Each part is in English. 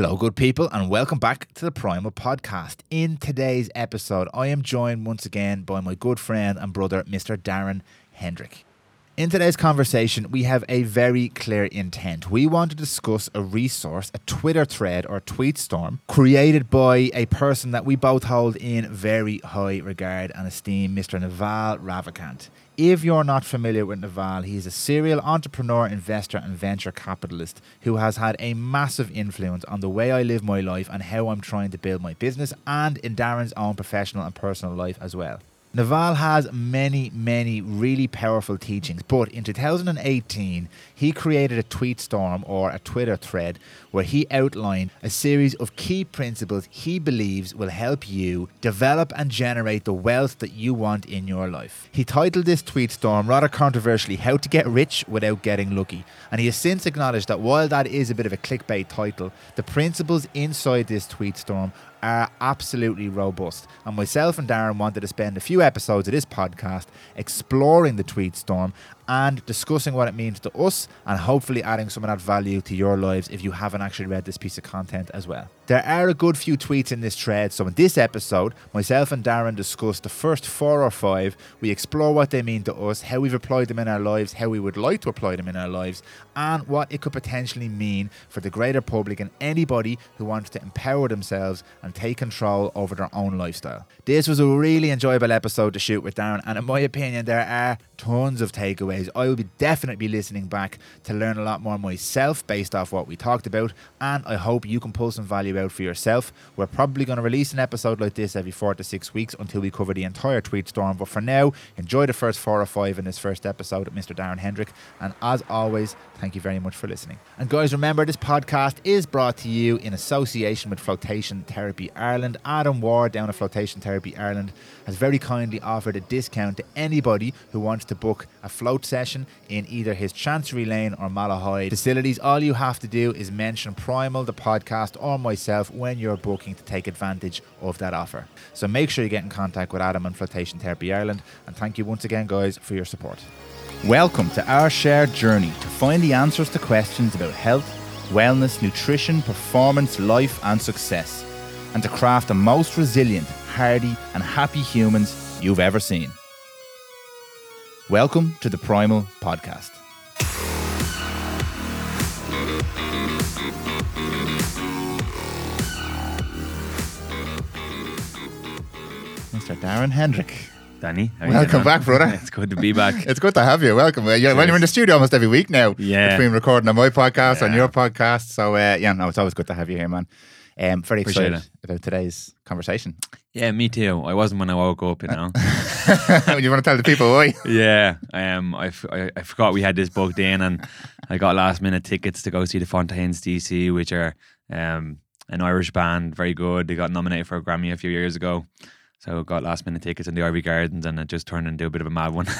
Hello, good people, and welcome back to the Primal Podcast. In today's episode, I am joined once again by my good friend and brother, Mr. Darren Hendrick. In today's conversation, we have a very clear intent. We want to discuss a resource, a Twitter thread or tweet storm created by a person that we both hold in very high regard and esteem, Mr. Naval Ravikant. If you're not familiar with Naval, he's a serial entrepreneur, investor, and venture capitalist who has had a massive influence on the way I live my life and how I'm trying to build my business and in Darren's own professional and personal life as well. Naval has many, many really powerful teachings, but in 2018, he created a tweet storm or a Twitter thread where he outlined a series of key principles he believes will help you develop and generate the wealth that you want in your life. He titled this tweet storm rather controversially, How to Get Rich Without Getting Lucky. And he has since acknowledged that while that is a bit of a clickbait title, the principles inside this tweet storm are absolutely robust. And myself and Darren wanted to spend a few episodes of this podcast exploring the tweet storm and discussing what it means to us and hopefully adding some of that value to your lives if you haven't actually read this piece of content as well. There are a good few tweets in this thread, so in this episode, myself and Darren discuss the first four or five. We explore what they mean to us, how we've applied them in our lives, how we would like to apply them in our lives, and what it could potentially mean for the greater public and anybody who wants to empower themselves and take control over their own lifestyle. This was a really enjoyable episode to shoot with Darren, and in my opinion, there are tons of takeaways. I will be definitely listening back to learn a lot more myself based off what we talked about, and I hope you can pull some value out for yourself. We're probably going to release an episode like this every four to six weeks until we cover the entire tweet storm. But for now, enjoy the first four or five in this first episode of Mr. Darren Hendrick, and as always, thank you very much for listening. And guys, remember this podcast is brought to you in association with Flotation Therapy Ireland. Adam Ward down at Flotation Therapy Ireland has very kindly offered a discount to anybody who wants to book a float session in either his Chancery Lane or Malahide facilities. All you have to do is mention Primal, the podcast, or myself when you're booking to take advantage of that offer. So make sure you get in contact with Adam and Flotation Therapy Ireland. And thank you once again, guys, for your support. Welcome to our shared journey to find the answers to questions about health, wellness, nutrition, performance, life, and success, and to craft the most resilient, hardy, and happy humans you've ever seen. Welcome to the Primal Podcast. Mr. Darren Hendrick. Danny, how Welcome back, brother. it's good to be back. It's good to have you. Welcome. Uh, you're, well, you're in the studio almost every week now. Yeah. Between recording on my podcast, on Yeah. your podcast. So, uh, yeah, no, it's always good to have you here, man. Um, very Appreciate excited about today's conversation. Yeah, me too. I wasn't when I woke up, you know. you want to tell the people why? yeah, um, I, f- I, I forgot we had this booked in, and I got last minute tickets to go see the Fontaines DC, which are um, an Irish band, very good. They got nominated for a Grammy a few years ago. So got last minute tickets in the Iveagh Gardens, and it just turned into a bit of a mad one.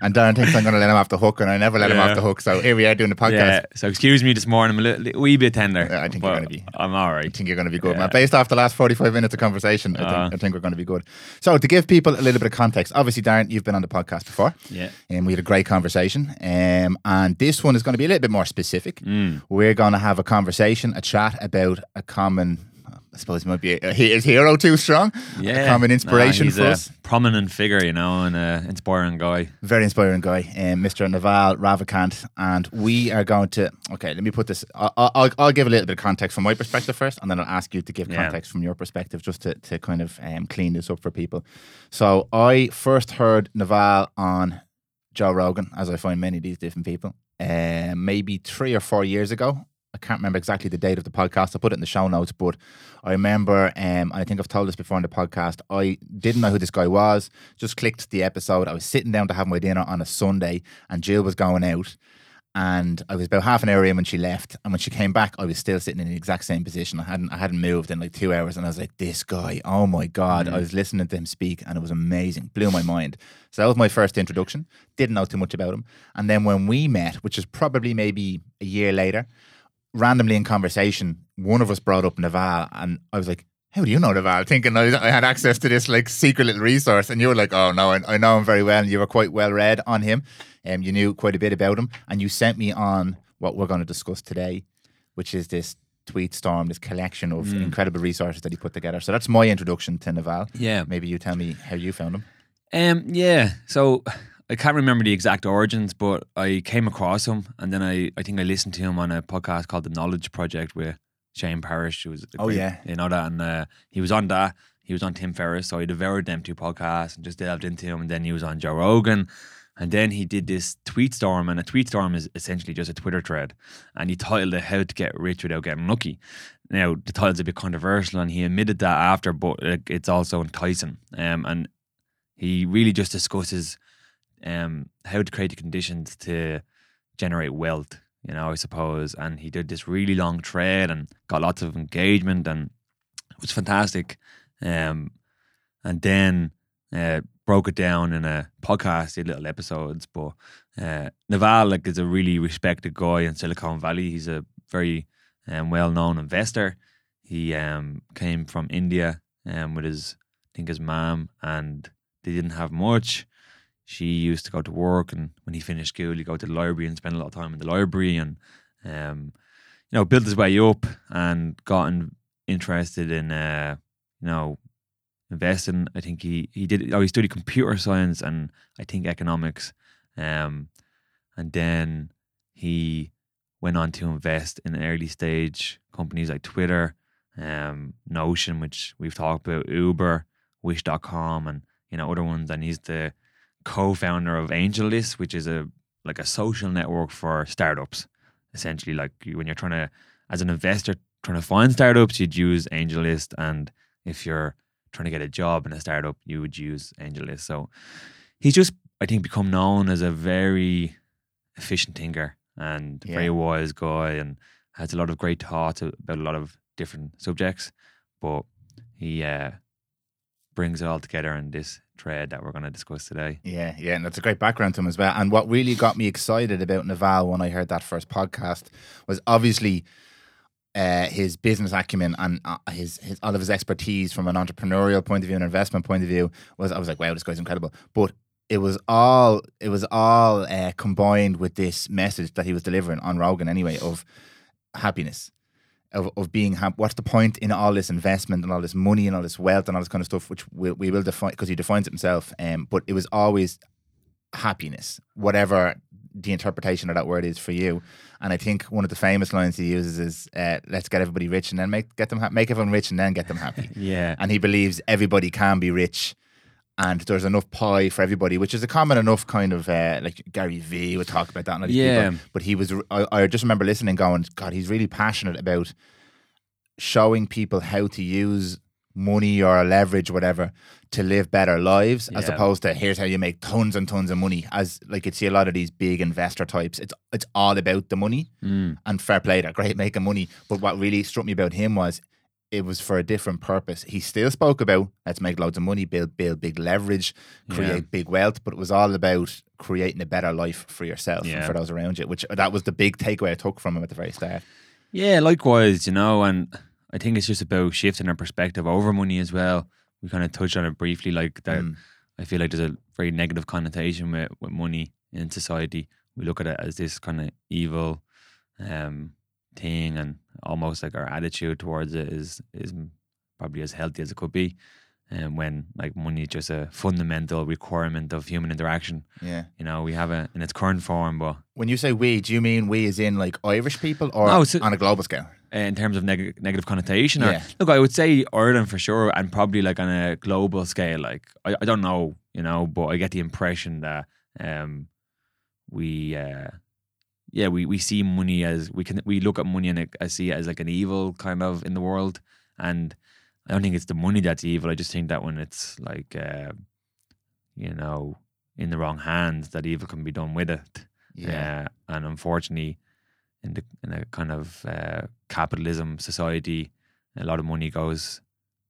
And Darren thinks I'm going to let him off the hook, and I never let him off the hook. So here we are doing the podcast. yeah. So excuse me this morning, I'm a little, wee bit tender. Yeah, I think you're gonna be- I'm all I think you're going to be good, Yeah. man. Based off the last 45 minutes of conversation, I, Uh. think, I think we're going to be good. So, to give people a little bit of context, obviously, Darren, you've been on the podcast before, Yeah. and we had a great conversation. Um, and this one is going to be a little bit more specific. Mm. We're going to have a conversation, a chat about a common, I suppose it might be, a, he- is hero too strong? Yeah, A common inspiration Nah, for a us. prominent figure, you know, and an inspiring guy. Very inspiring guy, um, Mr. Naval Ravikant. And we are going to, okay, let me put this, I'll, I'll, I'll give a little bit of context from my perspective first, and then I'll ask you to give Yeah. context from your perspective just to, to kind of um, clean this up for people. So I first heard Naval on Joe Rogan, as I find many of these different people, um, maybe three or four years ago. I can't remember exactly the date of the podcast. I'll put it in the show notes, but I remember, um, I think I've told this before in the podcast, I didn't know who this guy was, just clicked the episode. I was sitting down to have my dinner on a Sunday, and Jill was going out. And I was about half an hour in when she left, and when she came back, I was still sitting in the exact same position. I hadn't, I hadn't moved in like two hours, and I was like, "This guy, oh my god!" I was listening to him speak, and it was amazing, blew my mind. So that was my first introduction. Didn't know too much about him, and then when we met, which is probably maybe a year later, randomly in conversation, one of us brought up Naval, and I was like, "How do you know Naval?" Thinking I, I had access to this like secret little resource, and you were like, "Oh no, I, I know him very well." And you were quite well read on him, and you knew quite a bit about him, and you sent me on what we're going to discuss today, which is this tweet storm, this collection of Mm. incredible resources that he put together. So that's my introduction to Naval. Yeah. Maybe you tell me how you found him. Um, yeah. So I can't remember the exact origins, but I came across him, and then I, I think I listened to him on a podcast called The Knowledge Project with Shane Parrish, who was Oh, great- yeah. you know that, and uh, he was on that. He was on Tim Ferriss, so I devoured them two podcasts and just delved into him. And then he was on Joe Rogan, and then he did this tweet storm, and a tweet storm is essentially just a Twitter thread, and he titled it "How to Get Rich Without Getting Lucky." Now the title's a bit controversial, and he admitted that after, but it's also enticing. Um, and he really just discusses um, how to create the conditions to generate wealth, you know, I suppose. And he did this really long thread and got lots of engagement and it was fantastic. Um, and then uh, broke it down in a podcast, did little episodes. But uh, Naval like is a really respected guy in Silicon Valley. He's a very um, well known investor. He um, came from India um, with his, I think his mom, and they didn't have much. She used to go to work, and when he finished school, he'd go to the library and spend a lot of time in the library, and um, you know, built his way up and gotten interested in, uh, you know, investing. I think he he did. Oh, he studied computer science and I think economics, um, and then he went on to invest in early stage companies like Twitter, um, Notion, which we've talked about, Uber, Wish.com, and you know other ones. And he's the co-founder of AngelList, which is a like a social network for startups. Essentially, like you, when you're trying to, as an investor, trying to find startups, you'd use AngelList, and if you're trying to get a job in a startup, you would use AngelList. So he's just, I think, become known as a very efficient thinker and Yeah. very wise guy, and has a lot of great thoughts about a lot of different subjects. But he uh, brings it all together in this thread that we're going to discuss today. Yeah, yeah, and that's a great background to him as well. And what really got me excited about Naval when I heard that first podcast was obviously uh, his business acumen and uh, his, his all of his expertise from an entrepreneurial point of view and investment point of view was I was like, wow, this guy's incredible. But it was all it was all uh, combined with this message that he was delivering on Rogan anyway of happiness. Of, of being happy. What's the point in all this investment and all this money and all this wealth and all this kind of stuff, which we, we will define because he defines it himself. Um, but it was always happiness, whatever the interpretation of that word is for you. And I think one of the famous lines he uses is, uh, "Let's get everybody rich and then make get them ha- make everyone rich and then get them happy." Yeah. and he believes everybody can be rich. And there's enough pie for everybody, which is a common enough kind of uh, like Gary Vee would talk about that. And Yeah. people. but he was. I, I just remember listening, going, "God, he's really passionate about showing people how to use money or leverage, whatever, to live better lives, as opposed to here's how you make tons and tons of money. As like you'd see a lot of these big investor types, it's it's all about the money Mm. and fair play, they're great making money. But what really struck me about him was it was for a different purpose. He still spoke about let's make loads of money, build build big leverage, create Yeah. big wealth, but it was all about creating a better life for yourself and for those around you. Which that was the big takeaway I took from him at the very start. Yeah, likewise, you know, and I think it's just about shifting our perspective over money as well. We kind of touched on it briefly, like that. Mm. I feel like there's a very negative connotation with, with money in society. We look at it as this kind of evil um, thing, and almost like our attitude towards it is is probably as healthy as it could be. And when like money is just a fundamental requirement of human interaction, Yeah. you know, we have it in its current form, but When you say we, do you mean we as in like Irish people or No, so- on a global scale? uh, in terms of neg- negative connotation or Yeah. look i would say ireland for sure and probably like on a global scale like i, I don't know you know but i get the impression that um we uh yeah we, we see money as we can we look at money and i see it as like an evil kind of in the world and i don't think it's the money that's evil i just think that when it's like uh you know in the wrong hands that evil can be done with it uh, and unfortunately, in the in a kind of uh, capitalism society, a lot of money goes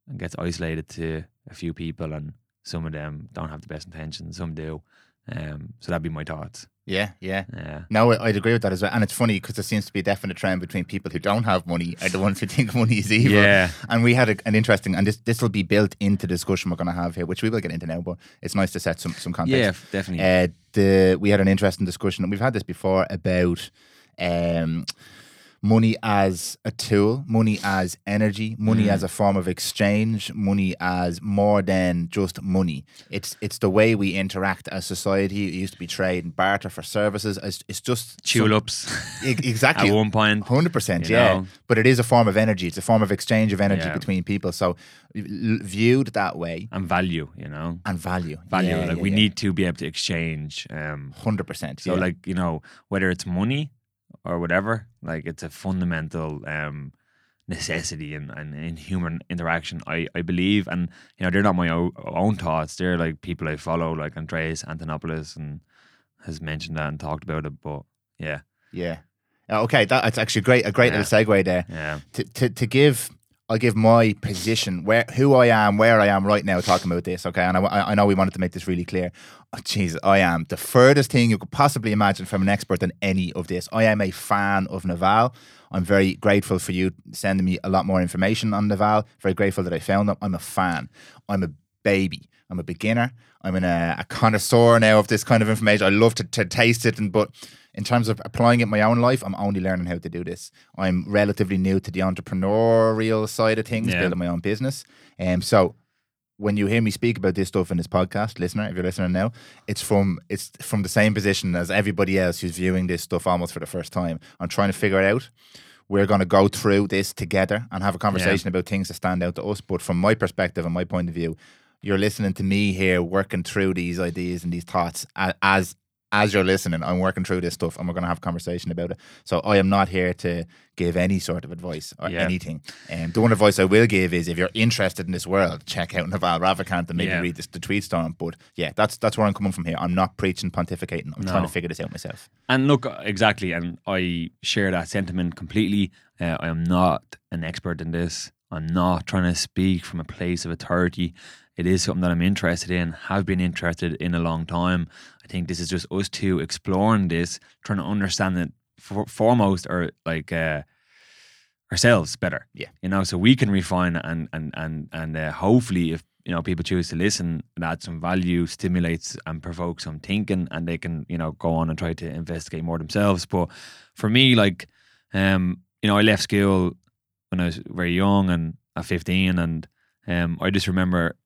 and gets isolated to a few people, and some of them don't have the best intentions. Some do. Um, so that'd be my thoughts. Yeah, yeah. Yeah, No, I- I'd agree with that as well. And it's funny because there seems to be a definite trend between people who don't have money are the ones who think money is evil. yeah, And we had a, an interesting, and this this will be built into the discussion we're going to have here, which we will get into now. But it's nice to set some some context. yeah, definitely. Uh, the we had an interesting discussion, and we've had this before about um, money as a tool, money as energy, money Mm. as a form of exchange, money as more than just money. It's it's the way we interact as society. It used to be trade and barter for services. It's, it's just Tulips exactly at one point. Hundred percent, yeah. know? But it is a form of energy. It's a form of exchange of energy Yeah. between people. So l- viewed that way and value, you know, and value, value. Yeah, like yeah, we need to be able to exchange. Um, hundred percent. so yeah. like you know, whether it's money or whatever, like it's a fundamental um, necessity in, in, in human interaction. I, I believe, and you know, they're not my own, own thoughts. They're like people I follow, like Andreas Antonopoulos, and has mentioned that and talked about it. But yeah, yeah. Uh, Okay, that, that's actually great. A great Yeah. little segue there. yeah, To, to to give, I'll give my position where who I am, where I am right now, talking about this. Okay, and I, I know we wanted to make this really clear. Oh, Jesus, I am the furthest thing you could possibly imagine from an expert in any of this. I am a fan of Naval. I'm very grateful for you sending me a lot more information on Naval. Very grateful that I found them. I'm a fan. I'm a baby. I'm a beginner. I'm in a, a connoisseur now of this kind of information. I love to, to taste it, and but in terms of applying it in my own life, I'm only learning how to do this. I'm relatively new to the entrepreneurial side of things, Yeah. building my own business. And um, so when you hear me speak about this stuff in this podcast, listener, if you're listening now, it's from it's from the same position as everybody else who's viewing this stuff almost for the first time. I'm trying to figure it out. We're going to go through this together and have a conversation about things that stand out to us. But from my perspective and my point of view, you're listening to me here working through these ideas and these thoughts as as you're listening. I'm working through this stuff and we're going to have a conversation about it. So I am not here to give any sort of advice or Yeah. anything. And the one advice I will give is if you're interested in this world, check out Naval Ravikant and maybe Yeah. read this, the tweet storm. But yeah, that's that's where I'm coming from here. I'm not preaching, pontificating. I'm trying to figure this out myself. And look, exactly, and I share that sentiment completely. Uh, I am not an expert in this. I'm not trying to speak from a place of authority. It is something that I'm interested in, have been interested in a long time. I think this is just us two exploring this, trying to understand it for, foremost, or like uh, ourselves better. Yeah. you know, so we can refine and and and and uh, hopefully, if you know people choose to listen, and add some value, stimulates and provokes some thinking, and they can you know go on and try to investigate more themselves. But for me, like, um, you know, I left school when I was very young and at 15, and um, I just remember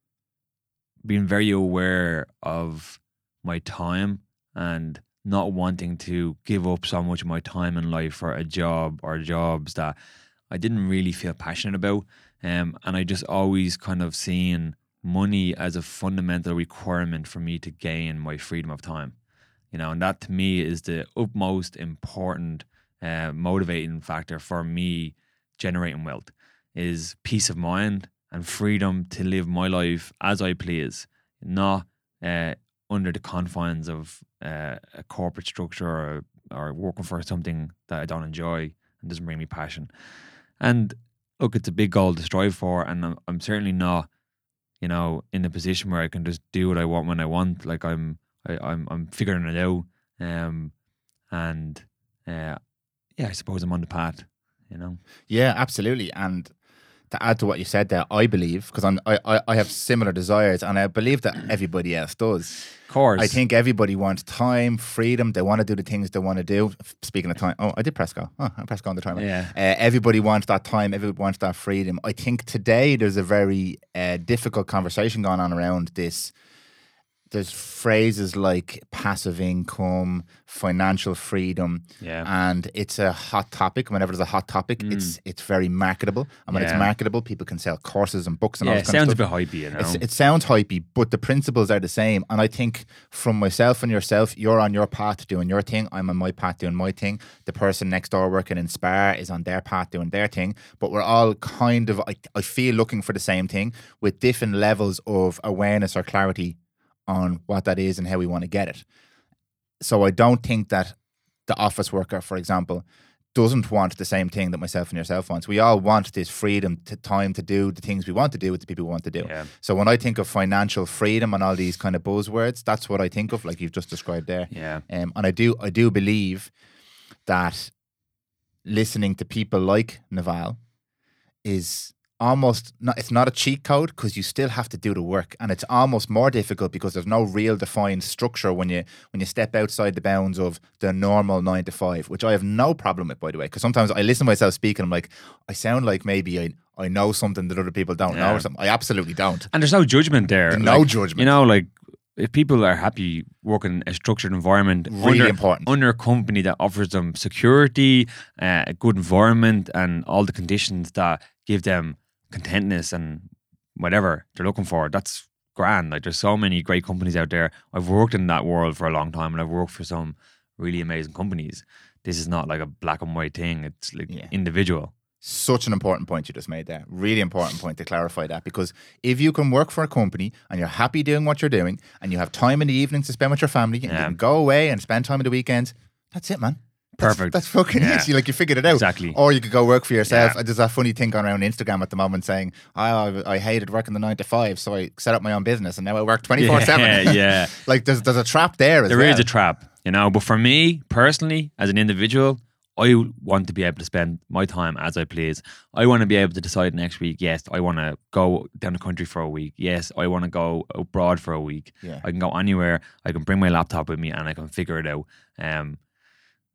being very aware of my time and not wanting to give up so much of my time in life for a job or jobs that I didn't really feel passionate about. Um, and I just always kind of seen money as a fundamental requirement for me to gain my freedom of time. You know, and that to me is the utmost important uh, motivating factor for me generating wealth is peace of mind and freedom to live my life as I please, not uh, under the confines of uh, a corporate structure or, or working for something that I don't enjoy and doesn't bring me passion. And look, it's a big goal to strive for, and I'm, I'm certainly not, you know, in a position where I can just do what I want when I want. Like I'm, I, I'm, I'm figuring it out, um, and uh, yeah, I suppose I'm on the path. You know, Yeah, absolutely. And to add to what you said there, I believe because I, I I have similar desires, and I believe that everybody else does. of course. I think everybody wants time, freedom. They want to do the things they want to do. Speaking of time, oh, I did press go. Oh, I pressed go on the timer. Yeah. Uh, everybody wants that time. Everybody wants that freedom. I think today there's a very uh, difficult conversation going on around this. There's phrases like passive income, financial freedom, Yeah. and it's a hot topic. Whenever there's a hot topic, it's it's very marketable, and when Mm. Yeah. it's marketable, people can sell courses and books and all yeah, this it sounds a bit hypey, you know. It's, it sounds hypey, but the principles are the same. And I think from myself and yourself, you're on your path doing your thing. I'm on my path doing my thing. The person next door working in Spar is on their path doing their thing. But we're all kind of, I, I feel, looking for the same thing with different levels of awareness or clarity on what that is and how we want to get it. So I don't think that the office worker, for example, doesn't want the same thing that myself and yourself wants. We all want this freedom, to time to do the things we want to do with the people we want to do. yeah, So when I think of financial freedom and all these kind of buzzwords, that's what I think of, like you've just described there. yeah, Um, and I do, I do believe that listening to people like Naval is almost not, it's not a cheat code because you still have to do the work and it's almost more difficult because there's no real defined structure when you when you step outside the bounds of the normal 9 to 5 which I have no problem with by the way because sometimes I listen to myself speak and I'm like I sound like maybe I I know something that other people don't know or something I absolutely don't And there's no judgment there. no Like, judgment You know, like if people are happy working in a structured environment, Really under, important. under a company that offers them security, uh, a good environment, and all the conditions that give them contentness and whatever they're looking for, that's grand. Like there's so many great companies out there. I've worked in that world for a long time, and I've worked for some really amazing companies. This is not like a black and white thing. It's like Yeah. individual. such an important point you just made there. Really important point to clarify that because if you can work for a company and you're happy doing what you're doing and you have time in the evenings to spend with your family and you can go away and spend time in the weekends, that's it, man. That's- Perfect. That's, fucking Yeah. easy. Like you figured it out. Exactly. Or you could go work for yourself. Yeah. There's that funny thing going around Instagram at the moment saying, I, I, I hated working the nine to five, so I set up my own business and now I work 24 Yeah, 7. yeah. like there's, there's a trap there as There is well. a trap, you know. But for me personally, as an individual, I want to be able to spend my time as I please. I want to be able to decide next week. Yes, I want to go down the country for a week. Yes, I want to go abroad for a week. Yeah. I can go anywhere. I can bring my laptop with me and I can figure it out. Um,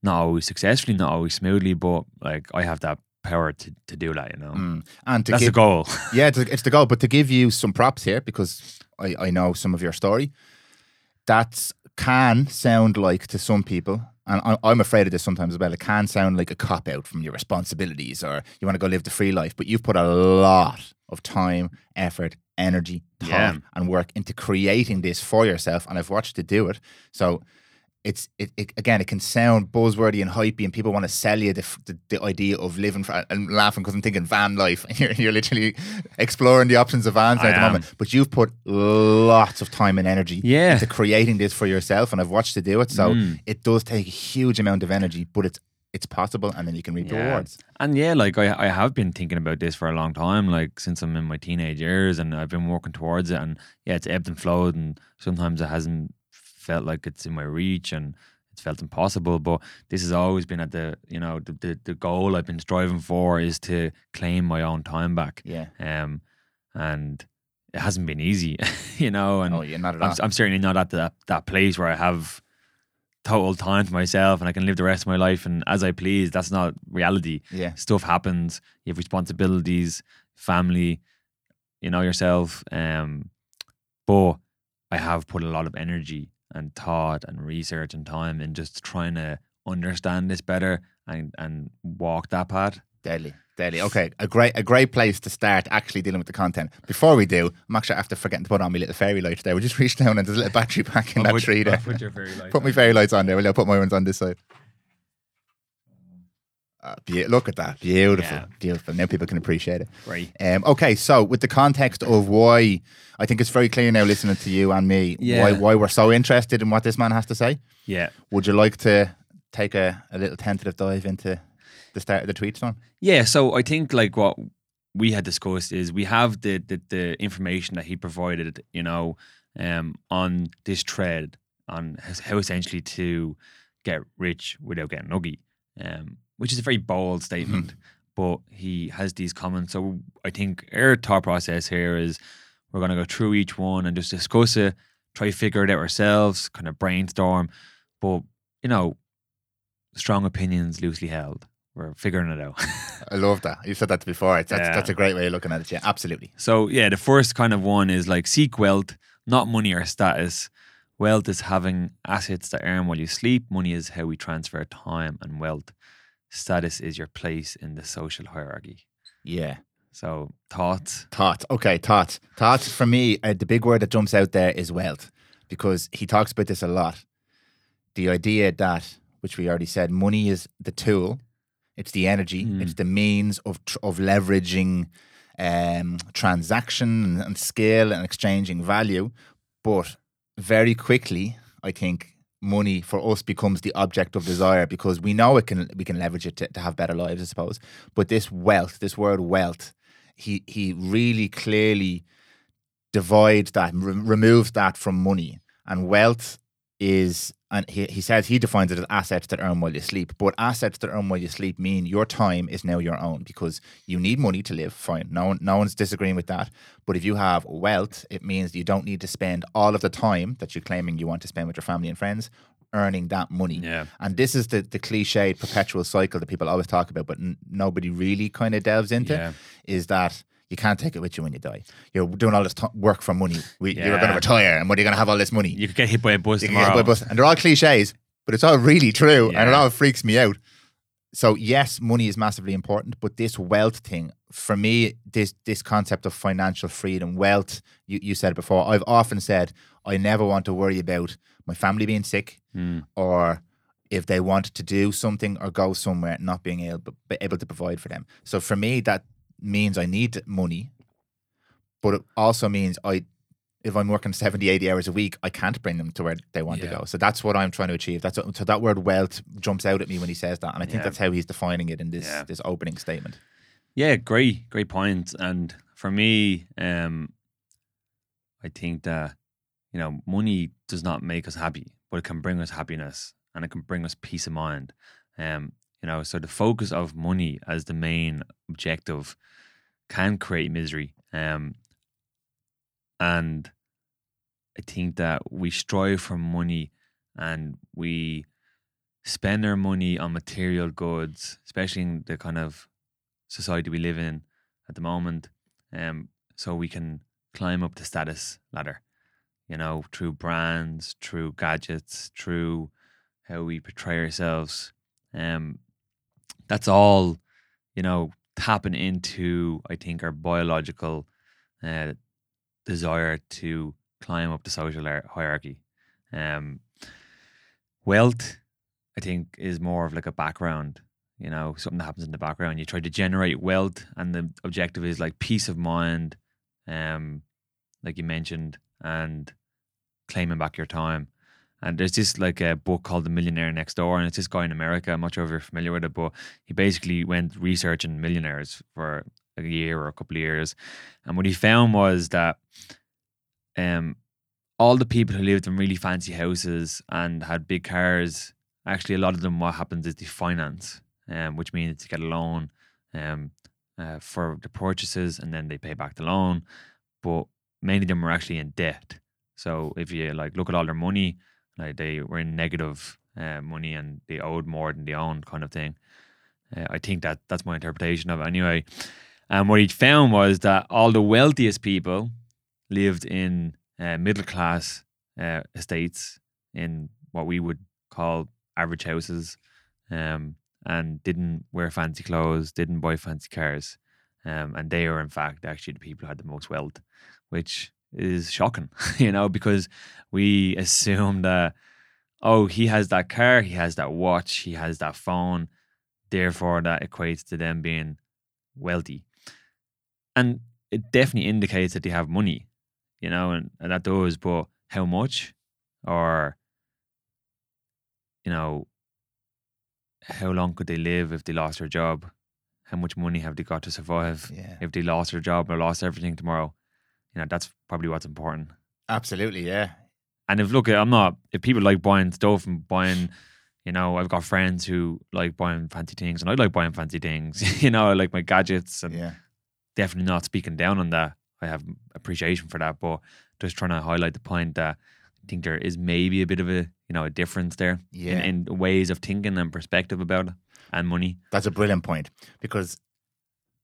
not always successfully, not always smoothly, but like I have that power to, to do that. You know, Mm. And to that's give, the goal. Yeah, it's, it's the goal. But to give you some props here, because I, I know some of your story, that can sound like to some people, and I, I'm afraid of this sometimes as well, it can sound like a cop out from your responsibilities or you want to go live the free life. But you've put a lot of time, effort, energy, thought, Yeah. and work into creating this for yourself. And I've watched you do it. So it's it, it again it can sound buzzwordy and hypey and people want to sell you the, the, the idea of living for, and laughing because I'm thinking van life and you're, you're literally exploring the options of vans at the moment but you've put lots of time and energy Yeah. into creating this for yourself and I've watched you do it so Mm. it does take a huge amount of energy but it's it's possible and then you can reap the rewards And yeah, like I, I have been thinking about this for a long time, like since I'm in my teenage years, and I've been working towards it. And yeah, it's ebbed and flowed, and sometimes it hasn't felt like it's in my reach, and it's felt impossible. But this has always been at the you know the the, the goal I've been striving for is to claim my own time back. yeah Um, and it hasn't been easy, you know. And oh yeah not at I'm, I'm certainly not at that that place where I have total time to myself and I can live the rest of my life and as I please. That's not reality. yeah Stuff happens. You have responsibilities, family, you know yourself. Um, but I have put a lot of energy and thought and research and time in just trying to understand this better and and walk that path. Deadly, deadly. Okay, a great, a great place to start actually dealing with the content. Before we do, I'm actually after forgetting to put on my little fairy lights there. We just reach down and there's a little battery pack in that tree there. Put your fairy lights Put my fairy lights on there. Will? I'll put my ones on this side. Uh, be- look at that, beautiful, Yeah. beautiful. Now people can appreciate it. Right. Um, okay, so with the context of why, I think it's very clear now, listening to you and me, Yeah. why why we're so interested in what this man has to say. Yeah. Would you like to take a, a little tentative dive into the start of the tweet storm? Yeah, so I think like what we had discussed is we have the the, the information that he provided, you know, um, on this thread on how essentially to get rich without getting ugly, um, which is a very bold statement. Hmm. But he has these comments, so I think our thought process here is we're going to go through each one and just discuss it, try to figure it out ourselves, kind of brainstorm. But you know, strong opinions loosely held. We're figuring it out. I love that. You said that before. It's, that's, Yeah. that's a great way of looking at it. Yeah, absolutely. So yeah, the first kind of one is like seek wealth, not money or status. Wealth is having assets that earn while you sleep. Money is how we transfer time and wealth. Status is your place in the social hierarchy. Yeah. So thoughts. Thoughts. Okay, thoughts. Thoughts for me, uh, the big word that jumps out there is wealth because he talks about this a lot. The idea that, which we already said, money is the tool, it's the energy, Mm. it's the means of tr- of leveraging um, transaction and, and scale and exchanging value. But very quickly, I think money for us becomes the object of desire because we know it can we can leverage it to, to have better lives, I suppose. But this wealth, this word wealth, he he really clearly divides that, re- removes that from money, and wealth is, and he, he says he defines it as assets that earn while you sleep. But assets that earn while you sleep mean your time is now your own because you need money to live. Fine, no one, no one's disagreeing with that. But if you have wealth, it means you don't need to spend all of the time that you're claiming you want to spend with your family and friends earning that money. Yeah. And this is the the cliched perpetual cycle that people always talk about, but n- nobody really kind of delves into. Yeah. Is that you can't take it with you when you die. You're doing all this t- work for money. We, You're going to retire, and what are you going to have all this money? You could get hit by a bus You can get tomorrow. hit by a bus. And they're all cliches, but it's all really true, and it all freaks me out. So yes, money is massively important, but this wealth thing, for me, this this concept of financial freedom, wealth, you, you said it before. I've often said I never want to worry about my family being sick Mm. or if they want to do something or go somewhere, not being able able to provide for them. So for me, that means I need money, but it also means I, if I'm working 70, 80 hours a week, I can't bring them to where they want to go. So that's what I'm trying to achieve. That's so that word wealth jumps out at me when he says that, and I think Yeah. that's how he's defining it in this Yeah. this opening statement. Yeah, great, great point. And for me, um, I think that you know, money does not make us happy, but it can bring us happiness and it can bring us peace of mind. Um, you know, so the focus of money as the main objective can create misery. Um, and I think that we strive for money and we spend our money on material goods, especially in the kind of society we live in at the moment, um, so we can climb up the status ladder, you know, through brands, through gadgets, through how we portray ourselves. Um, that's all, you know, tapping into, I think, our biological uh, desire to climb up the social hierarchy. Um, wealth, I think, is more of like a background, you know, something that happens in the background. You try to generate wealth, and the objective is like peace of mind, um, like you mentioned, and claiming back your time. And there's this like a book called The Millionaire Next Door, and it's this guy in America. I'm not sure if you're familiar with it, but he basically went researching millionaires for a year or a couple of years. And what he found was that um, all the people who lived in really fancy houses and had big cars, actually, a lot of them, what happens is they finance, um, which means to get a loan um, uh, for the purchases and then they pay back the loan. But many of them were actually in debt. So if you like look at all their money, like they were in negative uh, money and they owed more than they owned, kind of thing. Uh, I think that that's my interpretation of it anyway. And what he found was that all the wealthiest people lived in uh, middle class uh, estates in what we would call average houses, um, and didn't wear fancy clothes, didn't buy fancy cars, um, and they are in fact actually the people who had the most wealth, which is shocking, you know, because we assume that oh he has that car, he has that watch, he has that phone, therefore that equates to them being wealthy, and it definitely indicates that they have money, you know, and, and that does, but how much or you know how long could they live if they lost their job? How much money have they got to survive Yeah, if they lost their job or lost everything tomorrow? You know, that's probably what's important. absolutely. Yeah, And if look, I'm not. If people like buying stuff and buying, you know, I've got friends who like buying fancy things, and I like buying fancy things. you know, I like my gadgets, and yeah. definitely not speaking down on that. I have appreciation for that, but just trying to highlight the point that I think there is maybe a bit of a you know a difference there Yeah. in, in ways of thinking and perspective about it and money. That's a brilliant point because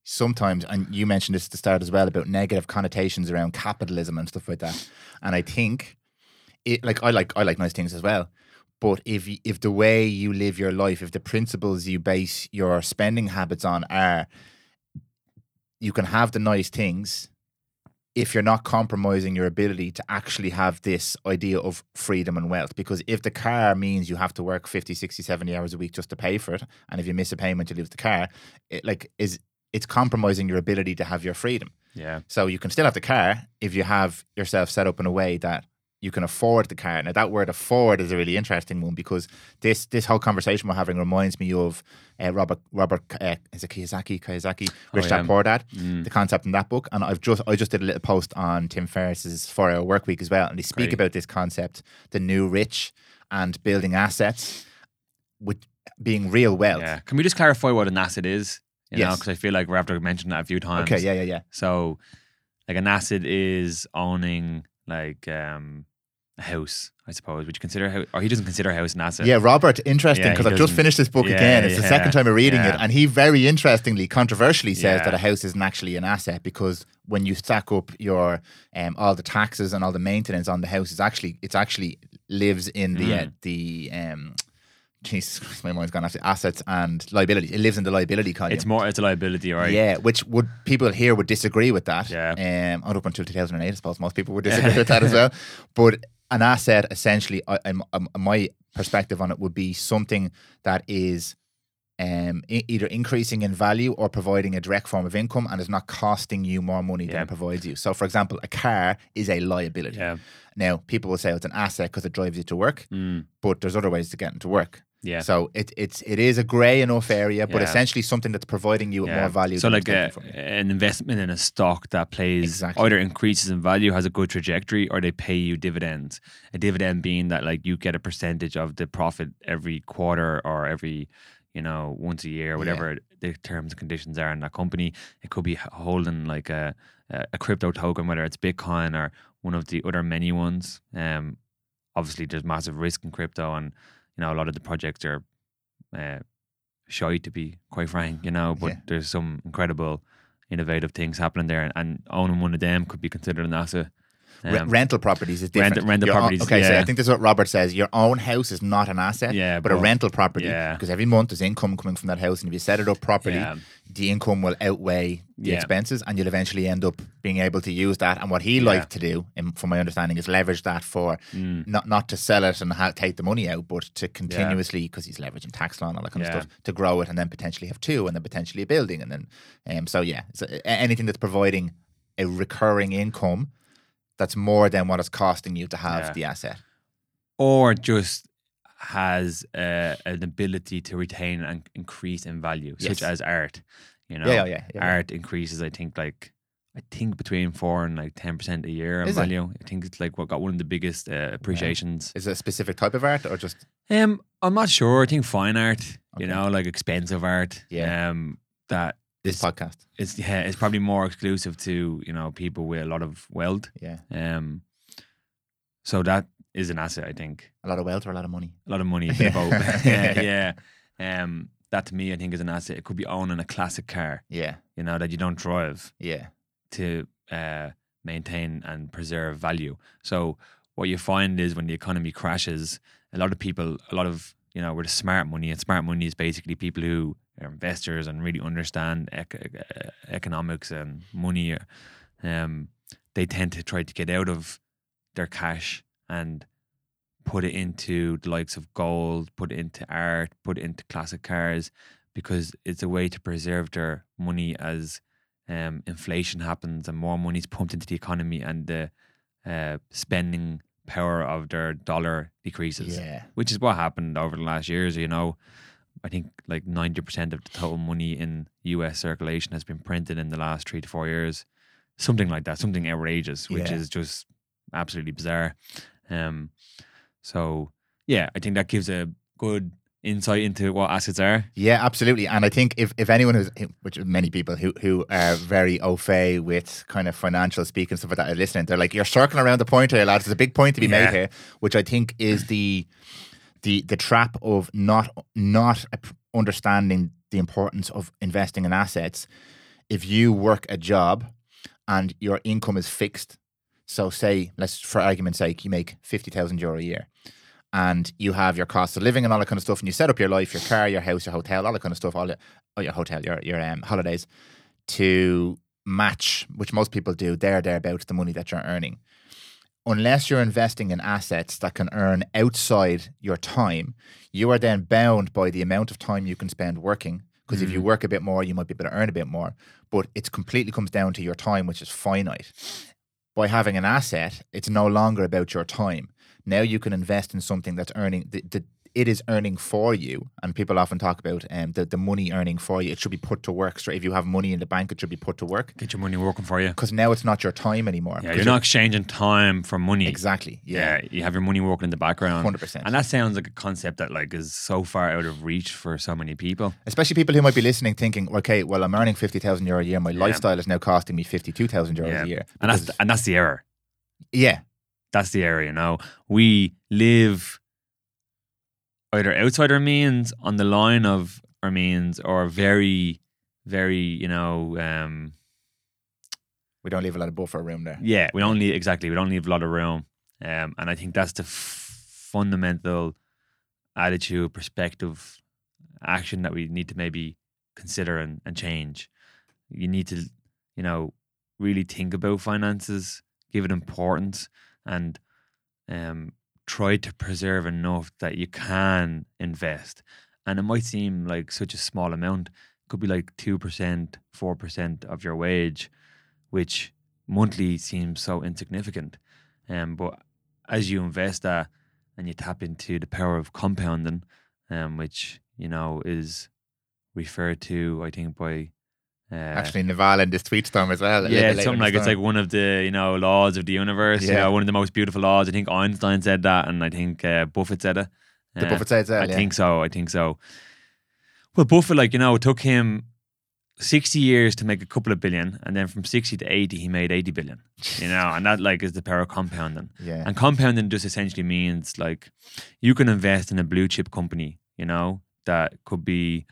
sometimes, and you mentioned this at the start as well about negative connotations around capitalism and stuff like that. And I think it, like I like I like nice things as well. But if if the way you live your life, if the principles you base your spending habits on are, you can have the nice things if you're not compromising your ability to actually have this idea of freedom and wealth because if the car means you have to work 50 60 70 hours a week just to pay for it and if you miss a payment you lose the car it like is it's compromising your ability to have your freedom Yeah, so you can still have the car if you have yourself set up in a way that you can afford the car. Now that word afford is a really interesting one because this this whole conversation we're having reminds me of uh, Robert Robert uh, is it Kiyosaki Kiyosaki Rich Oh, Dad yeah. Poor Dad Mm. the concept in that book and I've just I just did a little post on Tim Ferriss's four hour work week as well and they speak Great. about this concept the new rich and building assets with being real wealth. Yeah. Can we just clarify what an asset is? You know, because I feel like after mentioning that a few times. Okay, yeah, yeah, yeah. So, like an asset is owning like um a house, I suppose. Would you consider house, or he doesn't consider a house an asset? Yeah, Robert, interesting because he I've just finished this book Yeah, again. It's the second time I'm reading it, and he very interestingly, controversially says Yeah. that a house isn't actually an asset because when you stack up your um, all the taxes and all the maintenance on the house, it's actually it's actually lives in the uh, Mm. the um. Jesus my mind's gone after assets and liability. It lives in the liability column. It's more, it's a liability, right? Yeah, which would people here would disagree with that. Yeah. Um, up until 2008, I suppose most people would disagree with that as well. But an asset, essentially, I, I'm, I'm- my perspective on it would be something that is um, e- either increasing in value or providing a direct form of income and is not costing you more money than Yeah. it provides you. So, for example, a car is a liability. Yeah. Now, people will say it's an asset because it drives you to work, Mm, but there's other ways to get into work. Yeah. So it, it's it is a grey enough area, but Yeah. essentially something that's providing you with Yeah. more value. So than like a, an investment in a stock that plays Exactly. either increases in value, has a good trajectory, or they pay you dividends. A dividend being that like you get a percentage of the profit every quarter or every, you know, once a year, whatever the terms and conditions are in that company. It could be holding like a a a crypto token, whether it's Bitcoin or one of the other many ones. Um, obviously there's massive risk in crypto, and you know a lot of the projects are uh, shy to be quite frank, you know. But Yeah. there's some incredible, innovative things happening there, and, and owning one of them could be considered an asset. Um, rental properties is different. rental Your own- properties, okay, so I think this is what Robert says. Your own house is not an asset, Yeah, but a rental property, yeah. because every month there's income coming from that house, and if you set it up properly, Yeah. the income will outweigh the Yeah. expenses, and you'll eventually end up being able to use that. And what he Yeah. liked to do, from my understanding, is leverage that for Mm. not not to sell it and ha- take the money out, but to continuously because he's leveraging tax law and all that kind Yeah. of stuff to grow it, and then potentially have two, and then potentially a building, and then um. So yeah, so anything that's providing a recurring income that's more than what it's costing you to have Yeah. the asset. or just has uh, an ability to retain and increase in value, such as art. You know, Yeah, yeah, yeah, art increases. I think like I think between four and like ten percent a year in Is it? value. I think it's like what got one of the biggest uh, appreciations. Is it a specific type of art or just Um, I'm not sure. I think fine art. You know, like expensive art. Yeah. Um, that this podcast? it's yeah, it's probably more exclusive to you know people with a lot of wealth. Yeah, Um, so that is an asset. I think a lot of wealth or a lot of money. a lot of money. a bit of both. yeah, yeah. Um, that to me, I think is an asset. It could be owning a classic car. Yeah, You know that you don't drive yeah, to uh, maintain and preserve value. So what you find is when the economy crashes, a lot of people, a lot of you know, with the smart money, and smart money is basically people who investors and really understand ec- uh, economics and money. Um, they tend to try to get out of their cash and put it into the likes of gold, put it into art, put it into classic cars, because it's a way to preserve their money as um, inflation happens and more money is pumped into the economy and the uh, spending power of their dollar decreases, yeah. which is what happened over the last years. You know, I think like 90% of the total money in US circulation has been printed in the last three to four years. Something like that, something outrageous, which Yeah. is just absolutely bizarre. Um, so, yeah, I think that gives a good insight into what assets are. Yeah, absolutely. And I think if, if anyone who's, which many people who, who are very au fait with kind of financial speak and stuff like that are listening, they're like, you're circling around the point here, lads. There's a big point to be Yeah. made here, which I think is the the the trap of not not understanding the importance of investing in assets. If you work a job and your income is fixed, so say, let's for argument's sake, you make fifty thousand euro a year and you have your cost of living and all that kind of stuff, and you set up your life, your car, your house, your hotel, all that kind of stuff, all your, oh, your hotel, your your um, holidays, to match, which most people do, there thereabouts the money that you're earning. Unless you're investing in assets that can earn outside your time, you are then bound by the amount of time you can spend working. Because if you mm. work a bit more, you might be able to earn a bit more. But it completely comes down to your time, which is finite. by having an asset, it's no longer about your time. Now you can invest in something that's earning the, the it is earning for you. And people often talk about um, the, the money earning for you. It should be put to work. So if you have money in the bank, it should be put to work. Get your money working for you. Because now it's not your time anymore. Yeah, you're not exchanging time for money. Exactly. Yeah. Yeah, you have your money working in the background. 100%. And that sounds like a concept that like is so far out of reach for so many people. Especially people who might be listening thinking, okay, well, I'm earning 50,000 euro a year. My lifestyle is now costing me 52,000 euros Yeah. a year. And that's and that's the error. yeah. That's the error, you know. We live either outside our means, on the line of our means, or very, very, you know, um, We don't leave a lot of buffer room there. Yeah, we don't leave exactly. We don't leave a lot of room, um, and I think that's the f- fundamental attitude, perspective, action that we need to maybe consider and, and change. You need to, you know, really think about finances, give it importance, and um, try to preserve enough that you can invest. And it might seem like such a small amount. It could be like two percent, four percent of your wage which monthly seems so insignificant. Um, but as you invest that and you tap into the power of compounding, um, which you know is referred to, I think by uh, Actually, Naval in this tweet storm as well. yeah, something like it's like one of the you know laws of the universe. You Yeah. know, one of the most beautiful laws. I think Einstein said that, and I think uh, Buffett said it. the Uh, Buffett says that. I yeah. think so. I think so. Well, Buffett, like you know, it took him sixty years to make a couple of billion, and then from sixty to eighty, he made eighty billion. You know, and that like is the power of compounding. Yeah. And compounding just essentially means like you can invest in a blue chip company. You know, that could be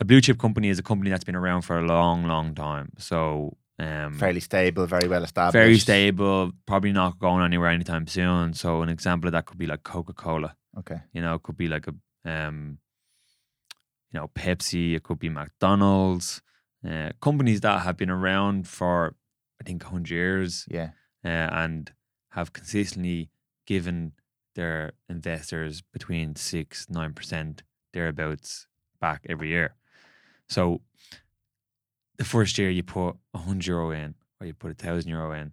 a blue chip company is a company that's been around for a long, long time. So. Um, Fairly stable, very well established. very stable, probably not going anywhere anytime soon. So an example of that could be like Coca Cola. Okay. You know, it could be like a um, you know, Pepsi, it could be McDonald's, uh, companies that have been around for I think hundred years Yeah. uh, and have consistently given their investors between six nine percent thereabouts back every year. So the first year you put a hundred euro in or you put a thousand euro in,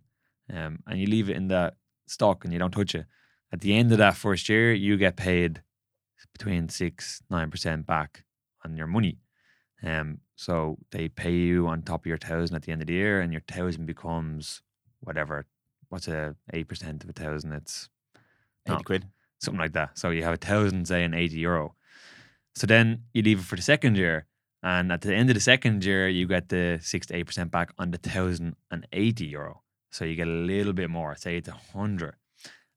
um, and you leave it in that stock and you don't touch it. At the end of that first year, you get paid between six nine percent back on your money. Um, so they pay you on top of your thousand at the end of the year, and your thousand becomes whatever. What's a eight percent of a thousand? It's 80 No. quid. something like that. So you have a thousand, say, and eighty euro. So then you leave it for the second year, and at the end of the second year, you get the six to eight percent back on the thousand and eighty euro. So you get a little bit more. Say it's a hundred,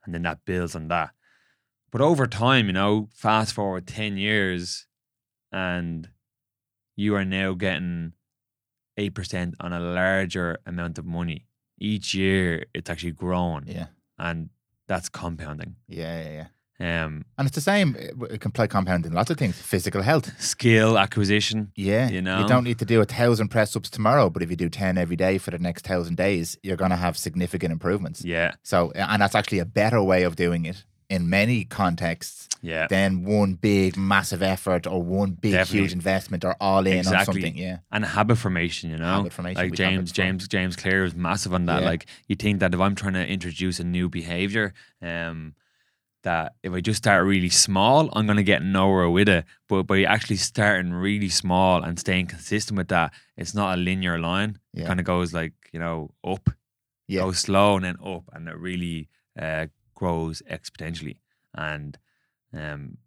and then that builds on that. But over time, you know, fast forward ten years, and you are now getting eight percent on a larger amount of money each year. It's actually growing, Yeah. and that's compounding. Yeah, yeah, yeah. Um, And it's the same. uh, It can play compound in lots of things. Physical health. skill acquisition. Yeah. You know? You don't need to do a thousand press ups tomorrow, but if you do 10 every day for the next thousand days, you're going to have significant improvements. Yeah, So, and that's actually a better way of doing it in many contexts yeah, than one big, massive effort or one big, Definitely. huge investment or all in on Exactly. something. Yeah. and habit formation. You know, Habit formation, like we talked about James. James, James Clear was massive on that. Yeah. Like you think that if I'm trying to introduce a new behavior, um, that if I just start really small, I'm gonna get nowhere with it. But by actually starting really small and staying consistent with that, it's not a linear line. It kind of goes like you know up, Yeah. goes slow and then up, and it really uh, grows exponentially. And um,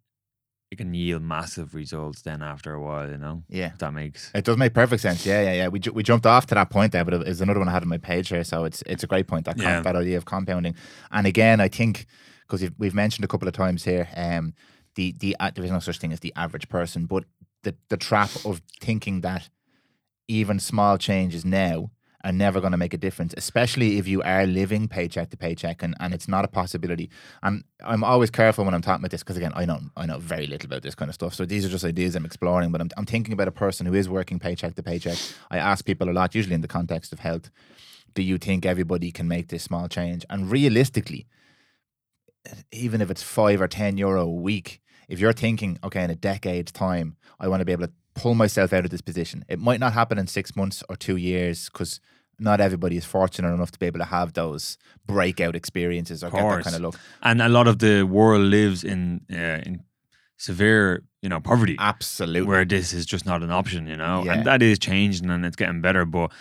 it can yield massive results then after a while. You know, Yeah. if that makes It does make perfect sense. Yeah, yeah, yeah. We, ju- we jumped off to that point there, but it's another one I had on my page here. So it's it's a great point that com- Yeah. that idea of compounding. And again, I think because we've mentioned a couple of times here, um, the the uh, there is no such thing as the average person, but the the trap of thinking that even small changes now are never going to make a difference, especially if you are living paycheck to paycheck and, and it's not a possibility. And I'm always careful when I'm talking about this because again, I know I know very little about this kind of stuff. So these are just ideas I'm exploring, but I'm, I'm thinking about a person who is working paycheck to paycheck. I ask people a lot, usually in the context of health, do you think everybody can make this small change? And realistically, even if it's five or ten euro a week, if you're thinking, okay, in a decade's time, I want to be able to pull myself out of this position. It might not happen in six months or two years because not everybody is fortunate enough to be able to have those breakout experiences or Of get that kind of look. And a lot of the world lives in uh, in severe, you know, poverty. Absolutely. where this is just not an option, you know, Yeah. and that is changing and it's getting better. But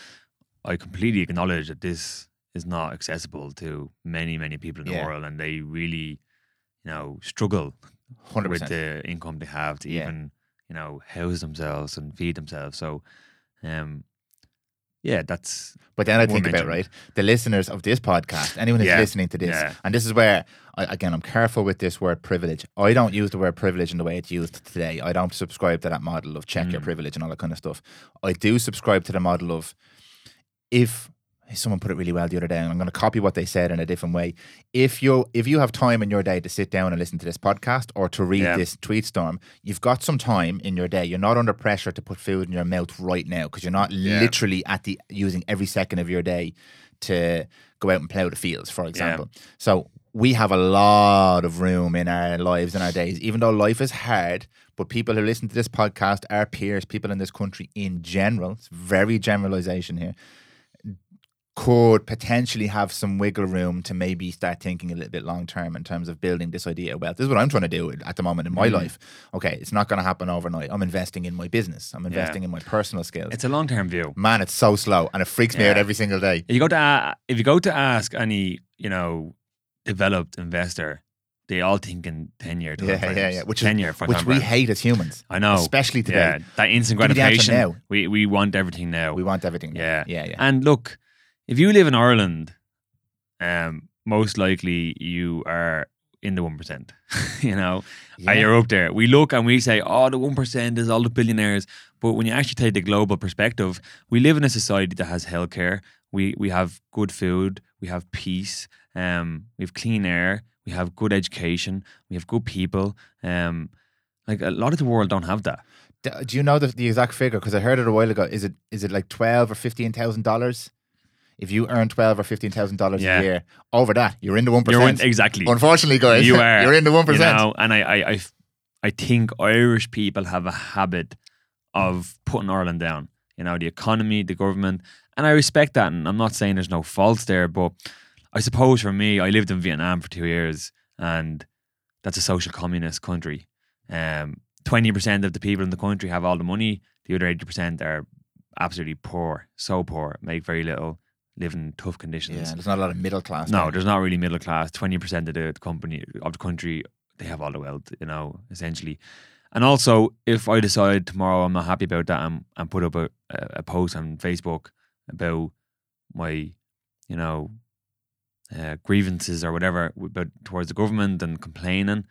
I completely acknowledge that this is not accessible to many, many people in the Yeah. world, and they really, you know, struggle 100%. with the income they have to Yeah. even, you know, house themselves and feed themselves. So, um, yeah, that's But then I think about right the listeners of this podcast, anyone who's Yeah, listening to this, yeah. and this is where I, again I'm careful with this word privilege. I don't use the word privilege in the way it's used today. I don't subscribe to that model of check your Mm. privilege and all that kind of stuff. I do subscribe to the model of if someone put it really well the other day, and I'm going to copy what they said in a different way. If you if you have time in your day to sit down and listen to this podcast or to read Yeah. this tweet storm, you've got some time in your day. You're not under pressure to put food in your mouth right now because you're not Yeah. literally at the using every second of your day to go out and plough the fields, for example. So we have a lot of room in our lives and our days, even though life is hard. But people who listen to this podcast, our peers, people in this country in general, it's very generalization here, could potentially have some wiggle room to maybe start thinking a little bit long term in terms of building this idea of wealth. This is what I'm trying to do at the moment in my Mm. life. Okay, it's not going to happen overnight. I'm investing in my business. I'm investing in my personal skills. it's a long term view. Man, it's so slow and it freaks me out every single day. If you go to a- if you go to ask any, you know, developed investor, they all think in ten year, Yeah, yeah, yeah. Which is- ten year, Which we hate as humans, I know, especially today. Yeah, that instant Give me the answer gratification. now. We we want everything now. We want everything. now. Yeah. yeah, yeah. And look, if you live in Ireland, um, most likely you are in the one percent. you know, Yeah. you're up there. We look and we say, "Oh, the one percent is all the billionaires." But when you actually take the global perspective, we live in a society that has healthcare. We we have good food. We have peace. Um, we have clean air. We have good education. We have good people. Um, like a lot of the world don't have that. Do you know the, the exact figure? Because I heard it a while ago. Is it is it like twelve or fifteen thousand dollars? If you earn twelve or fifteen thousand dollars Yeah. a year, over that you're in the one You're in, percent. exactly. Unfortunately, guys, You are. you're in the one you percent. know, and I think Irish people have a habit of putting Ireland down. You know, the economy, the government, and I respect that. And I'm not saying there's no faults there, but I suppose for me, I lived in Vietnam for two years, and that's a social communist country. Um, twenty percent of the people in the country have all the money. The other eighty percent are absolutely poor, so poor, make very little, live in tough conditions. Yeah, there's not a lot of middle class. No, there. there's not really middle class. Twenty percent of the company of the country, they have all the wealth, you know, essentially. And also, if I decide tomorrow I'm not happy about that and, and put up a, a post on Facebook about my, you know, uh, grievances or whatever about towards the government and complaining,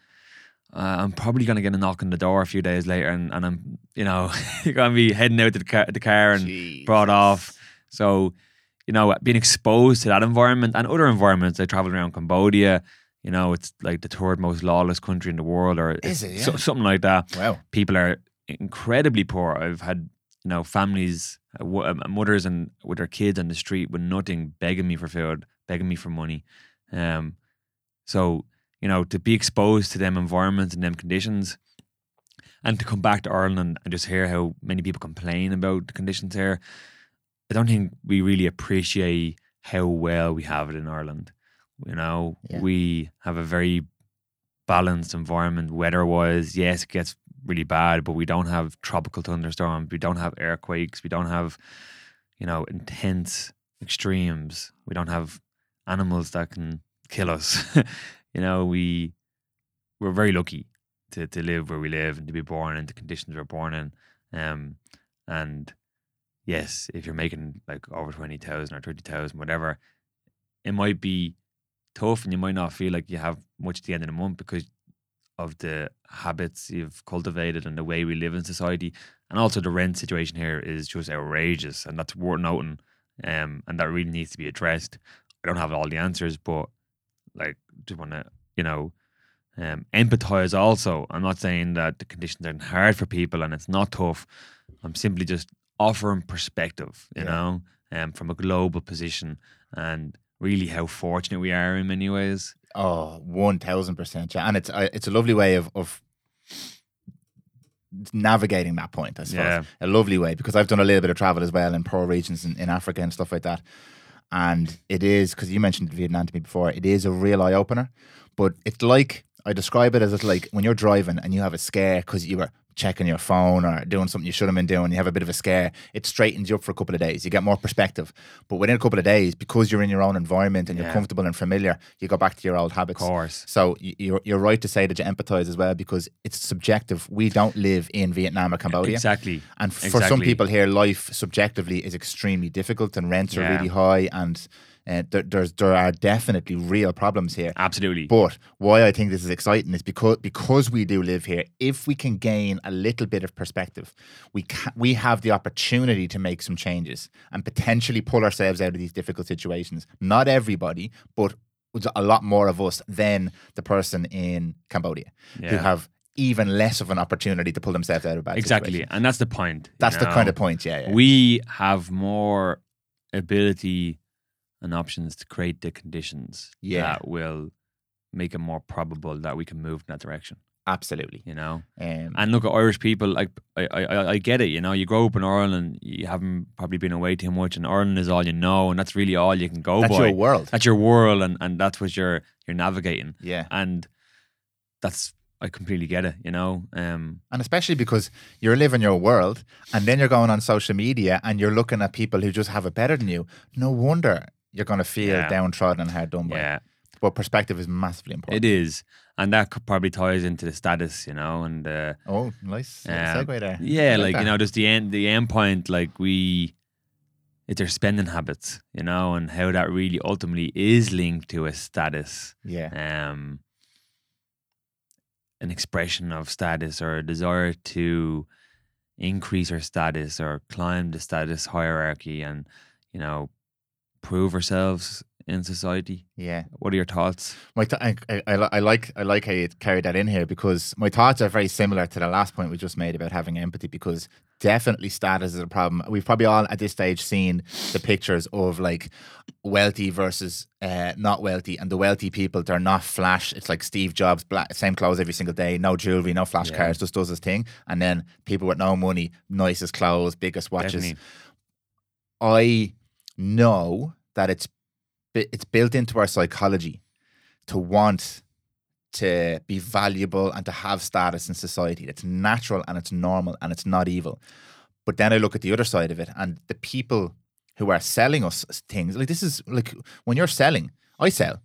uh, I'm probably going to get a knock on the door a few days later, and, and I'm, you know, going to be heading out to the car, the car and brought off. So, you know, being exposed to that environment and other environments. I traveled around Cambodia. You know, it's like the third most lawless country in the world, or Is it? so- something like that. Wow. People are incredibly poor. I've had you know families, uh, uh, mothers, and with their kids on the street with nothing, begging me for food, begging me for money. Um, so you know, to be exposed to them environments and them conditions, and to come back to Ireland and just hear how many people complain about the conditions here, I don't think we really appreciate how well we have it in Ireland. You know, Yeah. we have a very balanced environment weather wise. Yes, it gets really bad, but we don't have tropical thunderstorms. We don't have earthquakes. We don't have, you know, intense extremes. We don't have animals that can kill us. you know, we we're very lucky to, to live where we live and to be born in the conditions we're born in. Um, and yes, if you're making like over twenty thousand or thirty thousand, whatever, it might be tough, and you might not feel like you have much at the end of the month because of the habits you've cultivated and the way we live in society, and also the rent situation here is just outrageous, and that's worth noting. Um, and that really needs to be addressed. I don't have all the answers, but like, just want to you know um, empathize also. I'm not saying that the conditions aren't hard for people and it's not tough. I'm simply just offering perspective, you Yeah. know, um, from a global position and really how fortunate we are in many ways. Oh, one thousand percent, yeah. And it's uh, it's a lovely way of of navigating that point. I suppose Yeah. a lovely way because I've done a little bit of travel as well in poor regions in, in Africa and stuff like that. And it is because you mentioned Vietnam to me before. It is a real eye opener, but it's like I describe it as it's like when you're driving and you have a scare because you were checking your phone or doing something you shouldn't have been doing. You have a bit of a scare. It straightens you up for a couple of days. You get more perspective. But within a couple of days, because you're in your own environment and you're Yeah. comfortable and familiar, you go back to your old habits. Of course. So you're, you're right to say that you empathize as well because it's subjective. We don't live in Vietnam or Cambodia. Exactly. And for some people here, life subjectively is extremely difficult and rents are really high and uh, there, there's there are definitely real problems here. Absolutely. But why I think this is exciting is because because we do live here. If we can gain a little bit of perspective, we ca- we have the opportunity to make some changes and potentially pull ourselves out of these difficult situations. Not everybody, but a lot more of us than the person in Cambodia who have even less of an opportunity to pull themselves out of bad exactly. situations. And that's the point. That's the kind of point. Yeah, yeah. We have more ability and options to create the conditions Yeah. that will make it more probable that we can move in that direction. absolutely. You know, Um, and look at Irish people. Like I, I, I- get it. You know, you grow up in Ireland, you haven't probably been away too much, and Ireland is all you know, and that's really all you can go that's by. your world. that's your world, and, and that's what you're you're navigating, yeah. and that's I completely get it. You know, um, And especially because you're living your world and then you're going on social media and you're looking at people who just have it better than you. No wonder you're going to feel Yeah. downtrodden and hard done by. yeah, But perspective is massively important. it is, and that could probably ties into the status. You know, and. Uh, Oh, nice Um, segue there. Yeah, I like, you know, just the end the end point, like we it's their spending habits, you know, and how that really ultimately is linked to a status, Yeah. um an expression of status or a desire to increase our status or climb the status hierarchy and, you know, prove ourselves in society. Yeah. What are your thoughts? My th- I, I, I, like I like how you carried that in here because my thoughts are very similar to the last point we just made about having empathy because definitely status is a problem. We've probably all at this stage seen the pictures of like wealthy versus uh, not wealthy, and the wealthy people they're not flash. It's like Steve Jobs, black, same clothes every single day, no jewelry, no flash Yeah. cars, just does his thing. And then people with no money, nicest clothes, biggest watches. Definitely. I know that it's it's built into our psychology to want to be valuable and to have status in society. It's natural and it's normal and it's not evil. But then I look at the other side of it and the people who are selling us things like this is like when you're selling, I sell.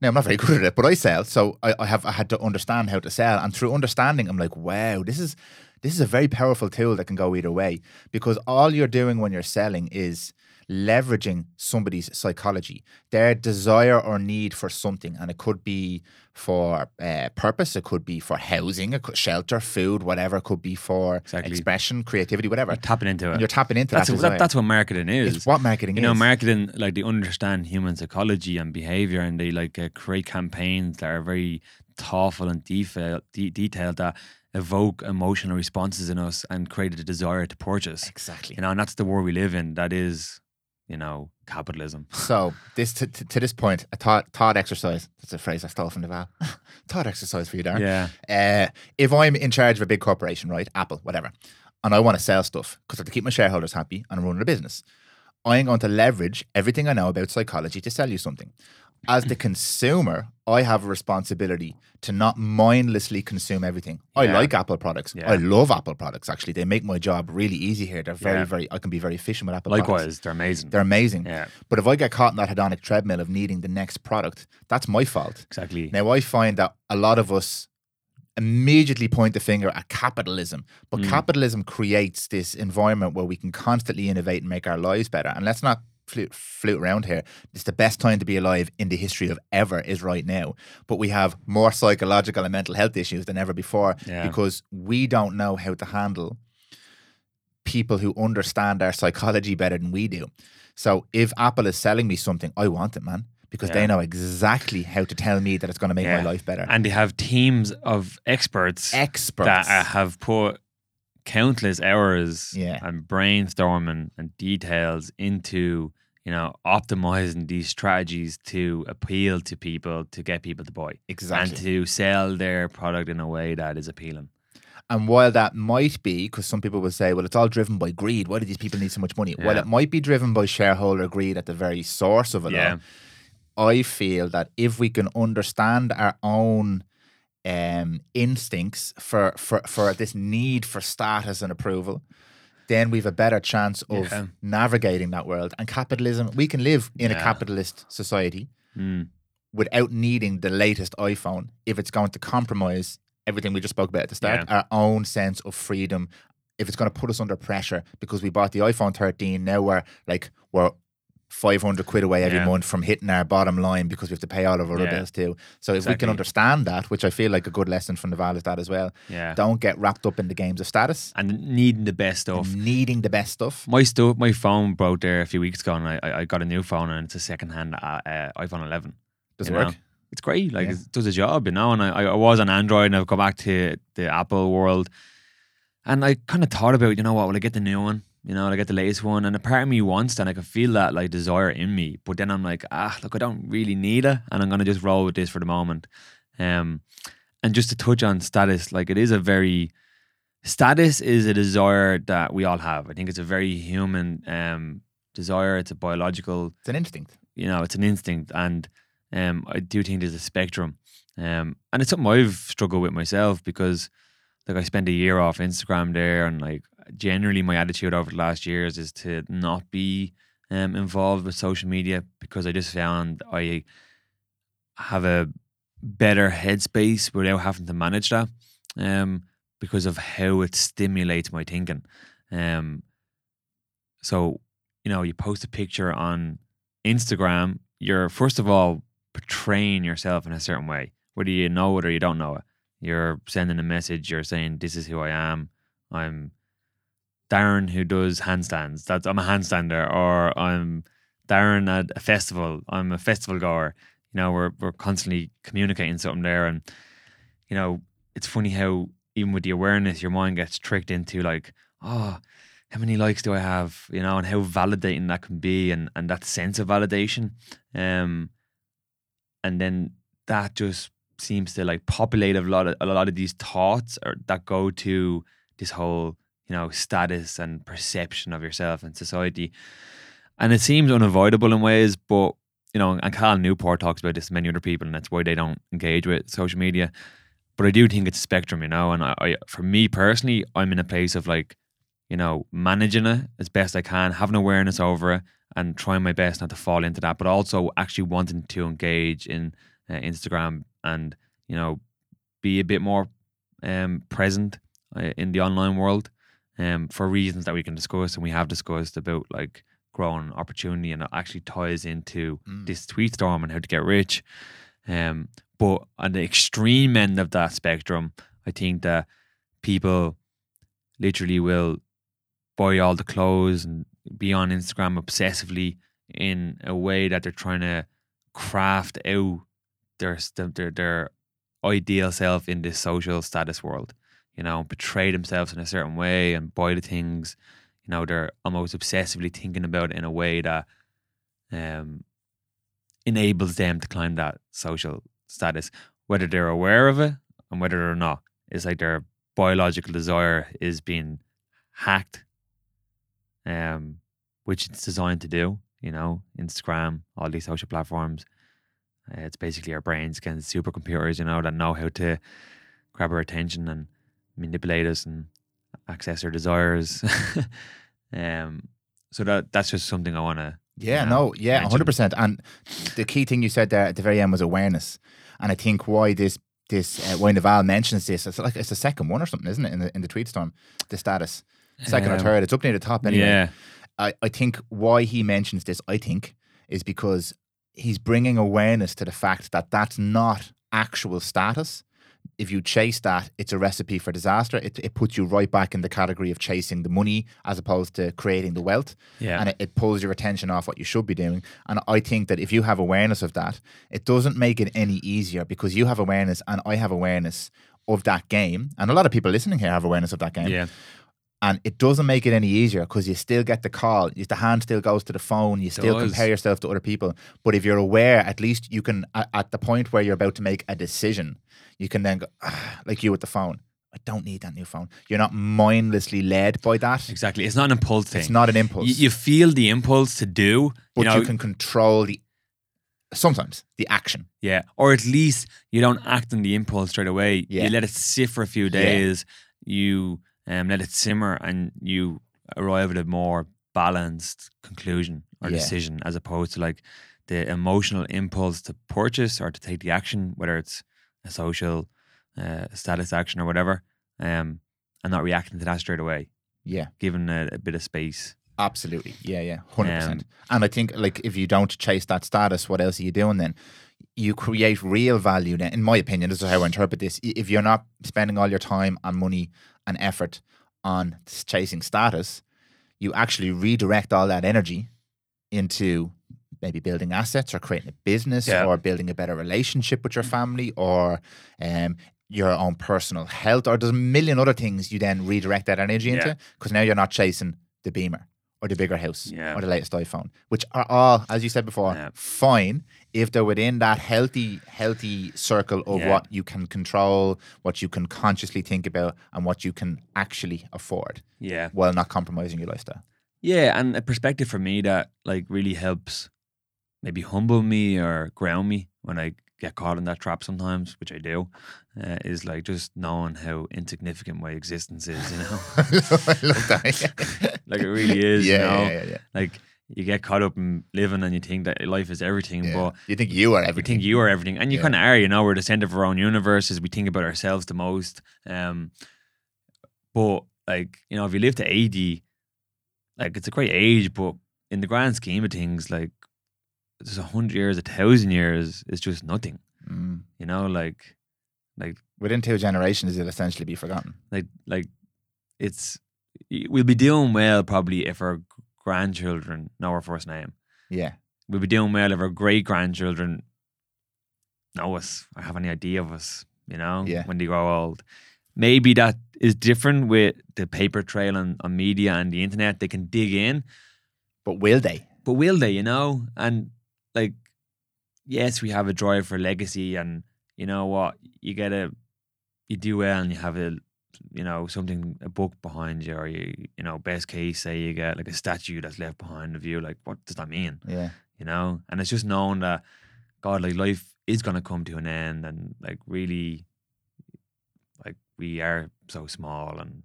Now I'm not very good at it, but I sell. So I, I have I had to understand how to sell, and through understanding, I'm like, wow, this is this is a very powerful tool that can go either way because all you're doing when you're selling is leveraging somebody's psychology, their desire or need for something, and it could be for uh, purpose, it could be for housing, it could, shelter, food, whatever, it could be for Exactly. expression, creativity, whatever. You're tapping into And it. you're tapping into That's that. what, that, that's what marketing is. it's what marketing you is. know, marketing like they understand human psychology and behavior, and they like uh, create campaigns that are very thoughtful and detailed, de- detailed that evoke emotional responses in us and create a desire to purchase. exactly. You know, and that's the world we live in. That is, you know, capitalism. So this to, to, to this point, a thought thought exercise. That's a phrase I stole from Naval. thought exercise for you, Darren. Yeah, Uh, if I'm in charge of a big corporation, right, Apple, whatever, and I want to sell stuff because I have to keep my shareholders happy and I'm running a business, I'm going to leverage everything I know about psychology to sell you something. As the consumer, I have a responsibility to not mindlessly consume everything. I like Apple products. Yeah. I love Apple products. Actually, they make my job really easy here. They're very, Yeah. very. I can be very efficient with Apple. products. likewise, they're amazing. they're amazing. yeah, But if I get caught in that hedonic treadmill of needing the next product, that's my fault. exactly. Now, I find that a lot of us immediately point the finger at capitalism, but Mm. capitalism creates this environment where we can constantly innovate and make our lives better. And let's not flute, flute around here. It's the best time to be alive in the history of ever is right now. But we have more psychological and mental health issues than ever before Yeah. because we don't know how to handle people who understand our psychology better than we do. So if Apple is selling me something, I want it, man, because Yeah. they know exactly how to tell me that it's going to make my life better. And they have teams of experts Experts. that uh, have put countless hours Yeah. and brainstorming and details into you know optimizing these strategies to appeal to people to get people to buy exactly. and to sell their product in a way that is appealing And while that might be, because some people will say, well, it's all driven by greed. Why do these people need so much money? Yeah. it might be driven by shareholder greed at the very source of it Yeah. all, I feel that if we can understand our own um, instincts for, for, for this need for status and approval, then we've a better chance of Yeah. navigating that world. And capitalism, we can live in a capitalist society Mm. without needing the latest iPhone if it's going to compromise everything we just spoke about at the start, our own sense of freedom. If it's going to put us under pressure because we bought the iPhone 13, now we're like we're 500 quid away every Yeah. month from hitting our bottom line because we have to pay all of our other Yeah. bills too. So if we can understand that, which I feel like a good lesson from Naval is that as well, Yeah. don't get wrapped up in the games of status And needing the best stuff. and needing the best stuff. My stuff, my phone broke there a few weeks ago, and I, I got a new phone, and it's a second-hand uh, uh, iPhone 11. Does it know? work? It's great. Like Yeah. it does a job, you know. And I, I was on Android, and I've gone back to the Apple world, and I kind of thought about, you know what? Will I get the new one? You know, I get the latest one? And a part of me wants that. And I can feel that like desire in me, but then I'm like, ah, look, I don't really need it, and I'm gonna just roll with this for the moment. Um, and just to touch on status, like it is a very status is a desire that we all have. I think it's a very human um desire. It's a biological It's an instinct. you know, it's an instinct, and um, I do think there's a spectrum, um, and it's something I've struggled with myself because, like, I spent a year off Instagram there, and like, generally, my attitude over the last years is to not be um, involved with social media because I just found I have a better headspace without having to manage that, um, because of how it stimulates my thinking, um, so you know, you post a picture on Instagram, you're first of all portraying yourself in a certain way, whether you know it or you don't know it. You're sending a message. You're saying, "This is who I am. I'm Darren who does handstands. That's I'm a handstander, or I'm Darren at a festival. I'm a festival goer. You know, we're we're constantly communicating something there, and you know, it's funny how even with the awareness, your mind gets tricked into like, oh, how many likes do I have? You know, and how validating that can be, and and that sense of validation, um, and then that just seems to like populate a lot of a lot of these thoughts or that go to this whole you know status and perception of yourself in society, and it seems unavoidable in ways, but you know, and Cal Newport talks about this, many other people, and that's why they don't engage with social media. But I do think it's a spectrum, you know, and I, I for me personally, I'm in a place of like you know, managing it as best I can, having awareness over it, and trying my best not to fall into that, but also actually wanting to engage in uh, Instagram and you know, be a bit more um, present uh, in the online world, um, for reasons that we can discuss and we have discussed about like growing opportunity, and it actually ties into Mm. this tweet storm and how to get rich. Um, but on the extreme end of that spectrum, I think that people literally will buy all the clothes and be on Instagram obsessively in a way that they're trying to craft out their their their ideal self in this social status world. You know, portray themselves in a certain way and buy the things. You know, they're almost obsessively thinking about it in a way that um, enables them to climb that social status, whether they're aware of it and whether they're not. It's like their biological desire is being hacked, um, which it's designed to do. You know, Instagram, all these social platforms. Uh, it's basically our brains against supercomputers, you know, that know how to grab our attention and manipulate us and access our desires. um, so that that's just something I want to. Yeah, Yeah, no, yeah, hundred percent. And the key thing you said there at the very end was awareness. And I think why this this uh, why Naval mentions this, it's like it's the second one or something, isn't it? In the in the tweet storm, the status second or Um, third. It's up near the top anyway. Yeah, I, I think why he mentions this, I think, is because he's bringing awareness to the fact that that's not actual status. If you chase that, it's a recipe for disaster. It, it puts you right back in the category of chasing the money as opposed to creating the wealth. yeah, And it, it pulls your attention off what you should be doing. And I think that if you have awareness of that, it doesn't make it any easier because you have awareness and I have awareness of that game. And a lot of people listening here have awareness of that game yeah, and it doesn't make it any easier because you still get the call. The hand still goes to the phone. You still does. compare yourself to other people. But if you're aware, at least you can, at, at the point where you're about to make a decision, you can then go, "Ah," like you with the phone. I don't need that new phone. You're not mindlessly led by that. Exactly. It's not an impulse thing. It's not an impulse. You, you feel the impulse to do, but you know, you can control the sometimes the action. yeah, or at least you don't act on the impulse straight away. Yeah. You let it sit for a few days. Yeah. You um, let it simmer, and you arrive at a more balanced conclusion or Yeah. decision, as opposed to like the emotional impulse to purchase or to take the action, whether it's a social uh, status action or whatever, um, and not reacting to that straight away, Yeah. giving a, a bit of space. Absolutely. Yeah, yeah. 100%. Um, and I think like if you don't chase that status, what else are you doing then? You create real value then, in my opinion, this is how I interpret this. If you're not spending all your time and money and effort on chasing status, you actually redirect all that energy into maybe building assets or creating a business Yeah. or building a better relationship with your family or um, your own personal health or there's a million other things you then redirect that energy into Yeah. because now you're not chasing the beamer or the bigger house Yeah. or the latest iPhone, which are all, as you said before, Yeah. fine if they're within that healthy, healthy circle of Yeah. what you can control, what you can consciously think about, and what you can actually afford, Yeah. while not compromising your lifestyle. Yeah, and a perspective for me that like really helps maybe humble me or ground me when I get caught in that trap sometimes, which I do, uh, is like just knowing how insignificant my existence is, you know? I love that. like it really is, yeah, you know? yeah, yeah, yeah, Like you get caught up in living and you think that life is everything, yeah. but you think you are everything. think you are everything, and you Yeah. kind of are. You know, we're the center of our own universes. We think about ourselves the most. Um, but like you know, if you live to eighty, like it's a great age, but in the grand scheme of things, like there's a hundred years, a thousand years is just nothing. Mm. You know, like like Within two generations, it'll essentially be forgotten. like like it's we'll be doing well probably if our grandchildren know our first name. Yeah, we'll be doing well if our great grandchildren know us or have any idea of us, you know, Yeah. when they grow old. Maybe that is different with the paper trail on, on media and the internet. They can dig in, but will they? but will they, you know? And like, yes, we have a drive for legacy, and you know what? You get a, you do well, and you have a, you know, something, a book behind you, or you, you know, best case, say you get like a statue that's left behind of you. Like, what does that mean? Yeah, you know and it's just knowing that god like life is going to come to an end and like really like we are so small and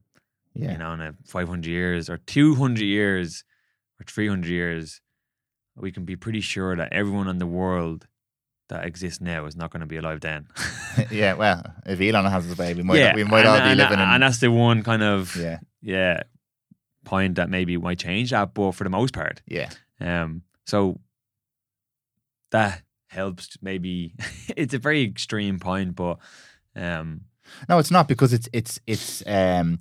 yeah, you know in a uh, 500 years or 200 years or 300 years we can be pretty sure that everyone in the world that exists now is not going to be alive then yeah. Well, if Elon has his baby, we might, yeah we might and, all be and, living in. and that's the one kind of yeah, yeah point that maybe might change that but for the most part yeah, Um, so that helps. Maybe it's a very extreme point, but um, No, it's not because it's it's it's um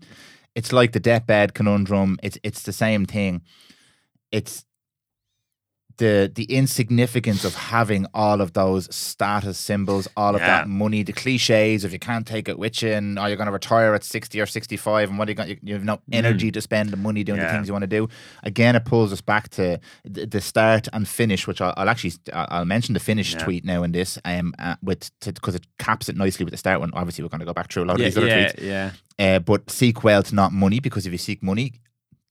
it's like the deathbed conundrum. It's it's the same thing. It's the the insignificance of having all of those status symbols, all of Yeah. that money, the cliches of you can't take it with you, and or you're going to retire at sixty or sixty five, and what are you got? You, you have no energy to spend the money doing the Mm. Things you want to do. Again, it pulls us back to the, the start and finish, which I'll, I'll actually I'll I'll mention the finish Yeah. tweet now in this, um, uh, with because it caps it nicely with the start one. Obviously, we're going to go back through a lot of yeah, these other yeah, tweets. yeah, Uh, but seek wealth, not money, because if you seek money,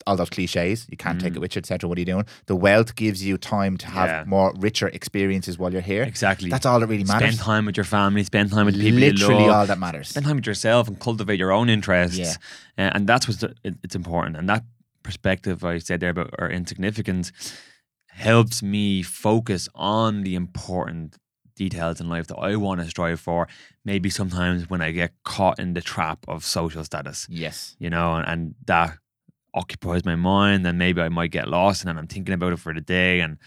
all those cliches, you can't take Mm. it with you, etc. What are you doing? The wealth gives you time to have Yeah. more richer experiences while you're here. exactly. That's all that really matters. Spend time with your family. Spend time with people Literally you love. all that matters. spend time with yourself and cultivate your own interests. Yeah. Uh, and that's what's it, it's important. And that perspective I said there about our insignificance helps me focus on the important details in life that I want to strive for. Maybe sometimes when I get caught in the trap of social status, Yes. you know, and, and that occupies my mind, then maybe I might get lost, and then I'm thinking about it for the day, and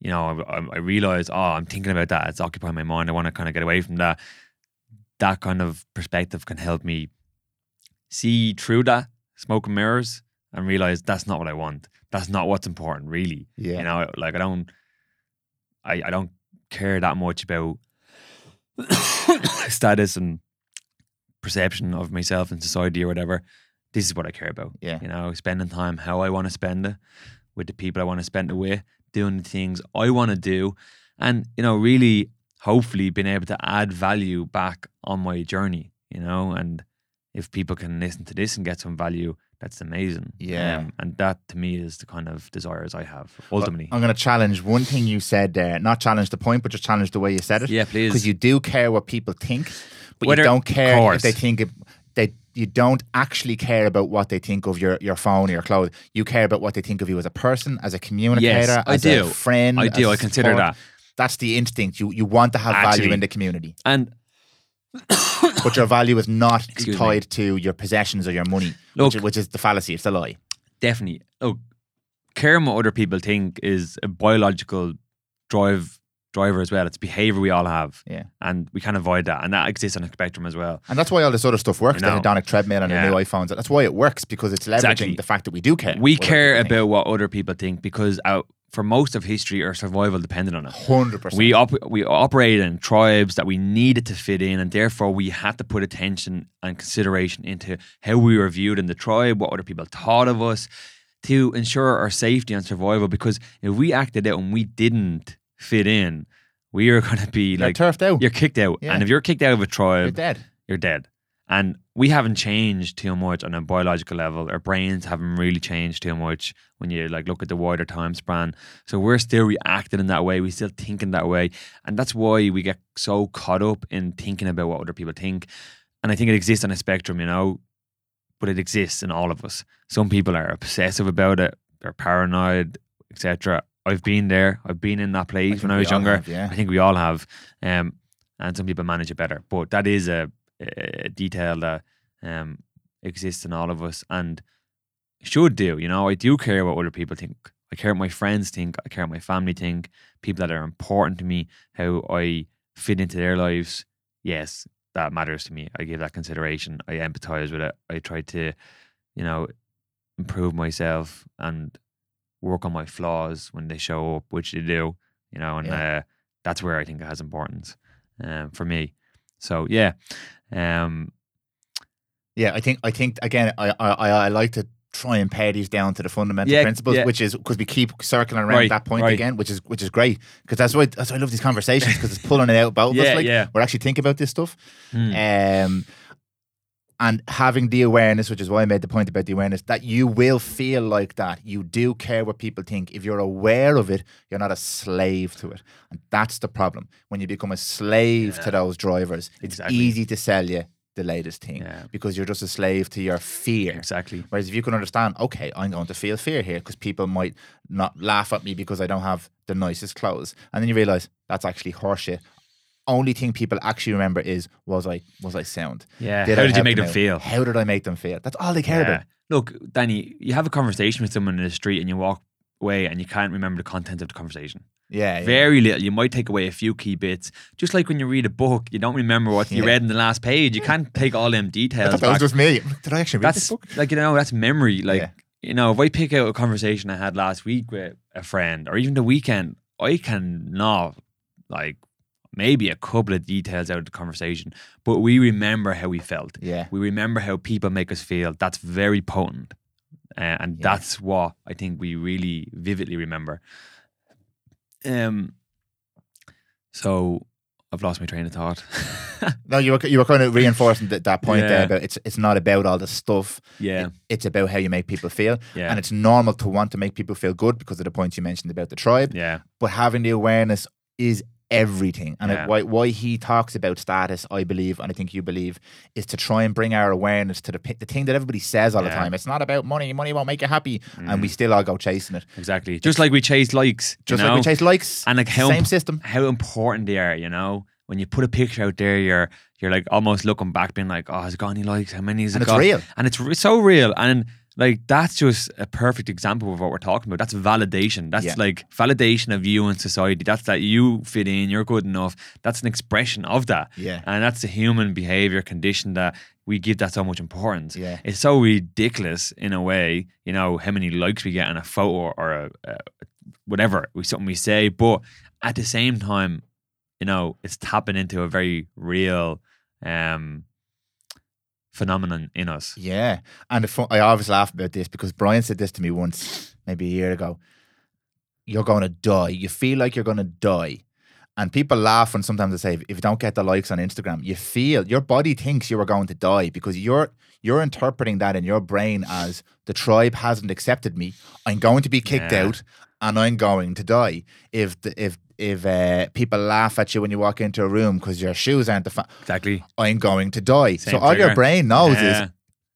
you know, I, I realize, oh, I'm thinking about that. It's occupying my mind. I want to kind of get away from that. That kind of perspective can help me see through that smoke and mirrors and realize that's not what I want. That's not what's important, really. Yeah. You know, like I don't, I, I don't care that much about status and perception of myself in society or whatever. This is what I care about. Yeah. You know, spending time how I want to spend it with the people I want to spend it with, doing the things I want to do, and you know, really, hopefully, being able to add value back on my journey. You know, and if people can listen to this and get some value, that's amazing. Yeah. Um, and that to me is the kind of desires I have Well, ultimately. I'm going to challenge one thing you said there. Not challenge the point, but just challenge the way you said it. yeah, please. Because you do care what people think, but Whether- you don't care if they think it. You don't actually care about what they think of your, your phone or your clothes. You care about what they think of you as a person, as a communicator, I as do. a friend. I do. I consider support. that. That's the instinct. You you want to have value in the community, And but your value is not Excuse me. tied to your possessions or your money, Look- which, which is the fallacy. It's a lie. definitely, look, caring what other people think is a biological drive driver as well. It's behavior we all have. Yeah. And we can't avoid that. And that exists on a spectrum as well. And that's why all this other stuff works. You know. The hedonic treadmill and Yeah. the new iPhones. That's why it works because it's leveraging Exactly. the fact that we do care. We care about what other people think because our, for most of history, our survival depended on it. Hundred percent. We op- we operated in tribes that we needed to fit in, and therefore we had to put attention and consideration into how we were viewed in the tribe, what other people thought of us, to ensure our safety and survival. Because if we acted out and we didn't fit in, we are going to be You're like turfed out. you're kicked out, Yeah. and if you're kicked out of a trial, You're dead. you're dead. And we haven't changed too much on a biological level. Our brains haven't really changed too much when you like look at the wider time span. So we're still reacting in that way. We're still think in that way. And that's why we get so caught up in thinking about what other people think. And I think it exists on a spectrum, you know, but it exists in all of us. Some people are obsessive about it, they're paranoid, etc. I've been there. I've been in that place think when I was younger. have, yeah. I think we all have. Um, and some people manage it better. But that is a, a detail that um, exists in all of us and should do. You know, I do care what other people think. I care what my friends think. I care what my family think. People that are important to me, how I fit into their lives. Yes, that matters to me. I give that consideration. I empathize with it. I try to, you know, improve myself and work on my flaws when they show up, which they do. You know, and Yeah. uh, that's where I think it has importance um, for me. So yeah, um, Yeah, I think I think again, I I, I like to try and pare these down to the fundamental Yeah, principles, yeah. which is because we keep circling around Right, that point right. again, which is which is great because that's why that's why I love these conversations because it's pulling it out both Yeah, us. Like yeah. we're actually thinking about this stuff, hmm, um, and having the awareness, which is why I made the point about the awareness that you will feel like that. You do care what people think. If you're aware of it, you're not a slave to it, and that's the problem. When you become a slave to those drivers, it's Exactly. easy to sell you the latest thing yeah, because you're just a slave to your fear. exactly. Whereas if you can understand, okay, I'm going to feel fear here because people might not laugh at me because I don't have the nicest clothes, and then you realize that's actually horseshit. Only thing people actually remember is was I was I sound? Yeah. Did How I did you make them feel? How did I make them feel? That's all they care Yeah. about. Look, Danny, you have a conversation with someone in the street and you walk away and you can't remember the content of the conversation. Yeah, yeah. Very little. You might take away a few key bits. Just like when you read a book, you don't remember what you read in the last page. You can't take all them details. thought that was back. just me. Did I actually read this that's book? like you know that's memory. Like Yeah. you know, if I pick out a conversation I had last week with a friend, or even the weekend, I can not like maybe a couple of details out of the conversation, but we remember how we felt. Yeah, We remember how people make us feel. That's very potent. Uh, and Yeah. that's what I think we really vividly remember. Um, so I've lost my train of thought. no, you were you were kind of reinforcing that, that point Yeah. there about it's it's not about all the stuff. yeah, It's about how you make people feel, yeah, and it's normal to want to make people feel good because of the points you mentioned about the tribe. yeah, but having the awareness is everything. And Yeah. it, why, why he talks about status, I believe, and I think you believe, is to try and bring our awareness to the the thing that everybody says all the time. It's not about money. Money won't make you happy, and Mm. we still all go chasing it. exactly. Just like we chase likes, Just know? like we chase likes. and like how same system. how important they are. You know, when you put a picture out there, you're you're like almost looking back, being like, oh, has it got any likes? How many has And it it's got? real. and it's re- so real and like that's just a perfect example of what we're talking about. That's validation. That's Yeah. like validation of you in society. That's that you fit in you're good enough. That's an expression of that. Yeah. and that's a human behavior condition that we give that so much importance. Yeah. it's so ridiculous in a way you know how many likes we get on a photo or a, a whatever we something we say. But at the same time you know it's tapping into a very real um phenomenon in us Yeah. And fun, I always laugh about this because Brian said this to me once, maybe a year ago. You're going to die. You feel like you're going to die. And people laugh when sometimes they say, if you don't get the likes on Instagram, you feel your body thinks you are going to die because you're you're interpreting that in your brain as the tribe hasn't accepted me. I'm going to be kicked Yeah. out and I'm going to die. If the, if if uh, people laugh at you when you walk into a room because your shoes aren't the fa- Exactly. I'm going to die. Same so all your brain knows Yeah. is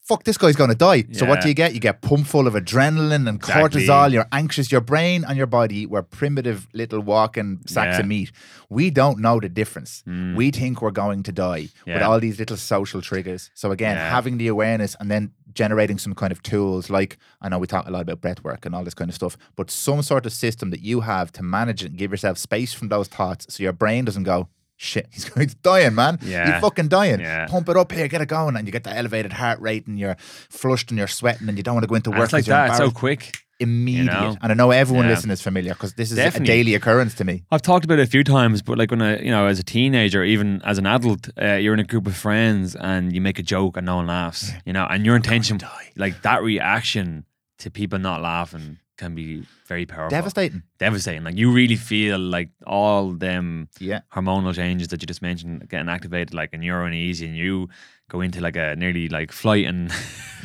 fuck this guy's going to die. So what do you get? You get pumped full of adrenaline and Exactly. cortisol. You're anxious. Your brain and your body were primitive little walking sacks Yeah. of meat. We don't know the difference. Mm. We think we're going to die with all these little social triggers. So again, Yeah. having the awareness and then generating some kind of tools like I know we talk a lot about breath work and all this kind of stuff, but some sort of system that you have to manage it and give yourself space from those thoughts so your brain doesn't go, shit, he's going to dying, man. Yeah. He's fucking dying. Yeah. Pump it up here, get it going, and you get the elevated heart rate and you're flushed and you're sweating and you don't want to go into work it's like that. It's so quick. Immediate. know? And I know everyone Yeah. listening is familiar because this is Definitely. a daily occurrence to me. I've talked about it a few times, but like when I, you know, as a teenager, even as an adult, uh, you're in a group of friends and you make a joke and no one laughs, you know, and your intention, like that reaction to people not laughing can be very powerful. Devastating. Devastating. Like you really feel like all them Yeah. hormonal changes that you just mentioned getting activated, like and you're uneasy and you go into like a nearly like flight and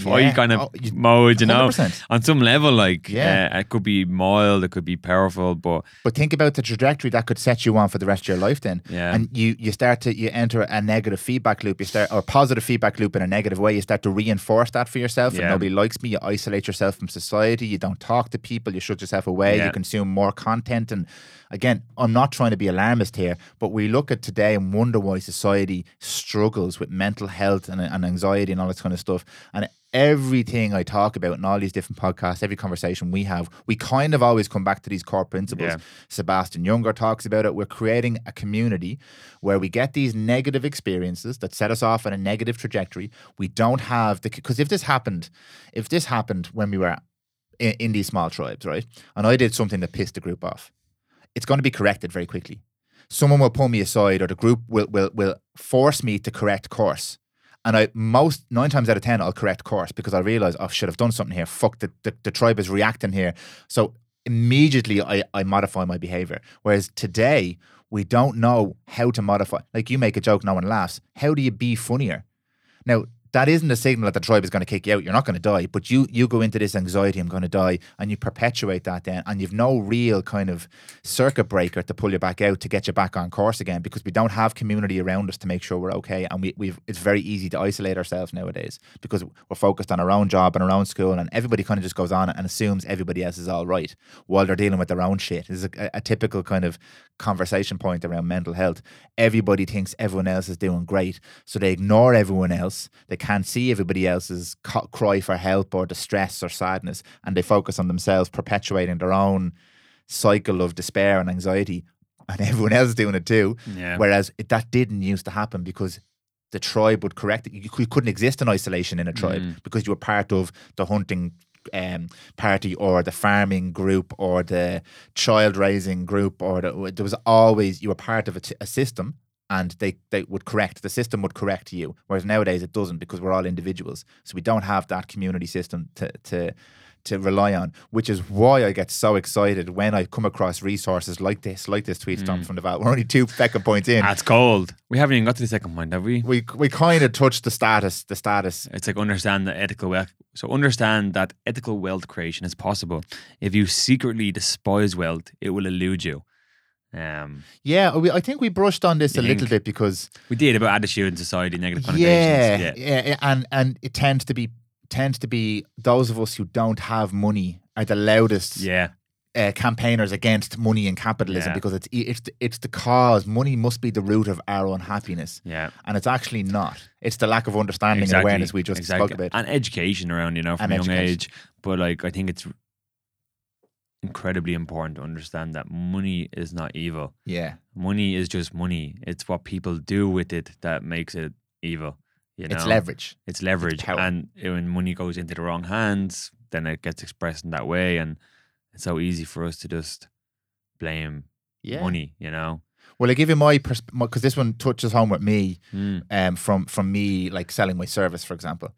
fight Yeah. kind of Oh, you- mode, you know. 100%. On some level, like Yeah. uh, it could be mild, it could be powerful, but But think about the trajectory that could set you on for the rest of your life then. Yeah. And you you start to you enter a negative feedback loop. You start or positive feedback loop in a negative way. You start to reinforce that for yourself and Yeah. nobody likes me. You isolate yourself from society. You don't talk to people. You shut yourself away. Yeah. You consume more content. And again, I'm not trying to be alarmist here, but we look at today and wonder why society struggles with mental health and, and anxiety and all this kind of stuff. And everything I talk about in all these different podcasts, every conversation we have, we kind of always come back to these core principles. Yeah. Sebastian Junger talks about it. We're creating a community where we get these negative experiences that set us off on a negative trajectory. We don't have the because if this happened, if this happened when we were in, in these small tribes, right, and I did something that pissed the group off, it's going to be corrected very quickly. Someone will pull me aside, or the group will will will force me to correct course. And I most nine times out of ten I'll correct course because I realize oh shit I've done something here. Fuck the, the, the tribe is reacting here. So immediately I, I modify my behavior. Whereas today we don't know how to modify. Like you make a joke, no one laughs. How do you be funnier? Now that isn't a signal that the tribe is going to kick you out. You're not going to die, but you you go into this anxiety, I'm going to die, and you perpetuate that then, and you've no real kind of circuit breaker to pull you back out to get you back on course again because we don't have community around us to make sure we're okay, and we we've it's very easy to isolate ourselves nowadays because we're focused on our own job and our own school, and everybody kind of just goes on and assumes everybody else is all right while they're dealing with their own shit. This is a, a typical kind of conversation point around mental health. Everybody thinks everyone else is doing great, so they ignore everyone else. They can't see everybody else's co- cry for help or distress or sadness, and they focus on themselves, perpetuating their own cycle of despair and anxiety. And everyone else is doing it too. Yeah. Whereas it, that didn't used to happen because the tribe would correct it. You, you couldn't exist in isolation in a tribe Mm. because you were part of the hunting um, party or the farming group or the child raising group or the, there was always you were part of a, t- a system and they, they would correct the system would correct you whereas nowadays it doesn't because we're all individuals so we don't have that community system to to to rely on which is why I get so excited when I come across resources like this like this tweet Mm. storm from Naval we're only two second points in That's cold. We haven't even got to the second point, have we? we we kind of touched the status the status It's like understand the ethical wealth. So understand that ethical wealth creation is possible. If you secretly despise wealth, it will elude you. Um, yeah we, I think we brushed on this a little bit because we did about attitude in society, negative yeah, connotations. yeah, yeah, and and it tends to be tends to be those of us who don't have money are the loudest Yeah. uh, campaigners against money and capitalism Yeah. because it's it's the, it's the cause. Money must be the root of our unhappiness, Yeah. and it's actually not. It's the lack of understanding Exactly. and awareness we just exactly. spoke about. And education around, you know, from And a young education. age. But like I think it's incredibly important to understand that money is not evil. yeah, Money is just money. It's what people do with it that makes it evil. You know? it's leverage. It's leverage. power. and when money goes into the wrong hands, then it gets expressed in that way. And it's so easy for us to just blame Yeah. money, you know? Well, I give you my because this one touches home with me. Mm. um, from from me like selling my service, for example.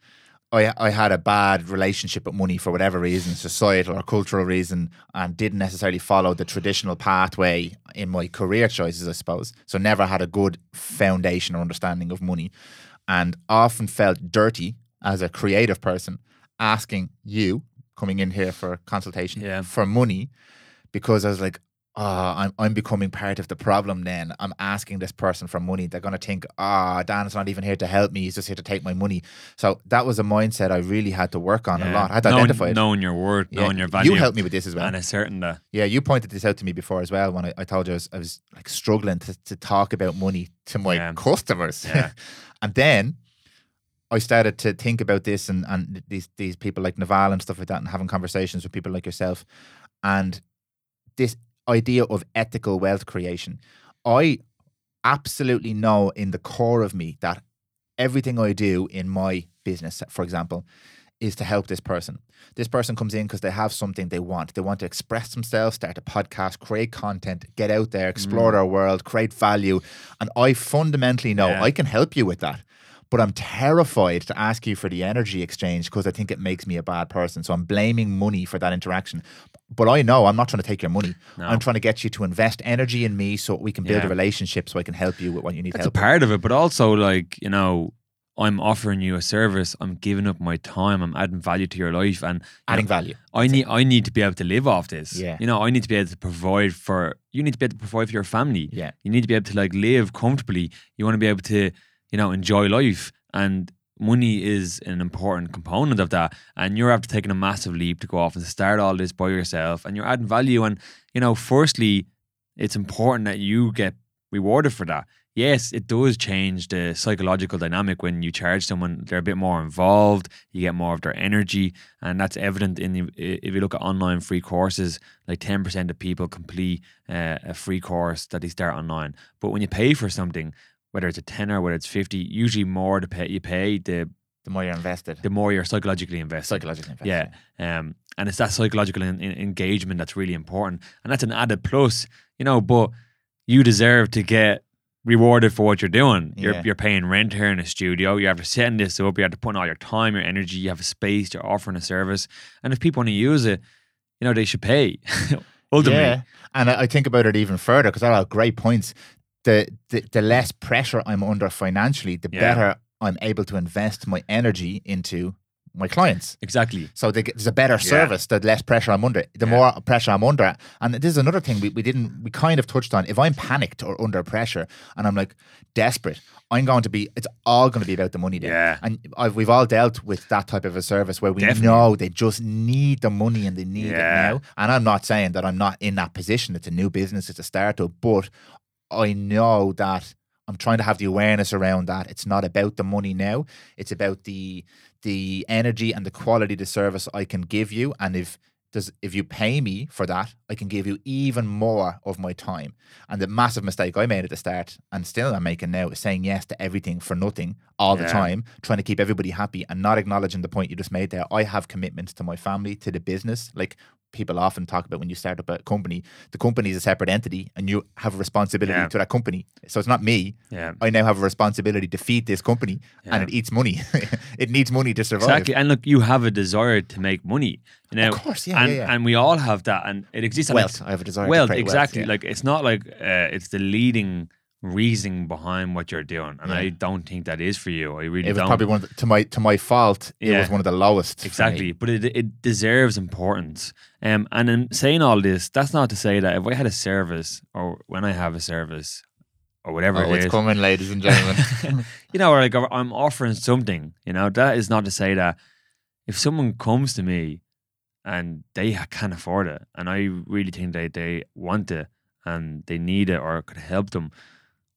I I had a bad relationship with money for whatever reason, societal or cultural reason, and didn't necessarily follow the traditional pathway in my career choices, I suppose. So never had a good foundation or understanding of money, and often felt dirty as a creative person asking you coming in here for consultation Yeah. for money because I was like, oh, I'm, I'm becoming part of the problem then. I'm asking this person for money. They're going to think, ah, Dan's not even here to help me. He's just here to take my money. So that was a mindset I really had to work on a lot. I had to knowing, identify it. knowing your worth, Yeah. knowing your value. You helped me with this as well. and it's certain that Yeah, you pointed this out to me before as well when I, I told you I was, I was like struggling to, to talk about money to my Yeah. customers. Yeah. and then I started to think about this and, and these these people like Naval and stuff like that and having conversations with people like yourself and this idea of ethical wealth creation. I absolutely know in the core of me that everything I do in my business, for example, is to help this person. This person comes in because they have something they want. They want to express themselves, start a podcast, create content, get out there, explore mm. our world, create value. And I fundamentally know Yeah. I can help you with that. But I'm terrified to ask you for the energy exchange because I think it makes me a bad person. So I'm blaming money for that interaction. But I know I'm not trying to take your money. No. I'm trying to get you to invest energy in me so we can build a relationship so I can help you with what you need that's a help with. part of it. But also, like you know, I'm offering you a service. I'm giving up my time. I'm adding value to your life, and you Adding know, value. I need I need to be able to live off this. Yeah. You know, I need to be able to provide for you need to be able to provide for your family. Yeah. You need to be able to like live comfortably. You want to be able to, you know, enjoy life. And money is an important component of that. And you're after taking a massive leap to go off and start all this by yourself and you're adding value. And, you know, firstly, it's important that you get rewarded for that. Yes, it does change the psychological dynamic when you charge someone. They're a bit more involved. You get more of their energy, and that's evident in the, if you look at online free courses. Like ten percent of people complete uh, a free course that they start online. But when you pay for something, whether it's a tenner, whether it's fifty, usually more to pay. You pay the The more you're invested. the more you're psychologically invested. psychologically invested. Yeah. Um, and it's that psychological en- en- engagement that's really important. And that's an added plus, you know, but you deserve to get rewarded for what you're doing. You're, Yeah. you're paying rent here in a studio. You're after setting this up. You have to put in all your time, your energy. You have a space. You're offering a service. And if people want to use it, you know, they should pay. Ultimately. Yeah, and I, think about it even further because they're great points. The, the the less pressure I'm under financially, the Yeah. better I'm able to invest my energy into my clients. Exactly. So they get, there's a better service. The less pressure I'm under, the Yeah. more pressure I'm under. And this is another thing we, we didn't we kind of touched on. If I'm panicked or under pressure and I'm like desperate, I'm going to be. It's all going to be about the money. Then. Yeah. And I've, we've all dealt with that type of a service where we Definitely. know they just need the money and they need Yeah. it now. And I'm not saying that I'm not in that position. It's a new business. It's a startup, but I know that I'm trying to have the awareness around that. It's not about the money now. It's about the the energy and the quality of the service I can give you. And if does if you pay me for that, I can give you even more of my time. And the massive mistake I made at the start, and still I'm making now, is saying yes to everything for nothing all the time, trying to keep everybody happy and not acknowledging the point you just made there. I have commitments to my family, to the business. Like people often talk about when you start up a company, the company is a separate entity and you have a responsibility Yeah. to that company. So it's not me. Yeah. I now have a responsibility to feed this company Yeah. and it eats money. it needs money to survive. Exactly. And look, you have a desire to make money. You know, Of course, yeah, and, yeah, yeah. and we all have that, and it exists. Wealth. I have a desire to Wealth, create wealth, exactly. yeah. Like it's not like uh, it's the leading reasoning behind what you're doing, and Yeah. I don't think that is for you. I really It was don't. probably one of the, to my to my fault. It Yeah. was one of the lowest. Exactly, but it it deserves importance. Um, and in saying all this, that's not to say that if I had a service or when I have a service or whatever Oh, it it's is, coming, ladies and gentlemen. you know, like I'm offering something. You know, that is not to say that if someone comes to me and they can't afford it, and I really think they they want it and they need it or could help them,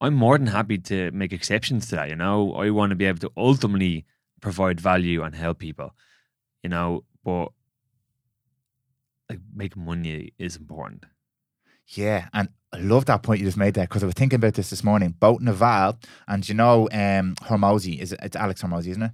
I'm more than happy to make exceptions to that. You know, I want to be able to ultimately provide value and help people. You know, but like making money is important. yeah, and I love that point you just made there because I was thinking about this this morning. Boat Naval and you know, um, Hormozi is it, it's Alex Hormozi, isn't it?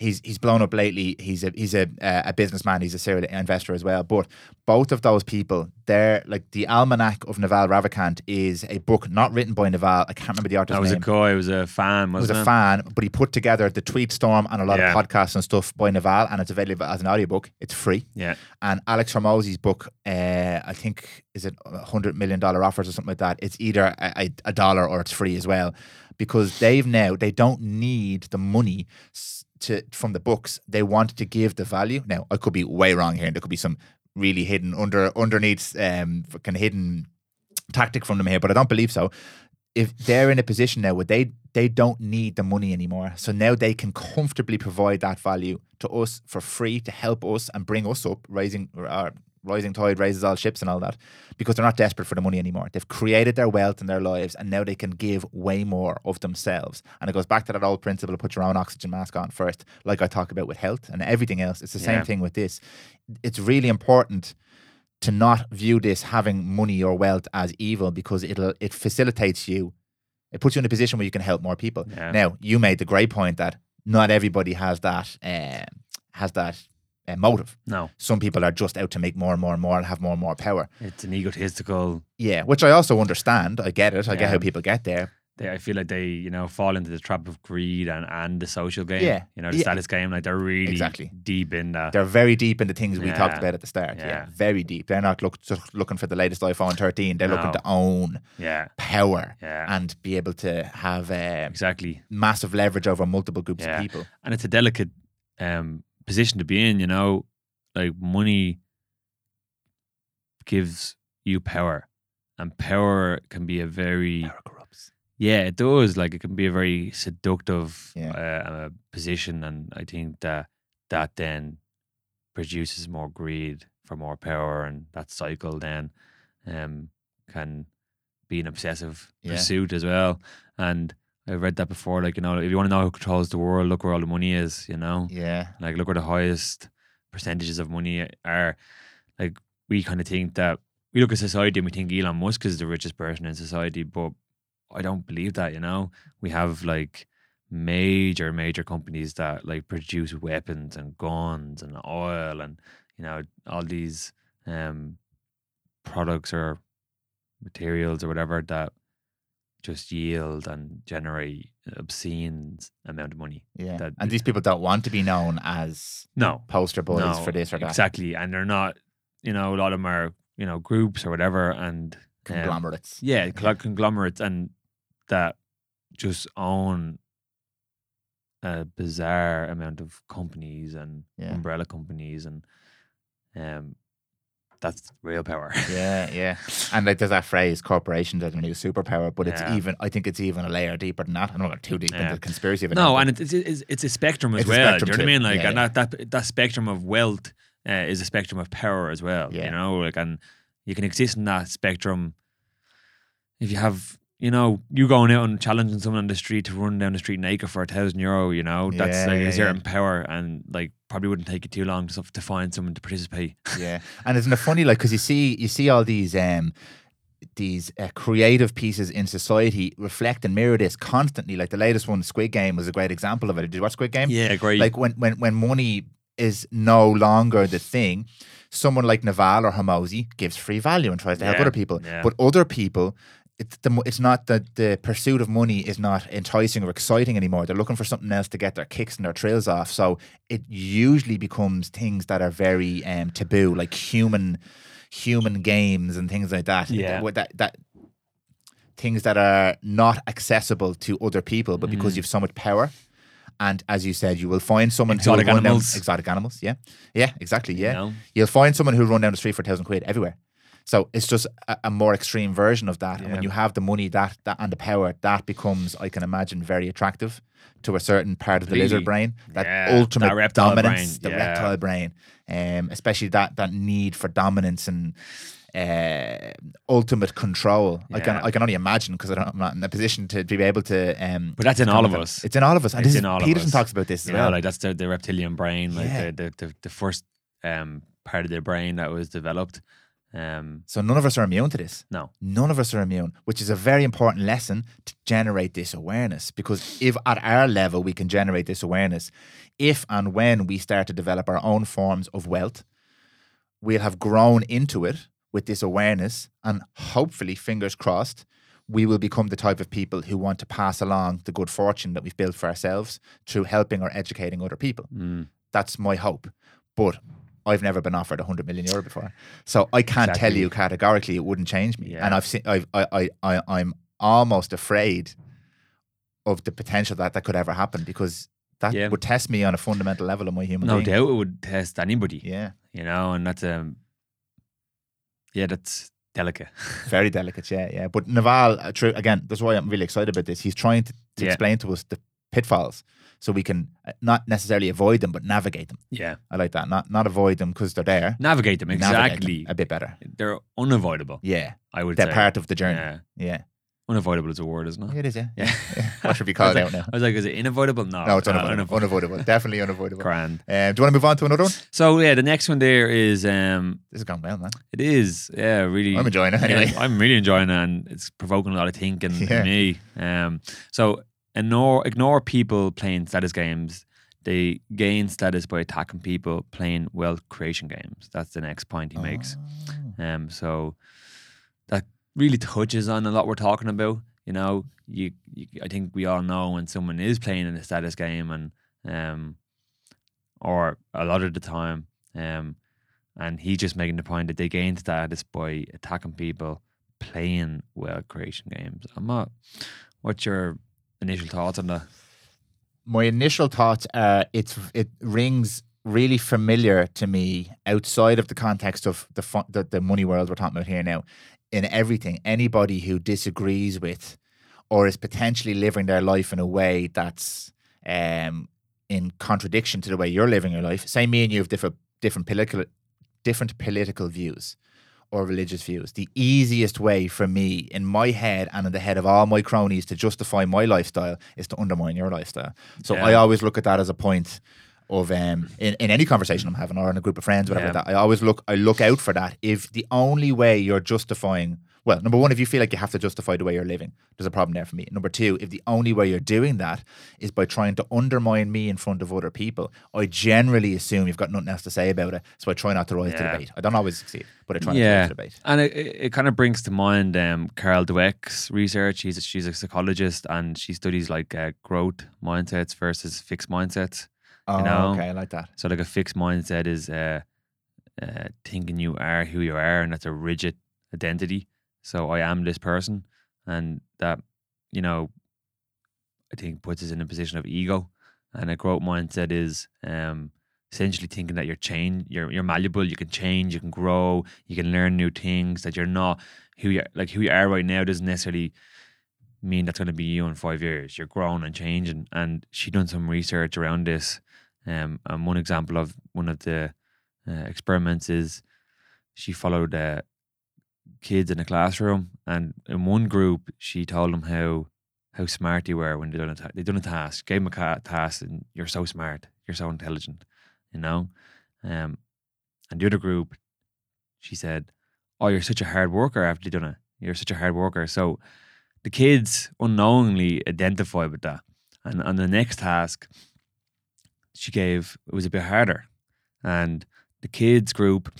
He's he's blown up lately. He's a he's a uh, a businessman. He's a serial investor as well. But both of those people, they're like the Almanack of Naval Ravikant is a book not written by Naval. I can't remember the author's That was name. a guy. It was a fan. was it? Wasn't a fan, but he put together the tweet storm and a lot Yeah. of podcasts and stuff by Naval, and it's available as an audiobook. It's free. Yeah. And Alex Hormozi's book, uh, I think, is it a hundred million dollar offers or something like that. It's either a, a, dollar or it's free as well, because they've now they don't need the money to from the books. They want to give the value. Now I could be way wrong here, and there could be some really hidden under underneath um fucking hidden tactic from them here, but I don't believe so. If they're in a position now where they they don't need the money anymore, so now they can comfortably provide that value to us for free to help us and bring us up, raising uh, rising tide raises all ships and all that, because they're not desperate for the money anymore. They've created their wealth in their lives, and now they can give way more of themselves. And it goes back to that old principle: of put your own oxygen mask on first, like I talk about with health and everything else. It's the same Yeah. thing with this. It's really important to not view this having money or wealth as evil because it'll it facilitates you. It puts you in a position where you can help more people. Yeah. Now, you made the great point that not everybody has that uh, has that uh, motive. No, Some people are just out to make more and more and more and have more and more power. it's an egotistical. Yeah, which I also understand. I get it. I get how people get there. They, I feel like they, you know, fall into the trap of greed and, and the social game. Yeah. You know, the Yeah. status game. Like they're really Exactly. deep in that. They're very deep in the things we talked about at the start. Yeah, Yeah. very deep. They're not look, just looking for the latest iPhone 13. They're looking to own yeah. power Yeah. and be able to have uh, exactly. massive leverage over multiple groups Yeah. of people. and it's a delicate um, position to be in. You know, like money gives you power, and power can be a very Power corrupts. yeah, it does. Like it can be a very seductive Yeah. uh, uh, position, and I think that that then produces more greed for more power, and that cycle then um, can be an obsessive Yeah. pursuit as well. And I've read that before. Like you know, if you want to know who controls the world, look where all the money is. You know, Yeah, like look where the highest percentages of money are. Like we kind of think that we look at society and we think Elon Musk is the richest person in society, but I don't believe that. You know, we have like major major companies that like produce weapons and guns and oil and you know all these um products or materials or whatever that just yield and generate obscene amount of money. yeah. That- and these people don't want to be known as No, poster boys no, for this or that. Exactly, and they're not. You know, a lot of them are you know groups or whatever, and um, Conglomerates. yeah, cl- conglomerates, and that just own a bizarre amount of companies and Yeah. umbrella companies, and um, that's real power. Yeah, yeah. And like there's that phrase, corporations are the new superpower, but it's Yeah. even I think it's even a layer deeper than that. I don't go too deep into the conspiracy of it. No, now, and it's, it's it's a spectrum as It's well. spectrum do you know what I mean? Like, Yeah, and yeah. that that that spectrum of wealth uh, is a spectrum of power as well. Yeah. You know, like, and you can exist in that spectrum if you have. You know, you going out and challenging someone on the street to run down the street naked for a thousand euro, you know, that's Yeah, like yeah, a certain yeah. power and like probably wouldn't take you too long to, to find someone to participate. yeah. And isn't it funny, like, because you see, you see all these, um, these uh, creative pieces in society reflect and mirror this constantly. Like the latest one, Squid Game, was a great example of it. Did you watch Squid Game? Yeah, great. Like when when when money is no longer the thing, someone like Naval or Hormozi gives free value and tries to help other people. yeah. But other people, it's the it's not that the pursuit of money is not enticing or exciting anymore. They're looking for something else to get their kicks and their trails off. So it usually becomes things that are very um, taboo, like human human games and things like that. Yeah. That, that, that things that are not accessible to other people, but Mm. because you've so much power. And as you said, you will find someone Exotic who will run down- animals. exotic animals, yeah, yeah, exactly, you yeah. know? You'll find someone who'll run down the street for a thousand quid everywhere. So it's just a, a more extreme version of that. And when you have the money, that that and the power, that becomes, I can imagine, very attractive to a certain part of the lizard brain. That Yeah, ultimate that reptile dominance, brain, the yeah. reptile brain, um, especially that that need for dominance and uh, ultimate control. I can I can only imagine because I'm not in a position to be able to. Um, But that's in all of it. us. It's in all of us. And It's this is, in all of Peterson talks about this as well. like that's the, the reptilian brain, like Yeah. the, the, the the first um part of the brain that was developed. Um, So none of us are immune to this. no, None of us are immune, which is a very important lesson to generate this awareness. Because if at our level we can generate this awareness, if and when we start to develop our own forms of wealth, we'll have grown into it with this awareness, and hopefully, fingers crossed, we will become the type of people who want to pass along the good fortune that we've built for ourselves through helping or educating other people. Mm, That's my hope. But I've never been offered 100 million euro before. So I can't tell you categorically it wouldn't change me. Yeah. And I've seen, I've, I, I, I, I'm almost afraid of the potential that that could ever happen because that Yeah. would test me on a fundamental level of my human no being. doubt it would test anybody. Yeah. You know, and that's um, yeah, that's delicate. Very delicate. Yeah. Yeah. But Naval, uh, true, again, that's why I'm really excited about this. He's trying to, to Yeah. explain to us the pitfalls so we can uh, not necessarily avoid them, but navigate them. yeah, I like that. Not, not avoid them because they're there. navigate them Navigate them exactly. a bit better. They're unavoidable. Yeah. I would They're say. part of the journey. Yeah, Yeah. unavoidable is a word, isn't it? It is, yeah. Yeah. What should be I was called like- out now? I was like, is it unavoidable? No, No, it's unavoidable. Unavoidable. Definitely unavoidable. Grand. Um, do you want to move on to another one? So yeah, the next one there is um, This is going well, man. it is yeah really. I'm enjoying it Yeah, anyway. I'm really enjoying it, and it's provoking a lot of thinking Yeah. in me. Um, so ignore ignore people playing status games. They gain status by attacking people playing wealth creation games. That's the next point he makes. Oh. Um, so that really touches on a lot we're talking about. You know, you, you I think we all know when someone is playing in a status game, and um, or a lot of the time, um, and he's just making the point that they gain status by attacking people playing wealth creation games. I'm not. What's your initial thoughts on that? My initial thoughts are it's it rings really familiar to me outside of the context of the fun, the, the money world we're talking about here now. In everything, anybody who disagrees with or is potentially living their life in a way that's um, in contradiction to the way you're living your life. Say me and you have different different political different political views or religious views. The easiest way for me in my head and in the head of all my cronies to justify my lifestyle is to undermine your lifestyle. So Yeah. I always look at that as a point of um in, in any conversation I'm having or in a group of friends, whatever Yeah. that I always look I look out for that. If the only way you're justifying well, number one, if you feel like you have to justify the way you're living, there's a problem there for me. Number two, if the only way you're doing that is by trying to undermine me in front of other people, I generally assume you've got nothing else to say about it. So I try not to rise to Yeah. debate. I don't always succeed, but I try not to rise to debate. And it, it, kind of brings to mind um, Carol Dweck's research. She's a, she's a psychologist and she studies like uh, growth mindsets versus fixed mindsets. Oh, know? okay, I like that. So like a fixed mindset is uh, uh, thinking you are who you are, and that's a rigid identity. So I am this person, and that you know, I think puts us in a position of ego. And a growth mindset is um, essentially thinking that you're change, you're you're malleable, you can change, you can grow, you can learn new things. That you're not who you like who you are right now doesn't necessarily mean that's going to be you in five years. You're growing and changing. And she done some research around this. Um, and one example of one of the uh, experiments is she followed uh, kids in a classroom, and in one group she told them how how smart they were when they done a ta- they done a task, gave them a task, and you're so smart, you're so intelligent, you know. Um, and the other group, she said, "Oh, you're such a hard worker after you done it. You're such a hard worker." So the kids unknowingly identify with that, and on the next task, she gave it was a bit harder, and the kids group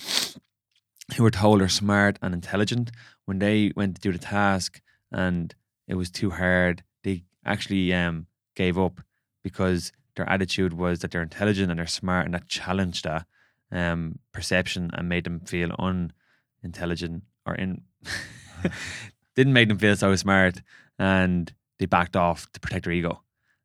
who were told are smart and intelligent when they went to do the task and it was too hard they actually um gave up because their attitude was that they're intelligent and they're smart and that challenged that um perception and made them feel unintelligent or in didn't make them feel so smart and they backed off to protect their ego.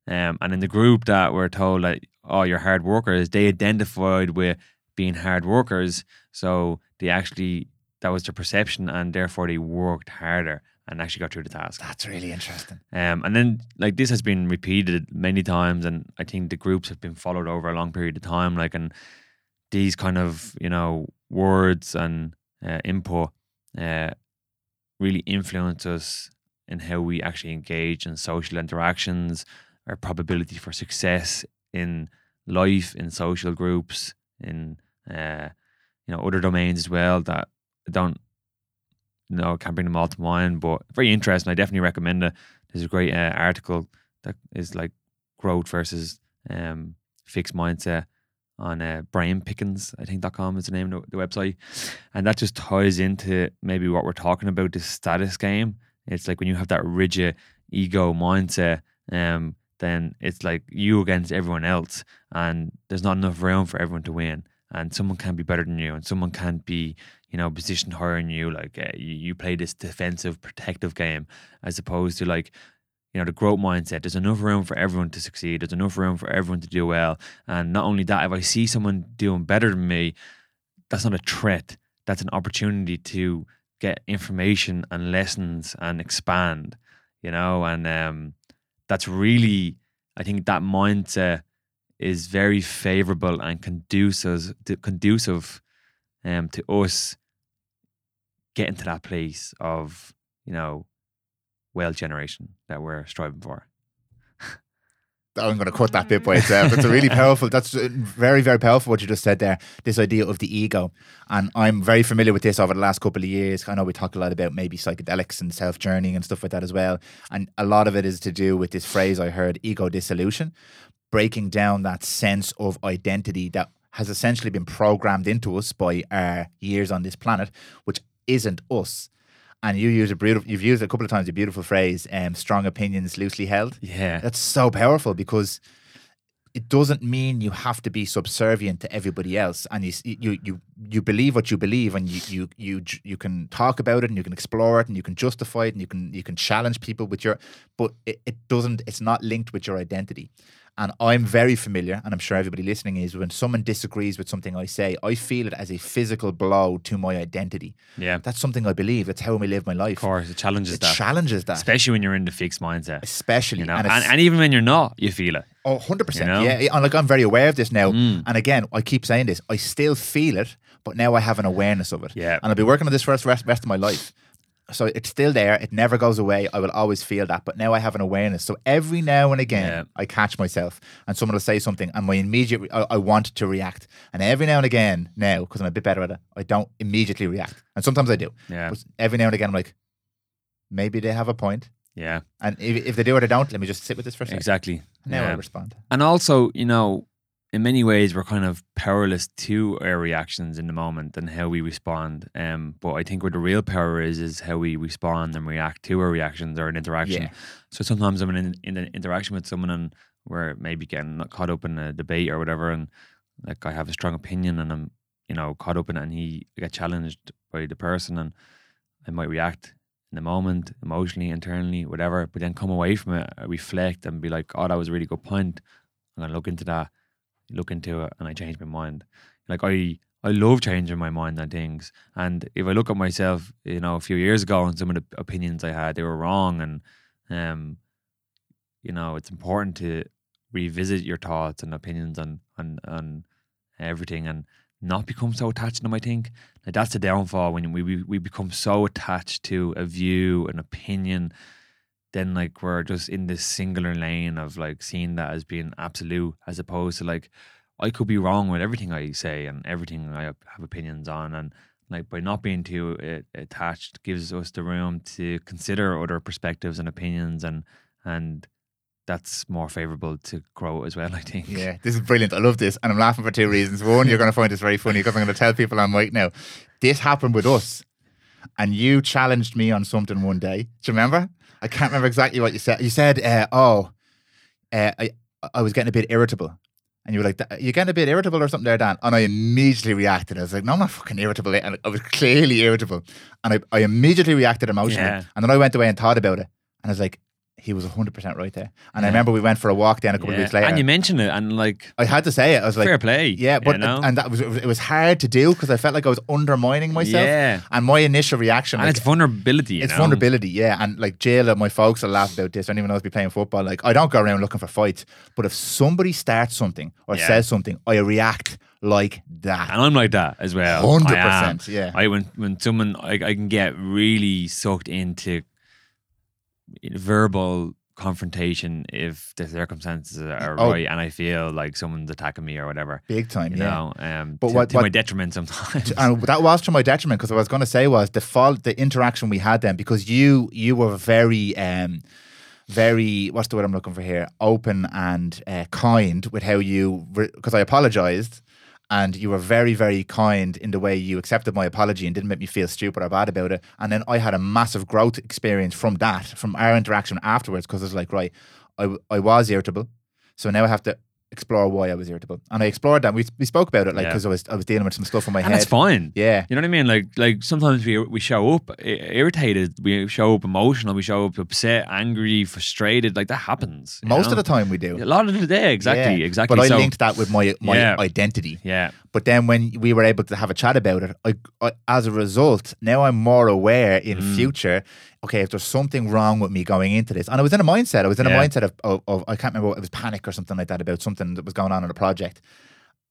Um, and in the group that were told that oh you're hard workers they identified with being hard workers. So they actually that was their perception and therefore they worked harder and actually got through the task That's really interesting. um, and then like this has been repeated many times and i think the groups have been followed over a long period of time like and these kind of you know words and uh, input uh, really influence us in how we actually engage in social interactions our probability for success in life in social groups in uh, you know other domains as well that I don't know, can't bring them all to mind, but very interesting. I definitely recommend it. There's a great uh, article that is like growth versus um, fixed mindset on uh, Brian Pickens, I think .com is the name of the website, and that just ties into maybe what we're talking about this status game. It's like when you have that rigid ego mindset, um, then it's like you against everyone else, and there's not enough room for everyone to win. And someone can be better than you, and someone can be, you know, positioned higher than you. Like uh, you, you play this defensive, protective game, as opposed to like you know, the growth mindset. There's enough room for everyone to succeed. There's enough room for everyone to do well. And not only that, if I see someone doing better than me, that's not a threat. That's an opportunity to get information and lessons and expand, you know, and um, that's really, I think that mindset is very favorable and conducive, conducive um, to us getting to that place of, you know, wealth generation that we're striving for. I'm going to cut that bit by itself. It's a really powerful. That's uh, very, very powerful what you just said there. This idea of the ego, and I'm very familiar with this over the last couple of years. I know we talk a lot about maybe psychedelics and self journeying and stuff like that as well. And a lot of it is to do with this phrase I heard, ego dissolution, breaking down that sense of identity that has essentially been programmed into us by our years on this planet, which isn't us. And you use a beautiful you've used a couple of times a beautiful phrase um, strong opinions loosely held. Yeah. That's so powerful because it doesn't mean you have to be subservient to everybody else. And you you you you believe what you believe and you you you you can talk about it and you can explore it and you can justify it and you can you can challenge people with your but it, it doesn't it's not linked with your identity and I'm very familiar, and I'm sure everybody listening is, when someone disagrees with something I say, I feel it as a physical blow to my identity. Yeah. That's something I believe. That's how I live my life. Of course, it challenges that it that. challenges that. Especially when you're in the fixed mindset. Especially. You know? and, and, and, even when you're not, you feel it. Oh, 100%. You know? Yeah. And like I'm very aware of this now. Mm. And again, I keep saying this. I still feel it, but now I have an awareness of it. Yeah. And I'll be working on this for the rest, rest of my life. So it's still there. It never goes away. I will always feel that. But now I have an awareness. So every now and again, Yeah. I catch myself and someone will say something and my immediate, re- I, I want to react. And every now and again, now, because I'm a bit better at it, I don't immediately react. And sometimes I do. Yeah. But every now and again, I'm like, maybe they have a point. Yeah. And if, if they do or they don't, let me just sit with this for a second. Exactly. Now yeah. I respond. And also, you know, in many ways, we're kind of powerless to our reactions in the moment and how we respond. Um, but I think where the real power is, is how we respond and react to our reactions or an interaction. Yeah. So sometimes I'm in, in an interaction with someone and we're maybe getting caught up in a debate or whatever, and like I have a strong opinion and I'm, you know, caught up in it, and he get challenged by the person, and I might react in the moment, emotionally, internally, whatever. But then come away from it, I reflect and be like, oh, that was a really good point. I'm gonna look into that, look into it, and I change my mind. Like I, I love changing my mind on things. And if I look at myself, you know, a few years ago and some of the opinions I had, they were wrong. And um, you know, it's important to revisit your thoughts and opinions on on on everything and not become so attached to them. I think like that's the downfall when we, we we become so attached to a view, an opinion, then like we're just in this singular lane of like seeing that as being absolute, as opposed to like I could be wrong with everything I say and everything I have opinions on, and like by not being too uh, attached gives us the room to consider other perspectives and opinions, and and that's more favorable to grow as well. I think. Yeah, this is brilliant. I love this. And I'm laughing for two reasons. One, you're going to find this very funny because I'm going to tell people I'm right now. This happened with us. And you challenged me on something one day. Do you remember? I can't remember exactly what you said. You said, uh, oh, uh, I, I was getting a bit irritable. And you were like, you're getting a bit irritable or something there, Dan. And I immediately reacted. I was like, no, I'm not fucking irritable. And I was clearly irritable. And I, I immediately reacted emotionally. Yeah. And then I went away and thought about it. And I was like, he was 100% right there. And I remember we went for a walk then a couple of Yeah. weeks later. and you mentioned it, and like I had to say it. I was like, fair play. yeah, but you know? and that was it was hard to do because I felt like I was undermining myself. Yeah. And my initial reaction, and like, it's vulnerability. You it's know? vulnerability, yeah. And like Jill and my folks will laugh about this. i don't Anyone else be playing football? Like I don't go around looking for fights, but if somebody starts something or Yeah. says something, I react like that. And I'm like that as well. Hundred I am. percent, yeah. I when when someone I, I can get really sucked into verbal confrontation if the circumstances are Oh. right and I feel like someone's attacking me or whatever. Big time, You yeah. know, um, But to, what- to what- my detriment sometimes. and that was to my detriment because what I was going to say was the fault, the interaction we had then because you you were very um very what's the word I'm looking for here open and uh, kind with how you because I apologized and you were very very kind in the way you accepted my apology and didn't make me feel stupid or bad about it. And then I had a massive growth experience from that from our interaction afterwards because it's like right I, I was irritable. So now I have to explore why I was irritable and I explored that we, we spoke about it like Yeah. because I was I was dealing with some stuff in my and head that's fine. yeah You know what I mean? Like, like sometimes we we show up irritated, we show up emotional, we show up upset, angry, frustrated. Like that happens. Most know? of the time we do. a lot of the day, exactly, Yeah. exactly. But I so, linked that with my my Yeah. identity. yeah, But then when we were able to have a chat about it, I, I, as a result, now I'm more aware in Mm. future. Okay, if there's something wrong with me going into this, and I was in a mindset. I was in a mindset of, of, of I can't remember what it was panic or something like that about something that was going on in a project.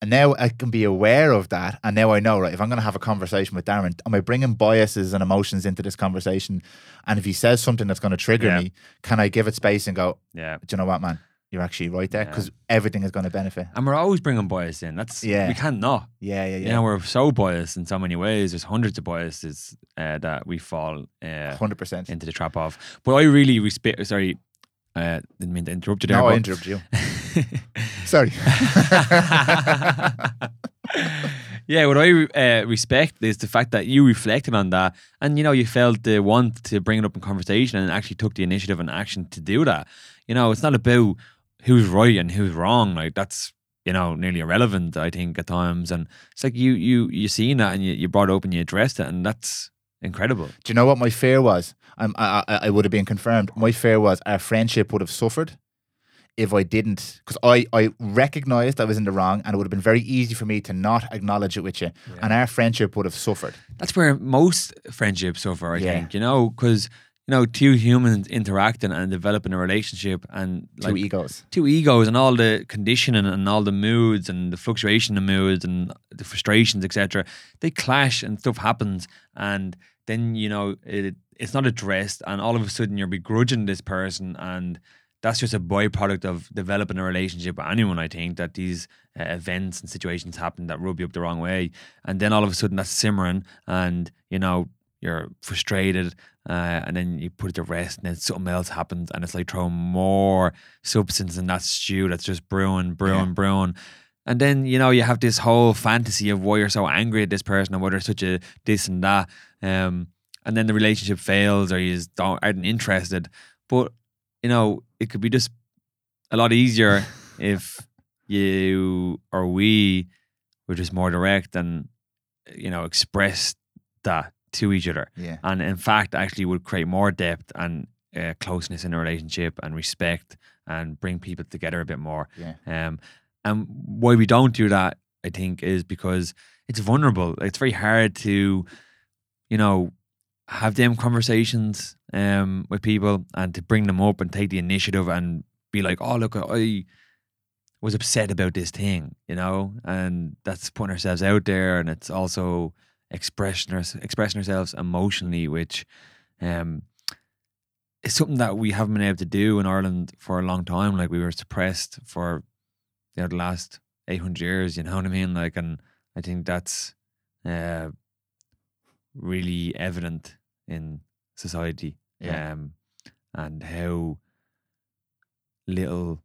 And now I can be aware of that, and now I know right. If I'm going to have a conversation with Darren, am I bringing biases and emotions into this conversation? And if he says something that's going to trigger Yeah. me, can I give it space and go? yeah. Do you know what, man? You're actually right there Yeah. because everything is going to benefit. And we're always bringing bias in. That's Yeah. We can't not. Yeah, yeah, yeah. You know, we're so biased in so many ways. There's hundreds of biases uh, that we fall uh, Hundred percent. into the trap of. But I really respect. Sorry, uh, didn't mean to interrupt you there. No, I but- interrupt you. Sorry. yeah, what I uh, respect is the fact that you reflected on that, and you know you felt the want to bring it up in conversation, and actually took the initiative and action to do that. You know, it's not about who's right and who's wrong. Like that's you know nearly irrelevant. I think at times, and it's like you you you seen that and you, you brought it up and you addressed it, and that's incredible. Do you know what my fear was? Um, I, I, I would have been confirmed. My fear was our friendship would have suffered if I didn't, because I, I recognized I was in the wrong, and it would have been very easy for me to not acknowledge it with you, and our friendship would have suffered. That's where most friendships suffer. I Yeah. think you know because. You know, two humans interacting and developing a relationship, and Two like egos. two egos and all the conditioning and all the moods and the fluctuation of moods and the frustrations, etc. They clash and stuff happens, and then you know it, it's not addressed, and all of a sudden you're begrudging this person, and that's just a byproduct of developing a relationship with anyone. I think that these uh, events and situations happen that rub you up the wrong way, and then all of a sudden that's simmering, and you know you're frustrated, uh, and then you put it to rest, and then something else happens, and it's like throwing more substance in that stew that's just brewing, brewing, brewing. And then you know you have this whole fantasy of why you're so angry at this person and why they're such a this and that, um, and then the relationship fails or you just don't aren't interested. But you know it could be just a lot easier if you or we were just more direct and you know express that to each other Yeah. and in fact actually would create more depth and uh, closeness in a relationship and respect and bring people together a bit more Yeah. um, and why we don't do that i think is because it's vulnerable it's very hard to you know have them conversations um, with people and to bring them up and take the initiative and be like oh look i was upset about this thing you know and that's putting ourselves out there and it's also expressing, our, expressing ourselves emotionally which um, is something that we haven't been able to do in Ireland for a long time like we were suppressed for you know the last 800 years you know what I mean like and I think that's uh, really evident in society Yeah. um, and how little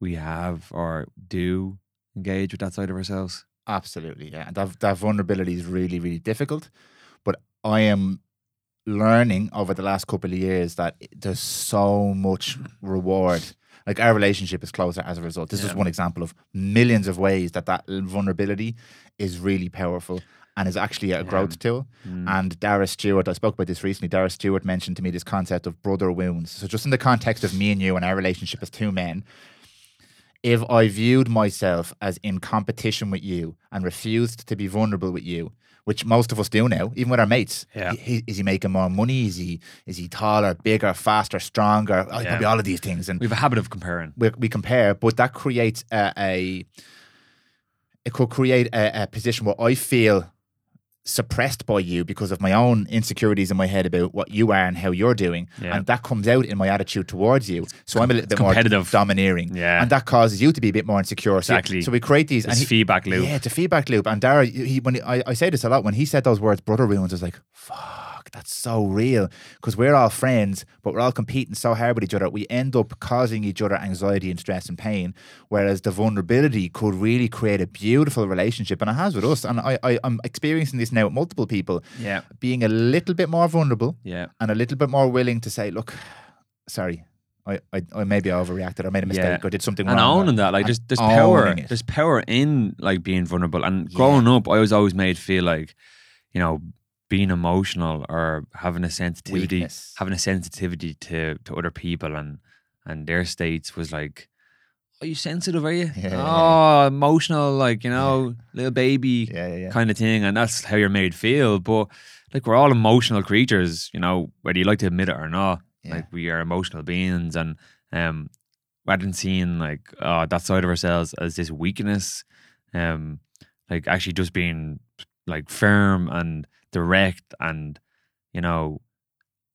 we have or do engage with that side of ourselves. Absolutely, yeah. And that, that vulnerability is really, really difficult. But I am learning over the last couple of years that there's so much reward. Like our relationship is closer as a result. This is one example of millions of ways that that vulnerability is really powerful and is actually a Yeah. growth tool. Mm. And Dara Stewart, I spoke about this recently. Dara Stewart mentioned to me this concept of brother wounds. So, just in the context of me and you and our relationship as two men, if I viewed myself as in competition with you and refused to be vulnerable with you, which most of us do now, even with our mates, Yeah. he- is he making more money? Is he is he taller, bigger, faster, stronger? Oh, Yeah. could be all of these things, and we have a habit of comparing. we, we compare, but that creates a, a it could create a, a position where I feel suppressed by you because of my own insecurities in my head about what you are and how you're doing. Yeah. And that comes out in my attitude towards you. So I'm a little bit competitive. more domineering. Yeah. And that causes you to be a bit more insecure. So- Exactly. So, we create these. This and he- feedback loop. Yeah, it's a feedback loop. And Dara, he, when he, I, I say this a lot, when he said those words, brother wounds, I was like, fuck, that's so real. Because we're all friends, but we're all competing so hard with each other. We end up causing each other anxiety and stress and pain. Whereas the vulnerability could really create a beautiful relationship. And it has with us. And I, I, I'm experiencing this now with multiple people. Yeah. Being a little bit more vulnerable Yeah. and a little bit more willing to say, look, sorry. I, I, I maybe I overreacted. I made a mistake Yeah. or did something and wrong. or- owning that, like there's there's power, it. there's power in like being vulnerable. And growing up, I was always made feel like, you know, being emotional or having a sensitivity, Weakness. having a sensitivity to to other people and and their states was like, are you sensitive? Are you? Yeah. Oh, emotional, like you know, little baby Yeah, yeah, yeah. kind of thing, and that's how you're made feel. But like we're all emotional creatures, you know, whether you like to admit it or not. Like we are emotional beings, and um, rather than seeing like uh, that side of ourselves as this weakness, um, like actually just being like firm and direct, and you know,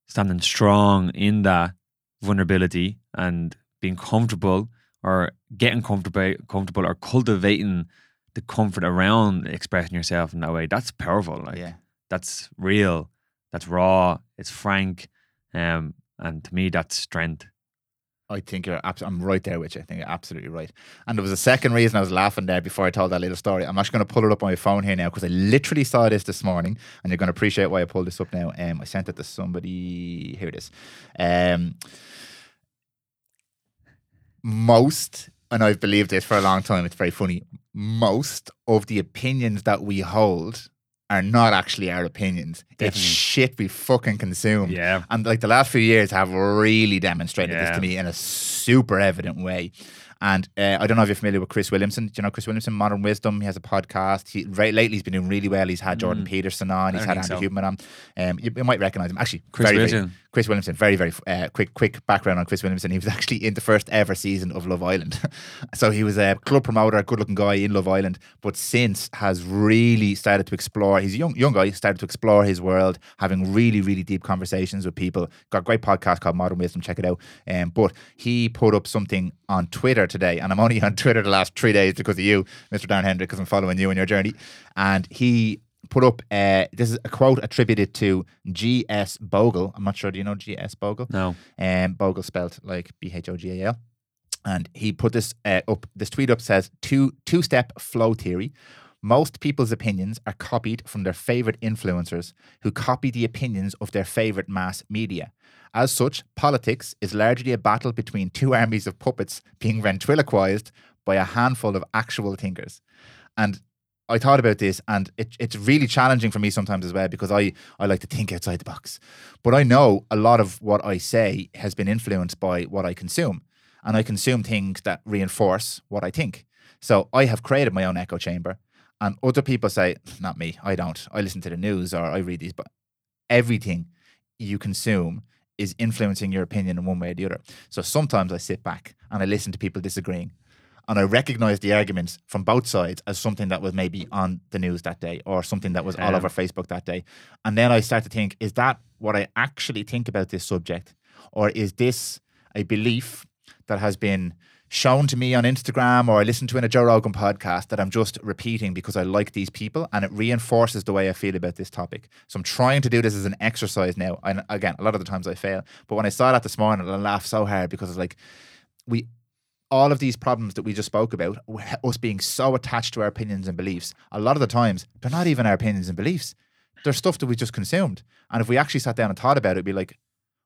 standing strong in that vulnerability and being comfortable or getting comfortable, comfortable or cultivating the comfort around expressing yourself in that way. That's powerful. Like yeah. that's real. That's raw. It's frank. Um, and to me, that's strength. I think you're. Abs- I'm right there with you. I think you're absolutely right. And there was a second reason I was laughing there before I told that little story. I'm actually going to pull it up on my phone here now because I literally saw this this morning, and you're going to appreciate why I pulled this up now. Um, I sent it to somebody. Here it is. Um, most, and I've believed this for a long time. It's very funny. Most of the opinions that we hold are not actually our opinions. It's shit we fucking consume. Yeah. And like the last few years have really demonstrated this to me in a super evident way. And uh, I don't know if you're familiar with Chris Williamson. Do you know Chris Williamson, Modern Wisdom? He has a podcast. He right, lately he's been doing really well. He's had Jordan Peterson on. He's Mm. Had Andy think Huberman on. Um, you, you might recognize him. Actually, Chris very, very- Williamson. Chris Williamson, very, very uh, quick, quick background on Chris Williamson. He was actually in the first ever season of Love Island. so he was a club promoter, a good looking guy in Love Island, but since has really started to explore. He's a young, young guy, started to explore his world, having really, really deep conversations with people. Got a great podcast called Modern Wisdom, check it out. Um, but he put up something on Twitter today, and I'm only on Twitter the last three days because of you, Mr. Darren Hendrick, because I'm following you on your journey. And he put up uh, this is a quote attributed to G.S. Bhogal. I'm not sure. Do you know G.S. Bhogal? No. Um, Bhogal spelled like B H O G A L. And he put this uh, up. This tweet up says two two step flow theory. Most people's opinions are copied from their favorite influencers, who copy the opinions of their favorite mass media. As such, politics is largely a battle between two armies of puppets being ventriloquized by a handful of actual thinkers. And I thought about this, and it, it's really challenging for me sometimes as well because I, I like to think outside the box. But I know a lot of what I say has been influenced by what I consume, and I consume things that reinforce what I think. So I have created my own echo chamber, and other people say, "Not me. I don't. I listen to the news or I read these." But everything you consume is influencing your opinion in one way or the other. So sometimes I sit back and I listen to people disagreeing and I recognize the arguments from both sides as something that was maybe on the news that day or something that was all Yeah. over Facebook that day. And then I start to think, is that what I actually think about this subject? Or is this a belief that has been shown to me on Instagram or I listen to in a Joe Rogan podcast that I'm just repeating because I like these people and it reinforces the way I feel about this topic. So I'm trying to do this as an exercise now. And again, a lot of the times I fail. But when I saw that this morning, I laughed so hard because it's like we all of these problems that we just spoke about, us being so attached to our opinions and beliefs, a lot of the times they're not even our opinions and beliefs. They're stuff that we just consumed. And if we actually sat down and thought about it, it'd be like,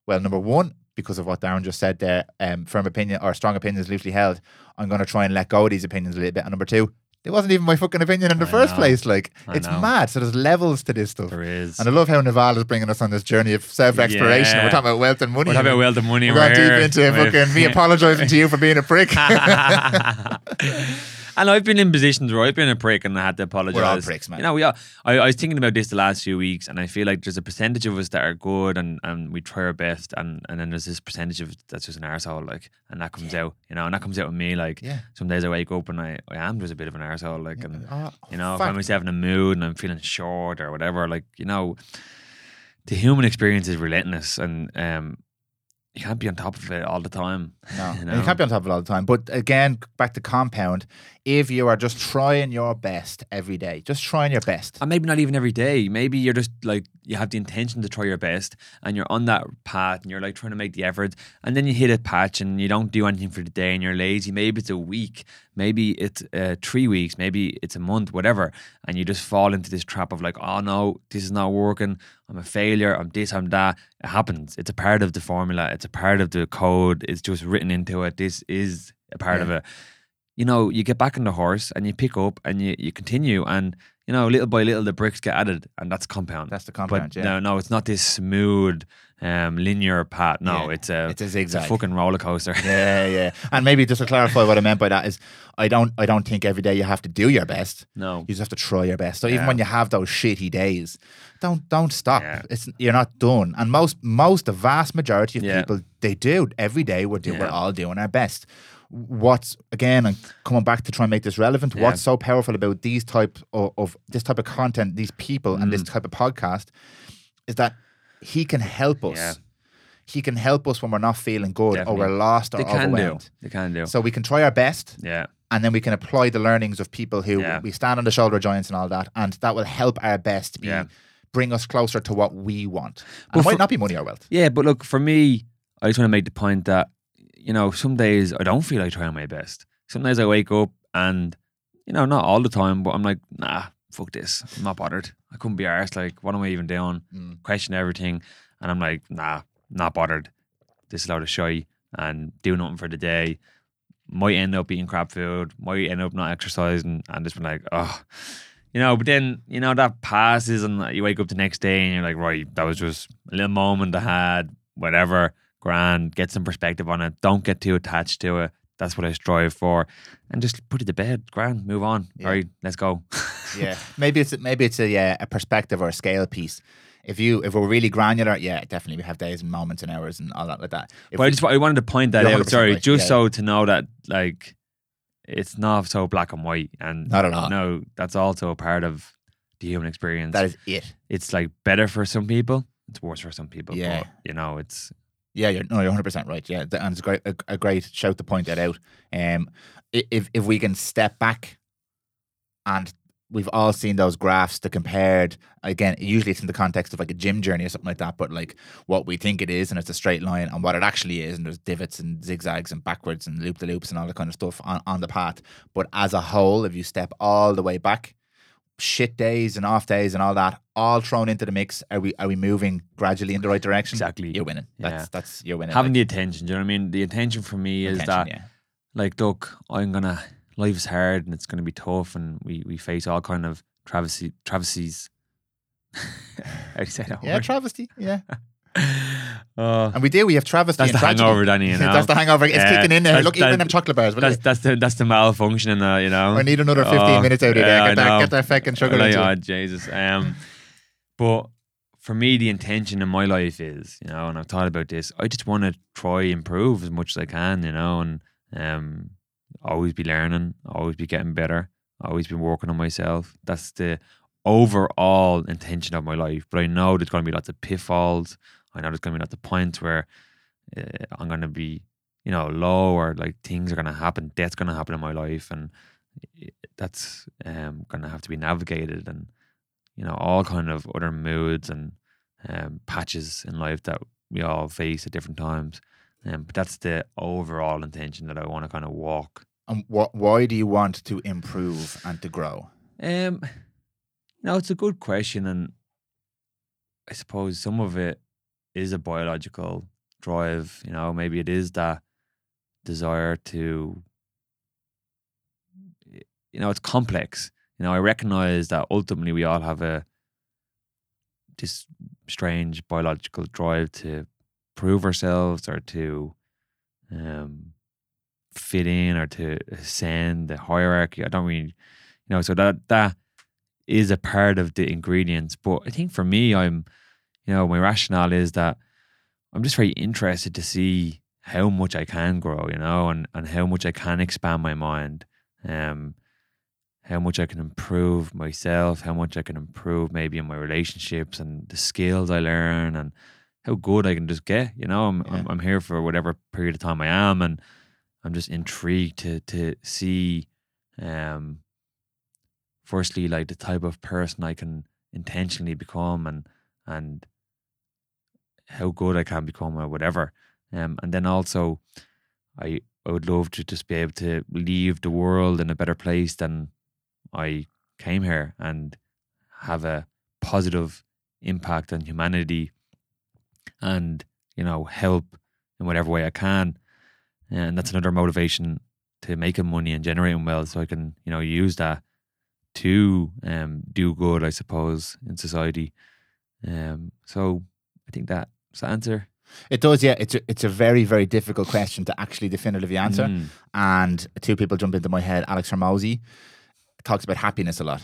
well, number one, because of what Darren just said there, um, firm opinion or strong opinions loosely held, I'm going to try and let go of these opinions a little bit. And number two, it wasn't even my fucking opinion in the I first know. place. Like, I it's know. mad. So there's levels to this stuff. There is. And I love how Naval is bringing us on this journey of self exploration. Yeah. We're talking about wealth and money. We're talking about wealth and money. We're We're going deep into fucking me apologizing to you for being a prick. And I've been in positions where I've been a prick and I had to apologize. We're all pricks, man. You know, we are. I, I was thinking about this the last few weeks, and I feel like there's a percentage of us that are good and, and we try our best, and, and then there's this percentage of that's just an arsehole, like, and that comes out, you know, and that comes out with me. Like, Yeah. some days I wake up and I, I am just a bit of an arsehole, like, and Oh, you know, if. I'm myself in a mood and I'm feeling short or whatever, like, you know, the human experience is relentless, and um, you can't be on top of it all the time. No, you know? you can't be on top of it all the time. But again, back to compound. If you are just trying your best every day, just trying your best. And maybe not even every day. Maybe you're just like you have the intention to try your best and you're on that path and you're like trying to make the effort and then you hit a patch and you don't do anything for the day and you're lazy. Maybe it's a week, maybe it's uh, three weeks, maybe it's a month, whatever. And you just fall into this trap of like, oh no, this is not working. I'm a failure. I'm this, I'm that. It happens. It's a part of the formula. It's a part of the code. It's just written into it. This is a part of Yeah. it you know, you get back on the horse and you pick up and you, you continue and you know, little by little the bricks get added and that's compound. That's the compound, but yeah. no, no, it's not this smooth, um, linear path. No, Yeah, it's a it's a it's a fucking roller coaster. yeah, yeah. And maybe just to clarify what I meant by that is I don't I don't think every day you have to do your best. no. You just have to try your best. So even when you have those shitty days, don't don't stop. Yeah. It's you're not done. And most most the vast majority of Yeah. people they do every day. We're do, we're all doing our best. What's again and coming back to try and make this relevant? Yeah. What's so powerful about these type of, of this type of content, these people, and this Mm. type of podcast is that he can help us. Yeah. He can help us when we're not feeling good Definitely. or we're lost or They can do. overwhelmed. They can do. So we can try our best yeah. and then we can apply the learnings of people who Yeah. we stand on the shoulder of giants and all that, and that will help our best be bring us closer to what we want. And it might for- not be money or wealth. Yeah, but look, for me, I just want to make the point that, you know, some days I don't feel like trying my best. Some days I wake up and, you know, not all the time, but I'm like, nah, fuck this. I'm not bothered. I couldn't be arsed. Like, what am I even doing? Mm. Question everything. And I'm like, nah, not bothered. This is a load of shy and do nothing for the day. Might end up eating crap food, might end up not exercising and just be like, oh, you know, but then, you know, that passes and you wake up the next day and you're like, right, that was just a little moment I had, whatever, grand, get some perspective on it. Don't get too attached to it. That's what I strive for. And just put it to bed, grand, move on. Yeah. All right, let's go. Yeah, maybe it's maybe it's a yeah, a perspective or a scale piece. If you if we're really granular, yeah, definitely we have days and moments and hours and all that like that. If but I just I wanted to point that out. Sorry, right, just yeah, so to know that like it's not so black and white, and Not at all. No, that's also a part of the human experience. that is it. it's like better for some people. It's worse for some people. Yeah. but, you know, it's Yeah, you're no, you're 100 percent right. Yeah, and it's a great a, a great shout to point that out. Um, if if we can step back, and we've all seen those graphs to compared again. Usually, it's in the context of like a gym journey or something like that. But like what we think it is, and it's a straight line, and what it actually is, and there's divots and zigzags and backwards and loop the loops and all that kind of stuff on on the path. But as a whole, if you step all the way back. Shit days and off days and all that, all thrown into the mix. Are we are we moving gradually in the right direction? Exactly. You're winning. That's Yeah. that's you're winning. having like, the attention. Do you know what I mean? The attention for me is that yeah. like, look, I'm gonna life is hard and it's gonna be tough, and we we face all kind of travesty travesties. How do you say that Yeah, word? travesty. Yeah, Uh, and we do. We have travesty. that's the tragedy. hangover, Danny. You know, that's the hangover. It's Yeah, kicking in there. that's- Look, even them chocolate bars. that's that's the that's the malfunction in the you know. I need another 15 Oh, minutes out of yeah, there. Get that, get that fucking sugar Like, oh. Jesus. Um, but for me, the intention in my life is, you know, and I've thought about this. I just want to try improve as much as I can, you know, and um, always be learning, always be getting better, always be working on myself. That's the overall intention of my life. But I know there's going to be lots of pitfalls. I know there's going to be lots of points where uh, I'm going to be, you know, low or like things are going to happen, death's going to happen in my life, and that's um, going to have to be navigated, and you know, all kind of other moods and um, patches in life that we all face at different times. Um, but that's the overall intention that I want to kind of walk. And wh- why do you want to improve and to grow? Um, no, it's a good question, and I suppose some of it is a biological drive. You know, maybe it is that desire to. You know, it's complex. You know, I recognize that ultimately we all have a this strange biological drive to prove ourselves or to um fit in or to ascend the hierarchy. I don't really, you know, so that that is a part of the ingredients. But I think for me, I'm, you know, my rationale is that I'm just very interested to see how much I can grow, you know, and, and how much I can expand my mind, um, how much I can improve myself, how much I can improve maybe in my relationships and the skills I learn and how good I can just get, you know. I'm I'm, I'm here for whatever period of time I am, and I'm just intrigued to to see, um, firstly like the type of person I can intentionally become and and how good I can become or whatever. Um, and then also, I I would love to just be able to leave the world in a better place than I came here and have a positive impact on humanity and you know help in whatever way I can. And that's another motivation to making money and generating wealth, so I can you know use that to um, do good, I suppose, in society. Um, so I think that answer. It does, yeah. It's a, it's a very, very difficult question to actually definitively answer. Mm. And two people jump into my head. Alex Hormozi talks about happiness a lot.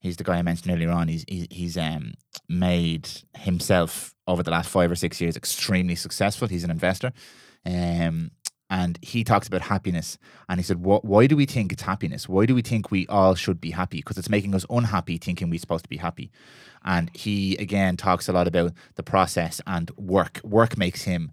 He's the guy I mentioned earlier on. He's he's, he's um, made himself over the last five or six years extremely successful. He's an investor, um, and he talks about happiness. And he said, "What? Why do we think it's happiness? Why do we think we all should be happy? Because it's making us unhappy thinking we're supposed to be happy." And he again talks a lot about the process and work. Work makes him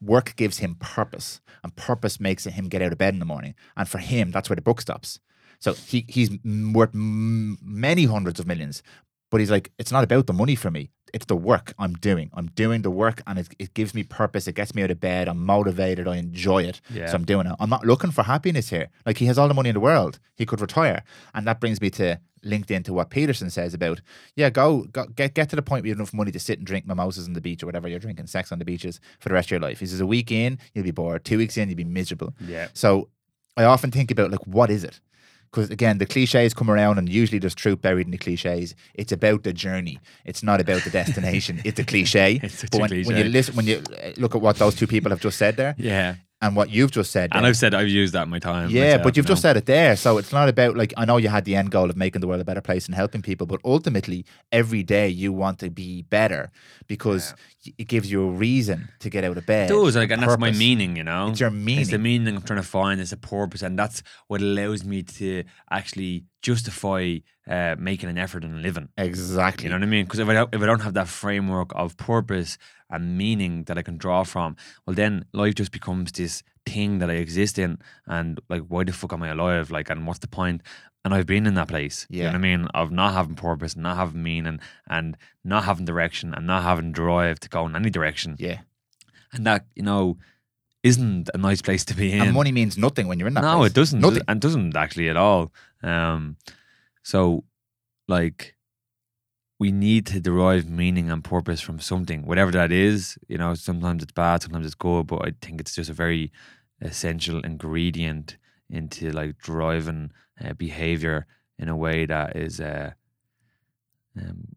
work gives him purpose, and purpose makes him get out of bed in the morning. And for him, that's where the book stops. So he he's worth many hundreds of millions, but he's like, it's not about the money for me. It's the work I'm doing. I'm doing the work, and it, it gives me purpose. It gets me out of bed. I'm motivated. I enjoy it. Yeah. So I'm doing it. I'm not looking for happiness here. Like he has all the money in the world. He could retire, and that brings me to linked into what Peterson says about yeah, go, go get get to the point where you have enough money to sit and drink mimosas on the beach or whatever you're drinking, sex on the beaches for the rest of your life. He says a week in you'll be bored, two weeks in you'll be miserable. Yeah. So I often think about like what is it? Because again, the cliches come around, and usually there's truth buried in the cliches. It's about the journey. It's not about the destination. it's a cliche. It's but a when, when you listen, when you look at what those two people have just said there, Yeah. And what you've just said, And there, I've said I've used that in my time. yeah, myself, but you've you just said it there. So it's not about like I know you had the end goal of making the world a better place and helping people, but ultimately every day you want to be better because y- it gives you a reason to get out of bed. It does, like, and that's my meaning, you know. It's your meaning. It's the meaning. meaning I'm trying to find. It's a purpose, and that's what allows me to actually justify uh, making an effort and living. Exactly. You know what I mean? Because if I don't, if I don't have that framework of purpose and meaning that I can draw from, well, then life just becomes this thing that I exist in, and like, why the fuck am I alive? Like, and what's the point? And I've been in that place. You Yeah. know what I mean? Of not having purpose, not having meaning, and not having direction, and not having drive to go in any direction. yeah. And that you know isn't a nice place to be in. And money means nothing when you're in that no, place. it doesn't. Nothing. And doesn't actually at all. Um, so, like, we need to derive meaning and purpose from something, whatever that is. You know, sometimes it's bad, sometimes it's good, but I think it's just a very essential ingredient into like driving uh, behavior in a way that is uh, um,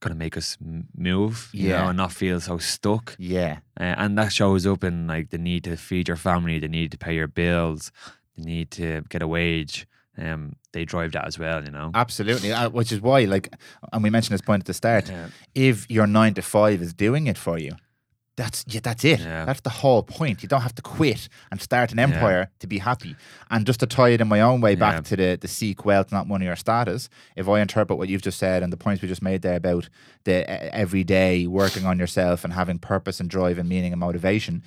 going to make us m- move, you know, and not feel so stuck. Yeah. Uh, and that shows up in like the need to feed your family, the need to pay your bills, the need to get a wage. Um, they drive that as well, you know. Absolutely. Uh, which is why, like, and we mentioned this point at the start. Yeah. If your nine to five is doing it for you, that's yeah, that's it. Yeah. That's the whole point. You don't have to quit and start an empire to be happy. And just to tie it in my own way back Yeah. to the the seek wealth, not money or status. If I interpret what you've just said and the points we just made there about the uh, every day working on yourself and having purpose and drive and meaning and motivation.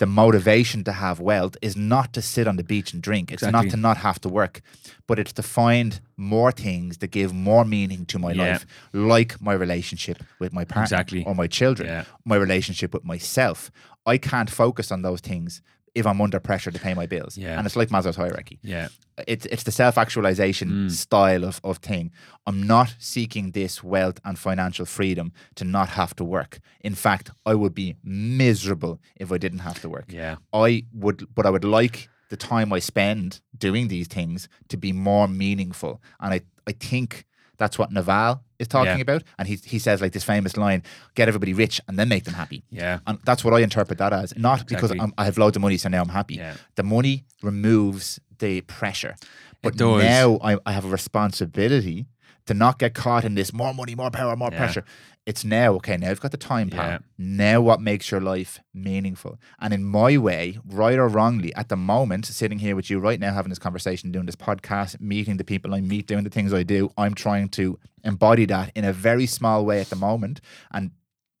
The motivation to have wealth is not to sit on the beach and drink. It's not to not have to work, but it's to find more things that give more meaning to my Yeah. life, like my relationship with my partner Exactly. or my children, Yeah. my relationship with myself. I can't focus on those things if I'm under pressure to pay my bills. Yeah. And it's like Maslow's hierarchy. Yeah. It's it's the self actualization Mm. style of, of thing. I'm not seeking this wealth and financial freedom to not have to work. In fact, I would be miserable if I didn't have to work. Yeah. I would, but I would like the time I spend doing these things to be more meaningful. And I, I think that's what Naval is talking Yeah. about, and he he says like this famous line: "Get everybody rich and then make them happy." Yeah. And that's what I interpret that as. Not because I'm, I have loads of money, so now I'm happy. Yeah. The money removes the pressure. But now I, I have a responsibility to not get caught in this more money, more power, more Yeah. pressure. It's now, okay, now I've got the time power. Yeah. Now what makes your life meaningful? And in my way, right or wrongly, at the moment, sitting here with you right now, having this conversation, doing this podcast, meeting the people I meet, doing the things I do, I'm trying to embody that in a very small way at the moment and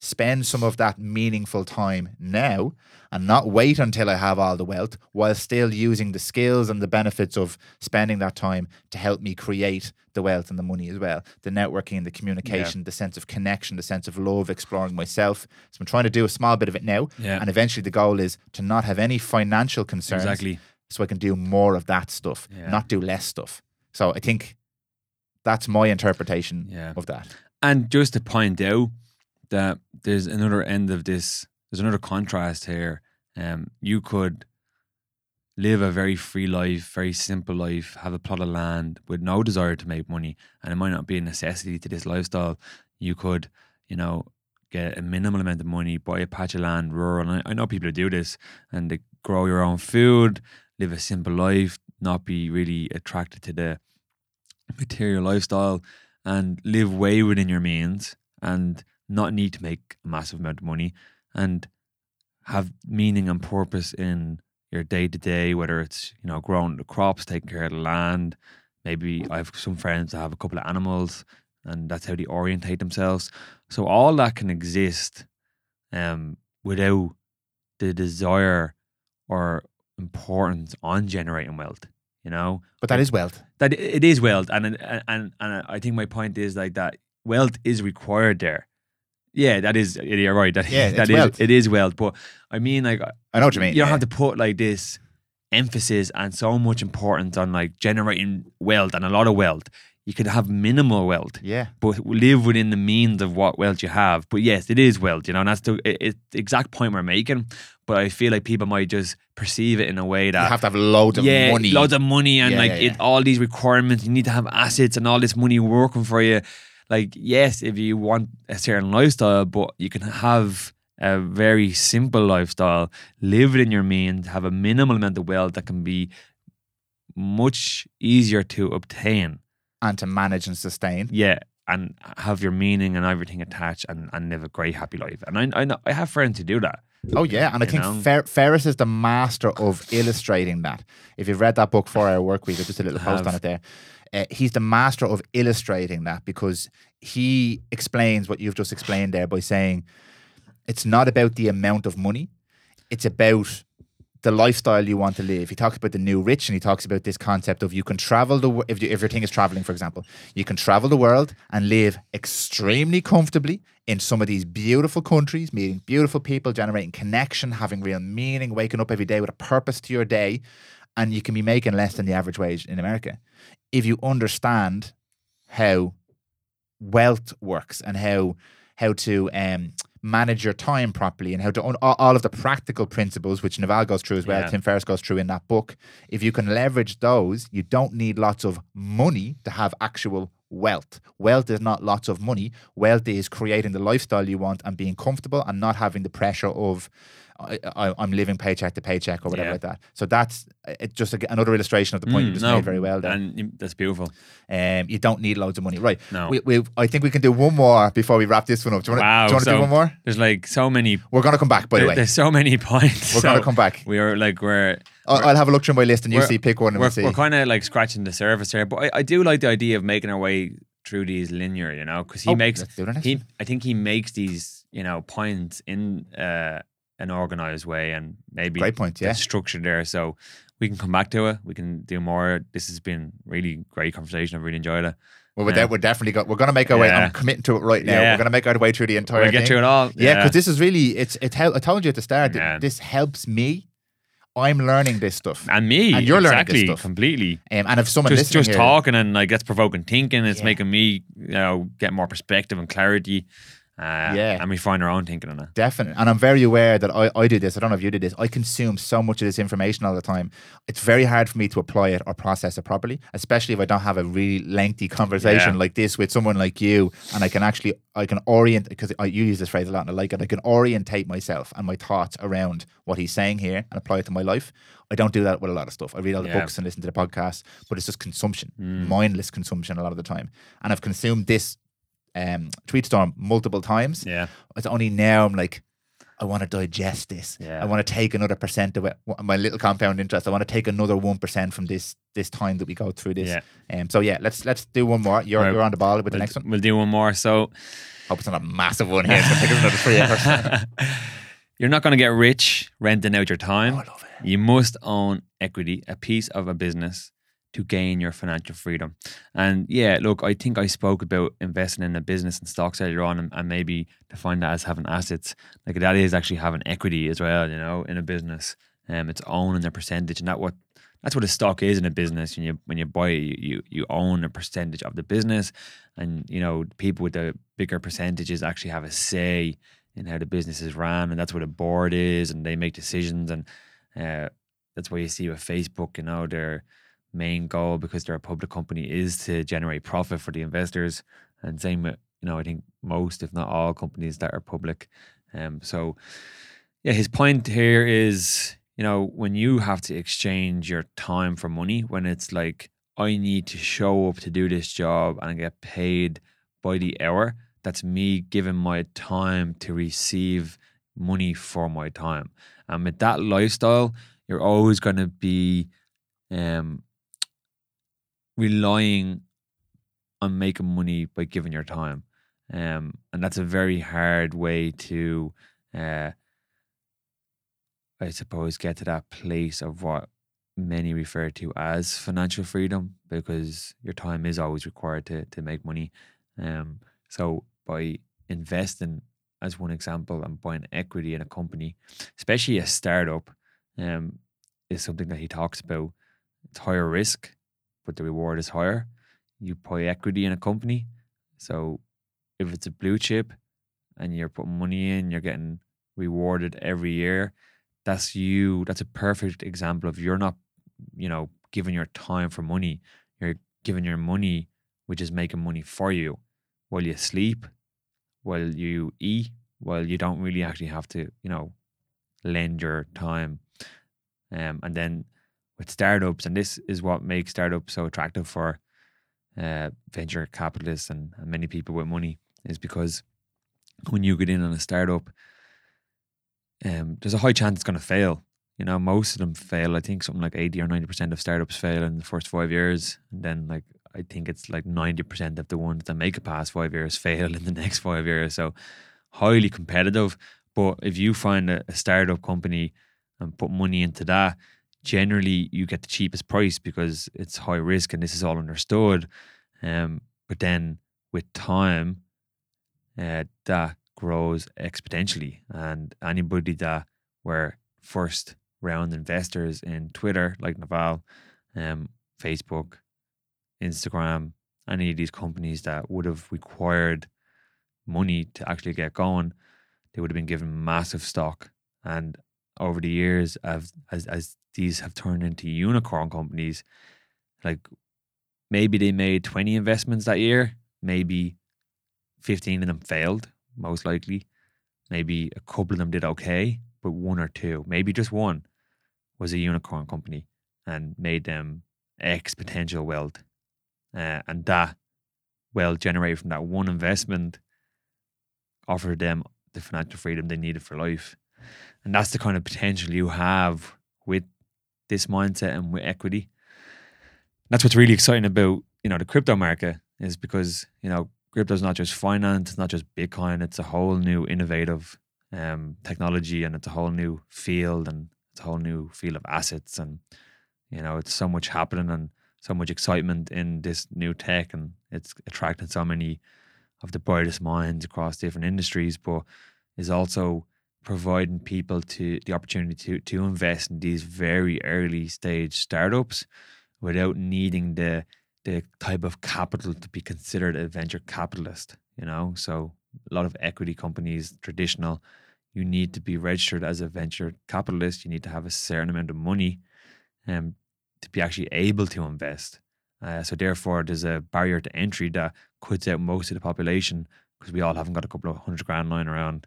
spend some of that meaningful time now and not wait until I have all the wealth while still using the skills and the benefits of spending that time to help me create the wealth and the money as well. The networking, the communication, the sense of connection, the sense of love, exploring myself. So I'm trying to do a small bit of it now. Yeah. And eventually the goal is to not have any financial concerns. Exactly. So I can do more of that stuff, Yeah. not do less stuff. So I think that's my interpretation Yeah. of that. And just to point out that there's another end of this, there's another contrast here. Um, you could live a very free life, very simple life, have a plot of land with no desire to make money, and it might not be a necessity to this lifestyle. You could, you know, get a minimal amount of money, buy a patch of land, rural. And I, I know people who do this, and they grow your own food, live a simple life, not be really attracted to the material lifestyle, and live way within your means, and not need to make a massive amount of money, and have meaning and purpose in your day to day, whether it's you know growing the crops, taking care of the land. Maybe I have some friends that have a couple of animals, and that's how they orientate themselves. So all that can exist, um, without the desire or importance on generating wealth. You know, But that is wealth. that it is wealth, and and and, and I think my point is like that wealth is required there. Yeah, that is you're right. That Yeah, that is- wealth. it is wealth. But I mean, like I know what you mean. you don't yeah. have to put like this emphasis and so much importance on like generating wealth and a lot of wealth. You could have minimal wealth, Yeah. but live within the means of what wealth you have. But yes, it is wealth, you know, and that's the, it, the exact point we're making. But I feel like people might just perceive it in a way that You have to have loads of yeah, money. loads of money and Yeah, like yeah, It, all these requirements. You need to have assets and all this money working for you. Like, yes, if you want a certain lifestyle, but you can have a very simple lifestyle, live within your means, have a minimal amount of wealth that can be much easier to obtain. And to manage and sustain. Yeah. And have your meaning and everything attached and, and live a great happy life. And I, I know I have friends who do that. Oh yeah, and I think know? Fer- Ferriss is the master of illustrating that. If you've read that book, Four Hour Work Week, there's just a little post on it there. Uh, he's the master of illustrating that because he explains what you've just explained there by saying it's not about the amount of money; it's about the lifestyle you want to live. He talks about the new rich, and he talks about this concept of you can travel the if you, if your thing is traveling, for example, you can travel the world and live extremely comfortably in some of these beautiful countries, meeting beautiful people, generating connection, having real meaning, waking up every day with a purpose to your day, and you can be making less than the average wage in America if you understand how wealth works and how how to um, manage your time properly and how to own all, of the practical principles which Naval goes through as well. Yeah. Tim Ferriss goes through in that book. If you can leverage those, you don't need lots of money to have actual wealth. Wealth is not lots of money. Wealth is creating the lifestyle you want and being comfortable and not having the pressure of I, I, I'm living paycheck to paycheck or whatever Yeah. like that. So that's just a, another illustration of the point you Mm, just no, made very well there. And that's beautiful. Um, you don't need loads of money, right? No. We, we, I think we can do one more before we wrap this one up. Do you want Wow. to do one more? There's like so many. We're going to come back, by the way. There's so many points. We're so going to come back. We are like we're I'll, I'll have a look through my list and you see, pick one and we're, we'll see. we're kind of like scratching the surface here, but I, I do like the idea of making our way through these linear, you know, because he Oh, makes let's do the next he one. I think he makes these you know points in uh, an organized way and maybe Great point, yeah. structure there, so we can come back to it. We can do more. This has been really great conversation. I've really enjoyed it. Well, we're, yeah. de- we're definitely got. We're going to make our way. I'm committing to it right now. Yeah. We're going to make our way through the entire. We'll get through it all. Yeah, because this is really it's it. Hel- I told you at the start. that Yeah. This helps me. I'm learning this stuff, and me And you're learning this stuff. completely. um, and if someone just just here, talking and like that's provoking thinking. It's Yeah. making me you know get more perspective and clarity. Uh, Yeah. and we find our own thinking on it. Definitely. And I'm very aware that I, I do this. I don't know if you do this. I consume so much of this information all the time. It's very hard for me to apply it or process it properly, especially if I don't have a really lengthy conversation Yeah. like this with someone like you. And I can actually, I can orient, because I you use this phrase a lot and I like it. I can orientate myself and my thoughts around what he's saying here and apply it to my life. I don't do that with a lot of stuff. I read all the Yeah. books and listen to the podcasts, but it's just consumption, Mm. mindless consumption a lot of the time. And I've consumed this um, tweet storm multiple times Yeah. it's only now I'm like, I want to digest this. Yeah. I want to take another percent of it. My little compound interest. I want to take another one percent from this this time that we go through this. Yeah. Um. So yeah, let's let's do one more. You're Right. you're on the ball with the We'll, next one. we'll do one more. So Hope it's not a massive one here. It's take another three hours. You're not going to get rich renting out your oh, time. I love it. You must own equity, a piece of a business to gain your financial freedom. And yeah, look, I think I spoke about investing in a business and stocks earlier on and, and maybe define that as having assets. Like that is actually having equity as well, you know, in a business. Um, it's owning a percentage and that what that's what a stock is in a business. When you when you buy it, you, you you own a percentage of the business and you know, people with the bigger percentages actually have a say in how the business is ran and that's what a board is and they make decisions and uh, that's why you see with Facebook, you know, their main goal because they're a public company is to generate profit for the investors. And same you know, I think most, if not all, companies that are public. Um, so yeah, his point here is, you know, when you have to exchange your time for money, when it's like I need to show up to do this job and get paid by the hour, that's me giving my time to receive money for my time. And with that lifestyle, you're always going to be um, relying on making money by giving your time. Um, and that's a very hard way to, uh, I suppose, get to that place of what many refer to as financial freedom because your time is always required to, to make money. Um, so by investing, as one example, and buying equity in a company, especially a startup, um, is something that he talks about. It's higher risk, but the reward is higher. You buy equity in a company, so if it's a blue chip and you're putting money in, you're getting rewarded every year. That's you. That's a perfect example of you're not, you know, giving your time for money. You're giving your money, which is making money for you, while you sleep, while you eat, while you don't really actually have to, you know, lend your time. Um, and then with startups, and this is what makes startups so attractive for uh, venture capitalists and, and many people with money, is because when you get in on a startup, um, there's a high chance it's going to fail. You know, most of them fail. I think something like 80 or 90% of startups fail in the first five years. And then, like, I think it's like 90% of the ones that make it past five years fail in the next five years. So, highly competitive. But if you find a, a startup company and put money into that, generally you get the cheapest price because it's high risk and this is all understood. Um, but then with time, uh, that grows exponentially. And anybody that were first round investors in Twitter, like Naval, um, Facebook, Instagram, any of these companies that would have required money to actually get going, they would have been given massive stock. And over the years, as as, as these have turned into unicorn companies, like maybe they made 20 investments that year, maybe 15 of them failed, most likely. Maybe a couple of them did okay, but one or two, maybe just one, was a unicorn company and made them X exponential wealth. Uh, and that wealth generated from that one investment offered them the financial freedom they needed for life. And that's the kind of potential you have with this mindset and with equity. That's what's really exciting about, you know, the crypto market is because, you know, crypto is not just finance, it's not just Bitcoin, it's a whole new innovative um, technology and it's a whole new field and it's a whole new field of assets. And, you know, it's so much happening and so much excitement in this new tech and it's attracting so many of the brightest minds across different industries, but is also providing people to the opportunity to to invest in these very early stage startups without needing the the type of capital to be considered a venture capitalist. You know, so a lot of equity companies, traditional, you need to be registered as a venture capitalist. You need to have a certain amount of money um, to be actually able to invest. Uh, so therefore, there's a barrier to entry that cuts out most of the population because we all haven't got a couple of hundred grand lying around.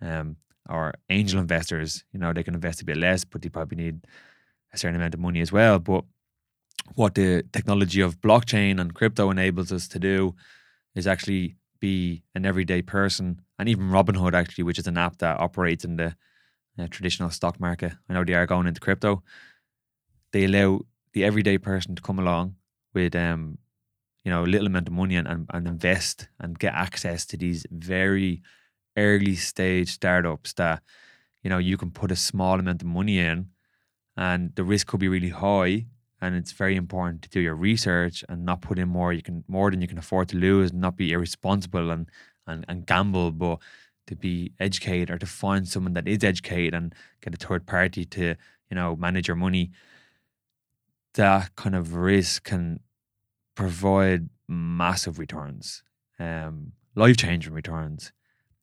Um, or angel investors, you know, they can invest a bit less, but they probably need a certain amount of money as well. But what the technology of blockchain and crypto enables us to do is actually be an everyday person, and even Robinhood actually, which is an app that operates in the uh, traditional stock market. I know they are going into crypto. They allow the everyday person to come along with um, you know, a little amount of money and, and, and invest and get access to these very early stage startups that, you know, you can put a small amount of money in and the risk could be really high. And it's very important to do your research and not put in more you can more than you can afford to lose and not be irresponsible and, and, and gamble, but to be educated or to find someone that is educated and get a third party to, you know, manage your money. That kind of risk can provide massive returns, um, life changing returns.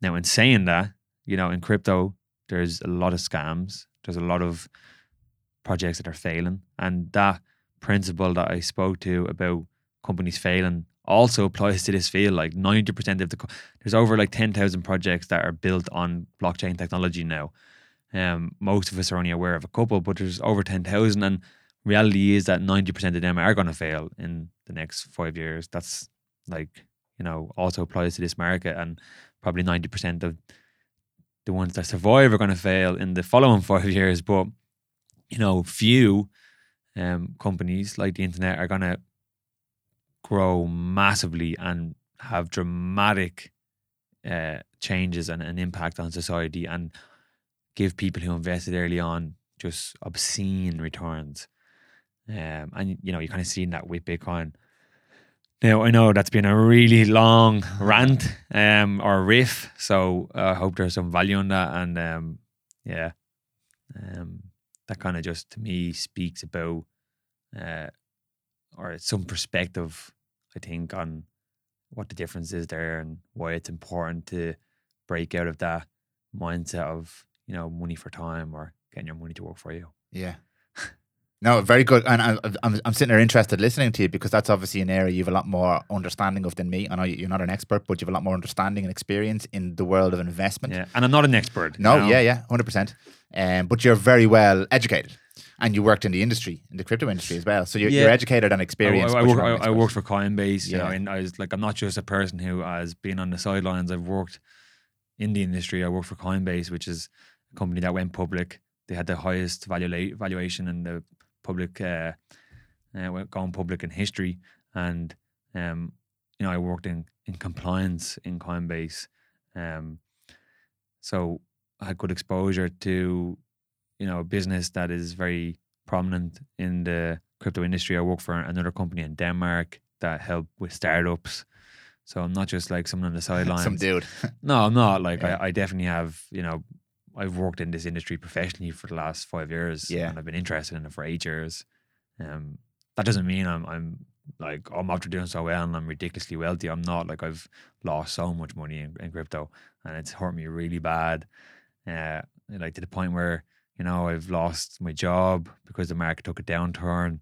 Now, in saying that, you know, in crypto, there's a lot of scams. There's a lot of projects that are failing, and that principle that I spoke to about companies failing also applies to this field. Like ninety percent of the there's over like ten thousand projects that are built on blockchain technology now. Um, most of us are only aware of a couple, but there's over ten thousand, and reality is that ninety percent of them are going to fail in the next five years. That's like you know also applies to this market, and probably ninety percent of the ones that survive are going to fail in the following five years. But you know, few um, companies like the internet are going to grow massively and have dramatic uh, changes and an impact on society and give people who invested early on just obscene returns. Um, and you know, you kind of seen that with Bitcoin. Now I know that's been a really long rant um, or riff, so I hope there's some value in that. And um, yeah, um, that kind of just to me speaks about uh, or some perspective, I think, on what the difference is there and why it's important to break out of that mindset of you know money for time or getting your money to work for you. Yeah. No, very good. And I, I'm, I'm sitting there interested listening to you because that's obviously an area you have a lot more understanding of than me. I know you're not an expert, but you have a lot more understanding and experience in the world of investment. Yeah, and I'm not an expert. No, you know? yeah, yeah, hundred percent. Um, but you're very well educated, and you worked in the industry, in the crypto industry as well. So you're, Yeah. you're educated and I, experienced. I, work, I, not I worked for Coinbase, you know, and I was like, I'm not just a person who has been on the sidelines. I've worked in the industry. I worked for Coinbase, which is a company that went public. They had the highest valua- valuation in the public, uh, uh, went- gone public in history. And, um, you know, I worked in, in compliance in Coinbase. Um, so I had good exposure to, you know, a business that is very prominent in the crypto industry. I work for another company in Denmark that help with startups. So I'm not just like someone on the sidelines. Some dude. No, I'm not. Like Yeah. I, I definitely have, you know, I've worked in this industry professionally for the last five years. Yeah. And I've been interested in it for eight years. Um that doesn't mean I'm I'm like I'm after doing so well and I'm ridiculously wealthy. I'm not like I've lost so much money in, in crypto and it's hurt me really bad. Uh like to the point where, you know, I've lost my job because the market took a downturn,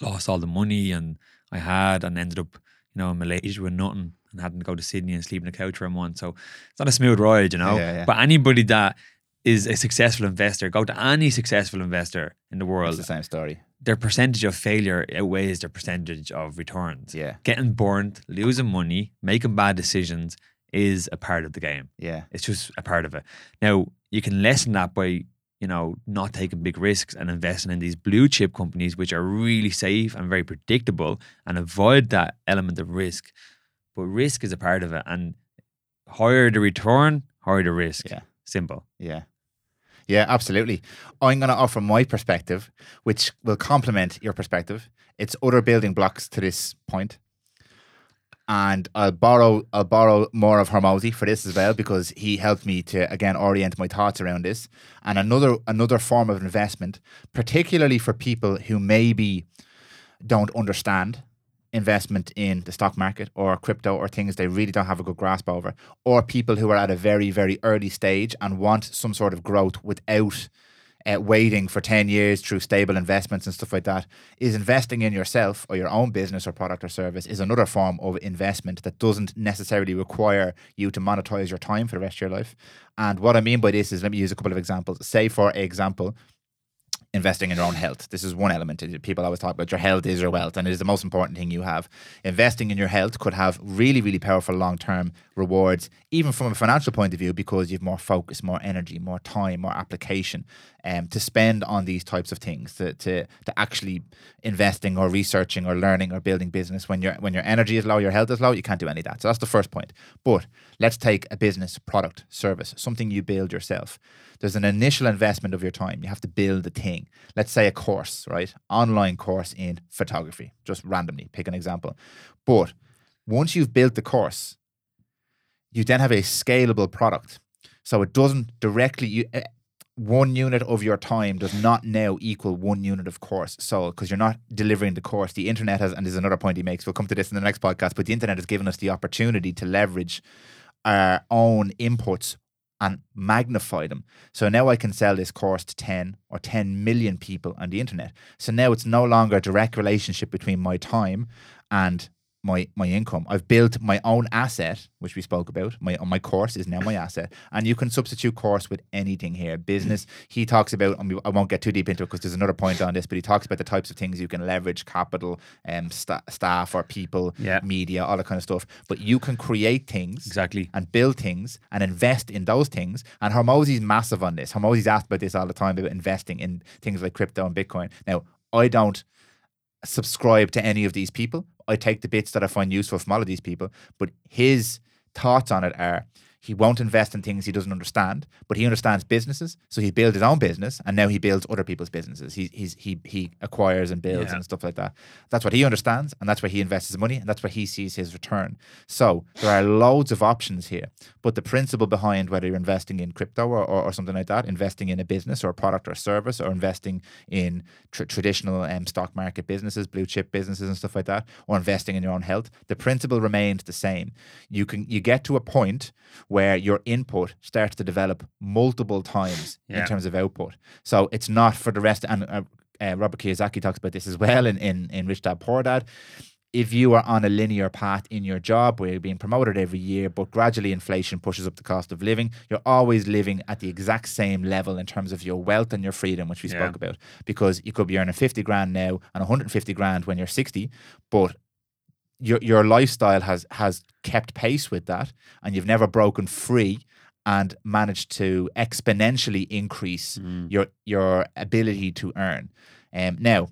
lost all the money and I had and ended up, you know, in Malaysia with nothing and having to go to Sydney and sleep in a couch for a month. So it's not a smooth ride, you know. Yeah, yeah. But anybody that is a successful investor, go to any successful investor in the world. It's the same story. their percentage of failure outweighs their percentage of returns. Yeah, Getting burnt, losing money, making bad decisions is a part of the game. yeah, It's just a part of it. Now, you can lessen that by, you know, not taking big risks and investing in these blue chip companies, which are really safe and very predictable and avoid that element of risk. But risk is a part of it. And higher the return, higher the risk. Yeah. Simple. yeah. Yeah, absolutely. I'm going to offer my perspective, which will complement your perspective. It's other building blocks to this point. And I'll borrow I'll borrow more of Hormozi for this as well because he helped me to again orient my thoughts around this. And another another form of investment, particularly for people who maybe don't understand investment in the stock market or crypto or things they really don't have a good grasp over, or people who are at a very, very early stage and want some sort of growth without uh, waiting for 10 years through stable investments and stuff like that, is investing in yourself or your own business or product or service is another form of investment that doesn't necessarily require you to monetize your time for the rest of your life. And what I mean by this is, let me use a couple of examples. Say, for example, investing in your own health. This is one element. People always talk about your health is your wealth, and it is the most important thing you have. Investing in your health could have really, really powerful long term rewards, even from a financial point of view, because you have more focus, more energy, more time, more application um, to spend on these types of things, to, to, to actually investing or researching or learning or building business. When, your when your energy is low, your health is low, you can't do any of that. So that's the first point. But let's take a business, product, service, something you build yourself there's an initial investment of your time. You have to build a thing. Let's say a course, right? Online course in photography, just randomly, pick an example. But once you've built the course, you then have a scalable product. So it doesn't directly, you, uh, one unit of your time does not now equal one unit of course So, because you're not delivering the course. The internet has, and there's another point he makes, we'll come to this in the next podcast, but the internet has given us the opportunity to leverage our own inputs and magnify them. So now I can sell this course to 10 or 10 million people on the internet. So now it's no longer a direct relationship between my time and my my income. I've built my own asset, which we spoke about. My my course is now my asset, and you can substitute course with anything here. Business. He talks about. I, won't get too deep into it because there's another point on this, but he talks about the types of things you can leverage: capital, um, st- staff or people, yeah. media, all that kind of stuff. But you can create things exactly and build things and invest in those things. And Hormozi's massive on this. Hormozi's asked about this all the time about investing in things like crypto and Bitcoin. Now, I don't subscribe to any of these people. I take the bits that I find useful from all of these people, but his thoughts on it are he won't invest in things he doesn't understand, but he understands businesses. So he builds his own business, and now he builds other people's businesses. He he's, he he acquires and builds yeah. and stuff like that. That's what he understands, and that's where he invests his money, and that's where he sees his return. So there are loads of options here, but the principle behind whether you're investing in crypto or, or, or something like that, investing in a business or a product or a service, or investing in tr- traditional um, stock market businesses, blue chip businesses, and stuff like that, or investing in your own health, the principle remains the same. You can you get to a point where your input starts to develop multiple times yeah. in terms of output. So it's not for the rest. And uh, uh, Robert Kiyosaki talks about this as well in, in, in Rich Dad Poor Dad. If you are on a linear path in your job where you're being promoted every year, but gradually inflation pushes up the cost of living, you're always living at the exact same level in terms of your wealth and your freedom, which we yeah. spoke about. Because you could be earning 50 grand now and 150 grand when you're 60, but your your lifestyle has has kept pace with that, and you've never broken free and managed to exponentially increase mm. your your ability to earn. Um, now,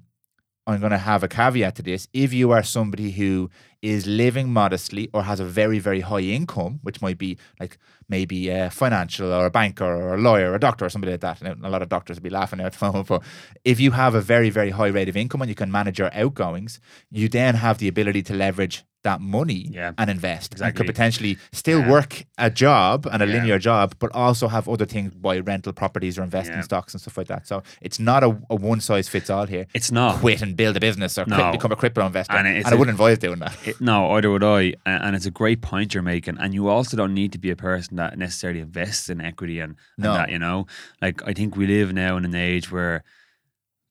I'm going to have a caveat to this. If you are somebody who is living modestly or has a very, very high income, which might be like maybe a financial or a banker or a lawyer or a doctor or somebody like that. And a lot of doctors will be laughing at the moment. But if you have a very, very high rate of income and you can manage your outgoings, you then have the ability to leverage that money yeah, and invest exactly. and could potentially still yeah. work a job and a yeah. linear job but also have other things buy rental properties or invest in stocks and stuff like that so it's not a, a one size fits all here it's not quit and build a business or no. quit, become a crypto investor and, and I wouldn't advise doing that it, no either would I and it's a great point you're making and you also don't need to be a person that necessarily invests in equity and, and no. that you know like I think we live now in an age where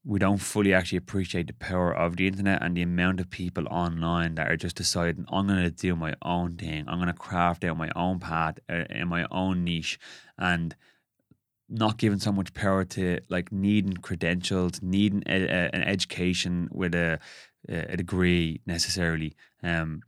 we don't fully actually appreciate the power of the internet and the amount of people online that are just deciding I'm going to do my own thing. I'm going to craft out my own path uh, in my own niche and not giving so much power to like needing credentials, needing a, a, an education with a, a degree necessarily. Um,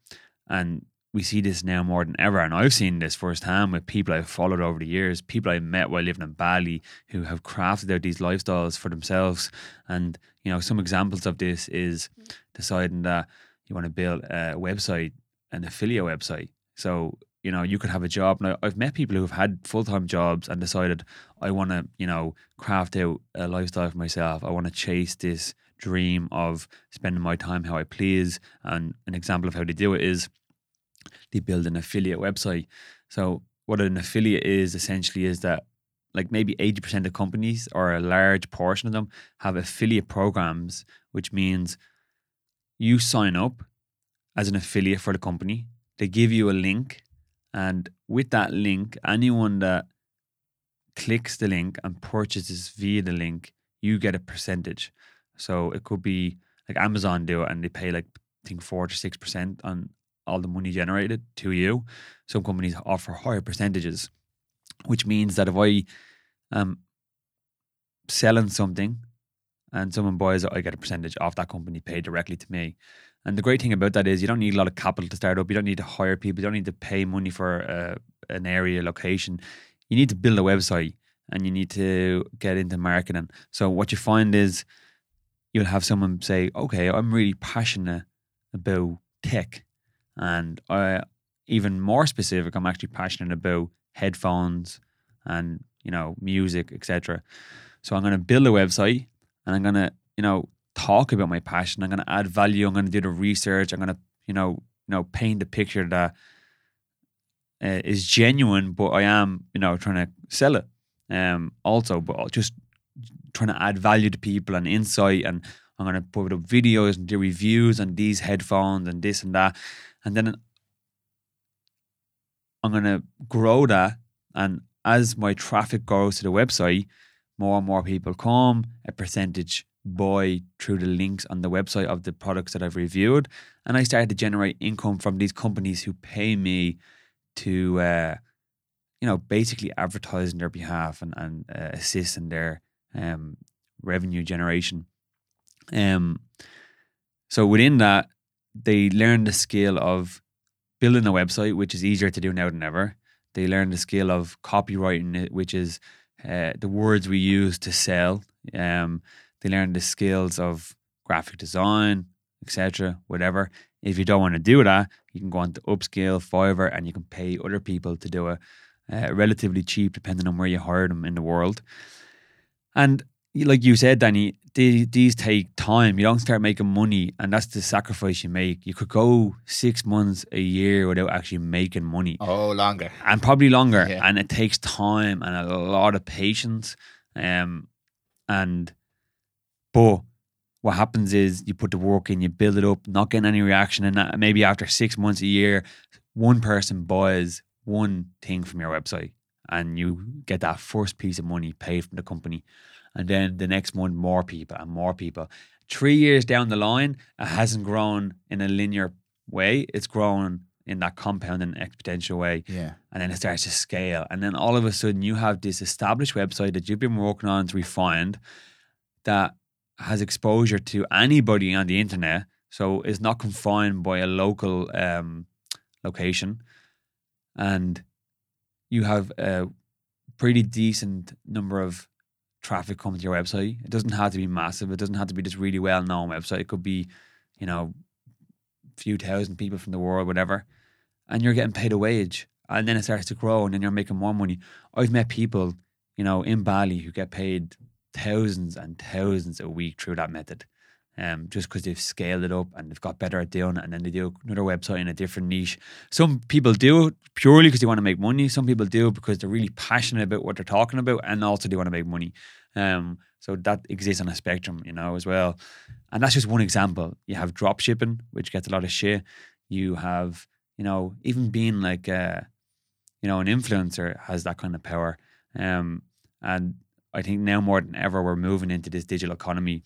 and we see this now more than ever. And I've seen this firsthand with people I've followed over the years, people I've met while living in Bali who have crafted out these lifestyles for themselves. And, you know, some examples of this is deciding that you want to build a website, an affiliate website. So, you know, you could have a job. Now, I've met people who have had full time jobs and decided, I want to, you know, craft out a lifestyle for myself. I want to chase this dream of spending my time how I please. And an example of how they do it is they build an affiliate website. So what an affiliate is essentially is that like maybe 80% of companies or a large portion of them have affiliate programs, which means you sign up as an affiliate for the company. They give you a link, and with that link, anyone that clicks the link and purchases via the link, you get a percentage. So it could be like Amazon do it, and they pay like I think four to six percent on all the money generated to you. Some companies offer higher percentages, which means that if I am selling something and someone buys it, I get a percentage off that company paid directly to me. And the great thing about that is you don't need a lot of capital to start up. You don't need to hire people. You don't need to pay money for uh, an area location. You need to build a website and you need to get into marketing. So what you find is you'll have someone say, "Okay, I'm really passionate about tech, and I even more specific, I'm actually passionate about headphones and you know music, etc." So I'm going to build a website and I'm going to you know talk about my passion. I'm going to add value. I'm going to do the research. I'm going to you know you know paint a picture that uh, is genuine, but I am you know trying to sell it. Um, also, but just trying to add value to people and insight and I'm going to put up videos and do reviews on these headphones and this and that. And then I'm going to grow that. And as my traffic grows to the website, more and more people come, a percentage buy through the links on the website of the products that I've reviewed. And I started to generate income from these companies who pay me to, uh, you know, basically advertise on their behalf and, and uh, assist in their um, revenue generation. Um, so within that, they learn the skill of building a website, which is easier to do now than ever. They learn the skill of copywriting it, which is uh, the words we use to sell. Um, they learn the skills of graphic design, etc. Whatever. If you don't want to do that, you can go on to Upskill, Fiverr, and you can pay other people to do it uh, relatively cheap, depending on where you hire them in the world. And like you said, Danny, they, these take time. You don't start making money, and that's the sacrifice you make. You could go six months, a year without actually making money. Oh, longer. And probably longer. Yeah. And it takes time and a lot of patience. Um, and, but what happens is you put the work in, you build it up, not getting any reaction, and that, maybe after six months, a year, one person buys one thing from your website, and you get that first piece of money paid from the company and then the next month more people and more people. Three years down the line, it hasn't grown in a linear way. It's grown in that compound compounding exponential way. Yeah. And then it starts to scale. And then all of a sudden you have this established website that you've been working on to refined that has exposure to anybody on the internet. So it's not confined by a local um, location. And you have a pretty decent number of traffic coming to your website. It doesn't have to be massive. It doesn't have to be this really well known website. It could be, you know, few thousand people from the world, whatever. And you're getting paid a wage. And then it starts to grow and then you're making more money. I've met people, you know, in Bali who get paid thousands and thousands a week through that method. Um, just because they've scaled it up and they've got better at doing it, and then they do another website in a different niche. Some people do it purely because they want to make money. Some people do it because they're really passionate about what they're talking about, and also they want to make money. Um, so that exists on a spectrum, you know, as well. And that's just one example. You have drop shipping, which gets a lot of shit. You have, you know, even being like, uh, you know, an influencer has that kind of power. Um, and I think now more than ever, we're moving into this digital economy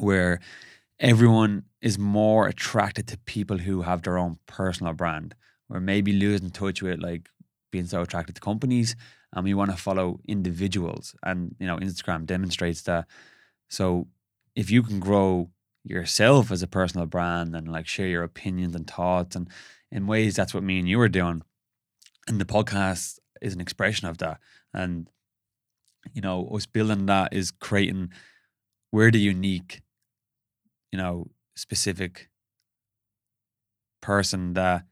where everyone is more attracted to people who have their own personal brand. We're maybe losing touch with like being so attracted to companies and we want to follow individuals. And, you know, Instagram demonstrates that. So if you can grow yourself as a personal brand and like share your opinions and thoughts and in ways that's what me and you are doing. And the podcast is an expression of that. And, you know, us building that is creating we're the unique you know, specific person that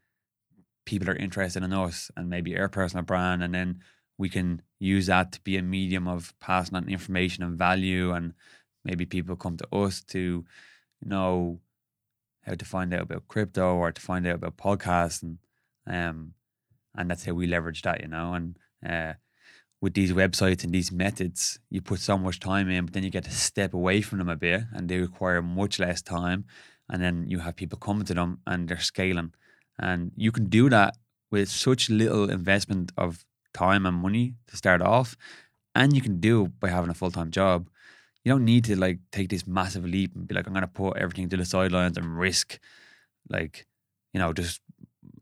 people are interested in us and maybe our personal brand. And then we can use that to be a medium of passing on information and value. And maybe people come to us to know how to find out about crypto or to find out about podcasts. And, um, and that's how we leverage that, you know. And, uh, with these websites and these methods, you put so much time in, but then you get to step away from them a bit and they require much less time. and then you have people coming to them and they're scaling. And you can do that with such little investment of time and money to start off, and you can do by having a full time job. You don't need to like take this massive leap and be like, I'm gonna put everything to the sidelines and risk like, you know, just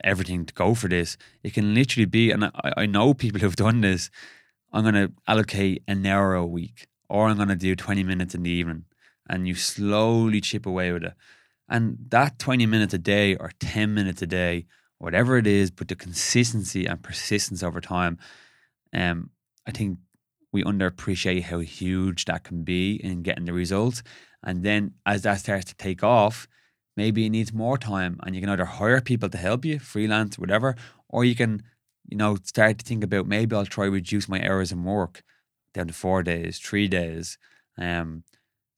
everything to go for this. It can literally be, and I, I know people who've done this. I'm going to allocate an hour a week, or I'm going to do 20 minutes in the evening, and you slowly chip away with it. And that 20 minutes a day or 10 minutes a day, whatever it is, but the consistency and persistence over time, um, I think we underappreciate how huge that can be in getting the results. And then as that starts to take off, maybe it needs more time and you can either hire people to help you, freelance, whatever, or you can, you know, start to think about maybe I'll try reduce my hours in work down to four days, three days, um,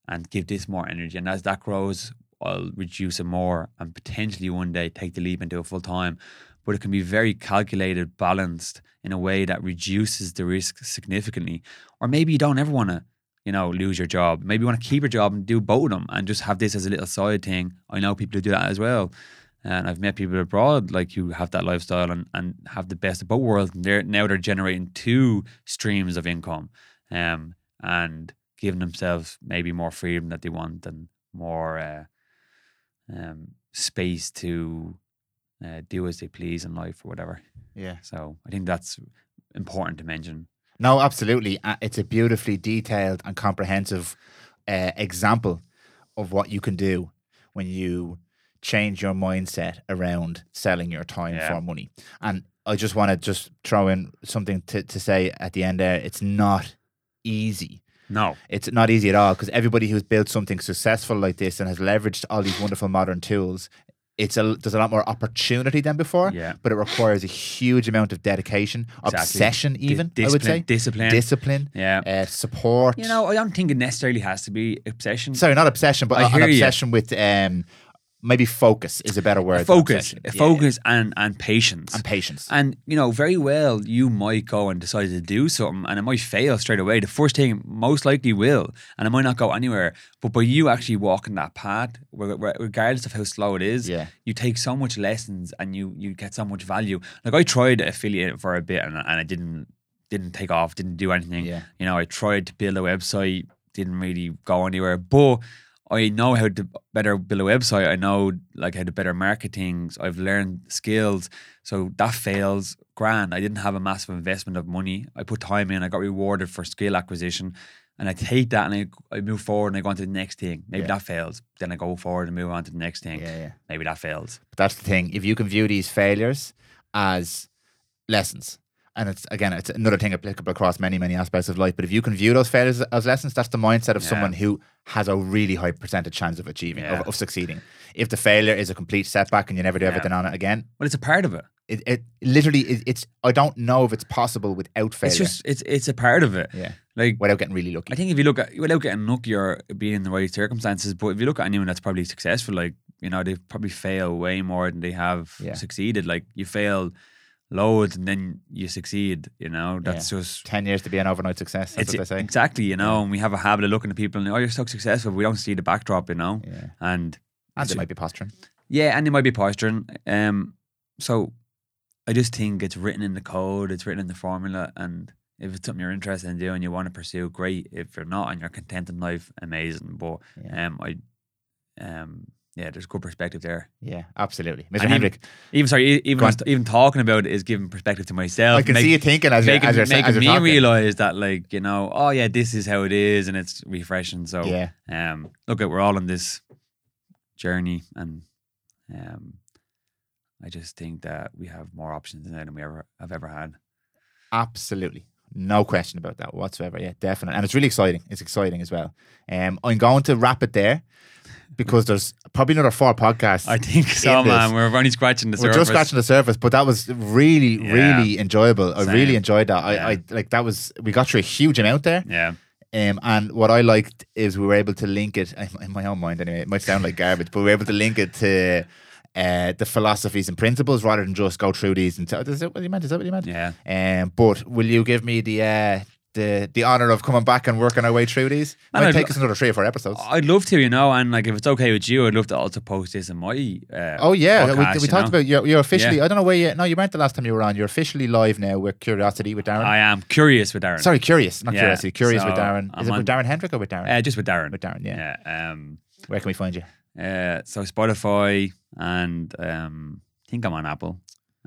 and give this more energy. And as that grows, I'll reduce it more and potentially one day take the leap into a full time. But it can be very calculated, balanced in a way that reduces the risk significantly. Or maybe you don't ever want to you know, lose your job. Maybe you want to keep your job and do both of them and just have this as a little side thing. I know people who do that as well. And I've met people abroad like who have that lifestyle and, and have the best of both worlds. And they're now they're generating two streams of income um, and giving themselves maybe more freedom that they want and more uh, um, space to uh, do as they please in life or whatever. Yeah. So I think that's important to mention. No, absolutely. It's a beautifully detailed and comprehensive uh, example of what you can do when you change your mindset around selling your time Yeah. for money. And I just want to just throw in something to, to say at the end there. It's not easy. No. It's not easy at all because everybody who's built something successful like this and has leveraged all these wonderful modern tools, it's a there's a lot more opportunity than before. Yeah. But it requires a huge amount of dedication, Exactly. obsession, even I would say, discipline. discipline, Yeah. uh, support. You know, I don't think it necessarily has to be obsession. sorry, not obsession, but I an obsession with um, maybe focus is a better word. focus, obsession. Yeah, focus, and and patience. and patience. And you know, very well, you might go and decide to do something, and it might fail straight away. The first thing most likely will, and it might not go anywhere. But by you actually walking that path, re- re- regardless of how slow it is, Yeah. you take so much lessons and you you get so much value. Like I tried affiliate for a bit, and, and I didn't didn't take off, didn't do anything. Yeah. You know, I tried to build a website, didn't really go anywhere, but. I know how to better build a website. I know like how to better marketing. things. I've learned skills. So that fails. Grand. I didn't have a massive investment of money. I put time in. I got rewarded for skill acquisition. And I take that and I, I move forward and I go on to the next thing. Maybe Yeah. that fails. Then I go forward and move on to the next thing. yeah, yeah. Maybe that fails. But that's the thing. If you can view these failures as lessons, and it's again, it's another thing applicable across many, many aspects of life. But if you can view those failures as lessons, that's the mindset of Yeah. someone who has a really high percentage chance of achieving, Yeah. of, of succeeding. If the failure is a complete setback and you never do Yeah. everything on it again, well it's a part of it. it, it literally is, it's. I don't know if it's possible without failure. It's just it's it's a part of it. yeah, Like without getting really lucky. I think if you look at without getting lucky or being in the right circumstances, but if you look at anyone that's probably successful, like you know, they probably fail way more than they have succeeded. Like you fail loads and then you succeed. You know, that's just Ten years to be an overnight success. That's it's what they say. exactly. You know, and we have a habit of looking at people and oh, you're so successful. We don't see the backdrop. You know, Yeah, and and they might be posturing. yeah, and they might be posturing. Um, so I just think it's written in the code, it's written in the formula, and if it's something you're interested in doing, you want to pursue, great. If you're not and you're content in life, amazing. But Yeah. um, I, um, yeah, there's good perspective there. Yeah, absolutely, Mr. Hendrick. Even sorry, even even talking about it is giving perspective to myself. I can make- see you thinking as you're, as you're, making as me realize that, like you know, oh yeah, this is how it is, and it's refreshing. So Yeah, um, look, at we're all on this journey, and um, I just think that we have more options now than we ever have ever had. absolutely. No question about that whatsoever. Yeah, definitely. And it's really exciting. It's exciting as well. Um, I'm going to wrap it there because there's probably another four podcasts. I think so, this. man. We're only scratching the surface. We're just scratching the surface, but that was really, Yeah. really enjoyable. I really enjoyed that. I, Yeah. I like that was we got through a huge amount there. Yeah, Um, and what I liked is we were able to link it in my own mind anyway. It might sound like garbage, but we were able to link it to uh, the philosophies and principles rather than just go through these. And t- is that what you meant? Is that what you meant? yeah. Um, but will you give me the uh, the the honor of coming back and working our way through these. Man, Might I'd take lo- us another three or four episodes. I'd love to, you know, and like if it's okay with you, I'd love to also post this in my. Uh, Oh yeah, podcast, we, we talked know? about you're, you're officially. Yeah. I don't know where you. No, you weren't the last time you were on. You're officially live now with Curiosity with Darren. I am curious with Darren. Sorry, curious, not Yeah, curiosity. Curious with Darren. Is I'm it with on- Darren Hendrick or with Darren? Uh, just with Darren. with Darren, yeah. Yeah. Um. Where can we find you? Uh. So Spotify and um. I think I'm on Apple,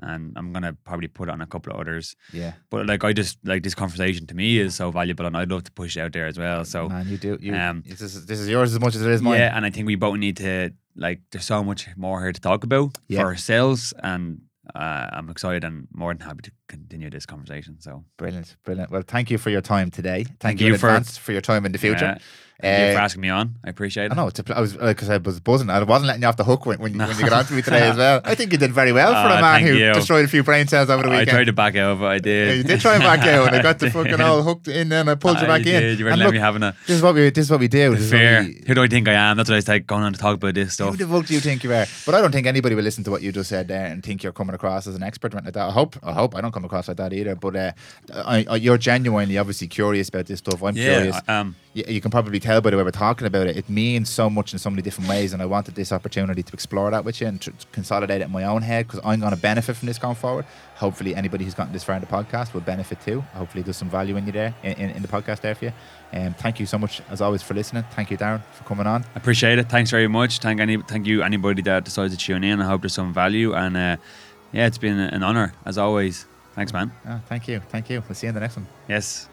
and I'm gonna probably put it on a couple of others. Yeah, But like I just like this conversation to me is so valuable, and I'd love to push it out there as well. So man, you do. You, um, this is this is yours as much as it is mine. yeah, and I think we both need to like. There's so much more here to talk about Yeah. for ourselves, and uh, I'm excited and more than happy to continue this conversation. So Brilliant, brilliant. Well, thank you for your time today. Thank, Thank you, you for- for your time in the future. Yeah. Thank you for Uh, asking me on. I appreciate it. I know it's a pl- I was because I was buzzing. I wasn't letting you off the hook when, when, you, when you got on to me today as well. I think you did very well for Ah, a man who you. destroyed a few brain cells over the weekend. I tried to back out, but I Yeah, did. you did try and back out, and I got the fucking all hooked in, and I pulled you I back in. did. You were And letting look, me having a this is what we this is what we do. This fair. we- Who do I think I am? That's what I was like going on to talk about this stuff. Who the fuck do you think you are? But I don't think anybody will listen to what you just said there and think you're coming across as an expert like that. I hope. I hope I don't come across like that either. But uh, I, I, you're genuinely, obviously curious about this stuff. I'm curious. Yeah, um, you, you can probably tell by the way we're talking about it. It means so much in so many different ways, and I wanted this opportunity to explore that with you and to consolidate it in my own head because I'm going to benefit from this going forward. Hopefully, anybody who's gotten this far in the podcast will benefit too. Hopefully, there's some value in you there in, in, in the podcast there for you. Um, thank you so much as always for listening. Thank you, Darren, for coming on. Appreciate it. Thanks very much. Thank any, thank you anybody that decides to tune in. I hope there's some value, and uh, yeah, it's been an honor as always. Thanks, man. Ah, thank you, thank you. We'll see you in the next one. Yes.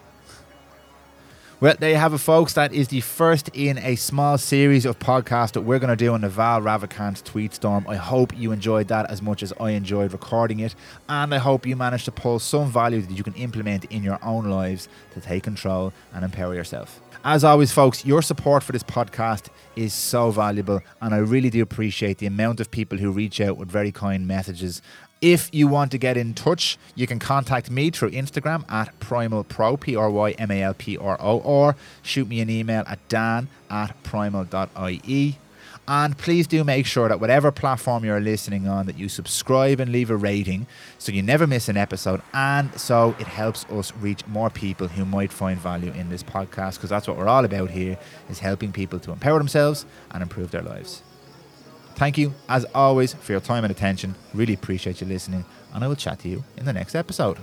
Well, there you have it, folks. That is the first in a small series of podcasts that we're going to do on Naval Ravikant's tweet storm. I hope you enjoyed that as much as I enjoyed recording it, and I hope you managed to pull some value that you can implement in your own lives to take control and empower yourself. As always, folks, your support for this podcast is so valuable, and I really do appreciate the amount of people who reach out with very kind messages. If you want to get in touch, you can contact me through Instagram at prymalpro, P R Y M A L P R O, or shoot me an email at dan at prymal.ie. And please do make sure that whatever platform you're listening on, that you subscribe and leave a rating so you never miss an episode. And so it helps us reach more people who might find value in this podcast because that's what we're all about here is helping people to empower themselves and improve their lives. Thank you, as always, for your time and attention. Really appreciate you listening, and I will chat to you in the next episode.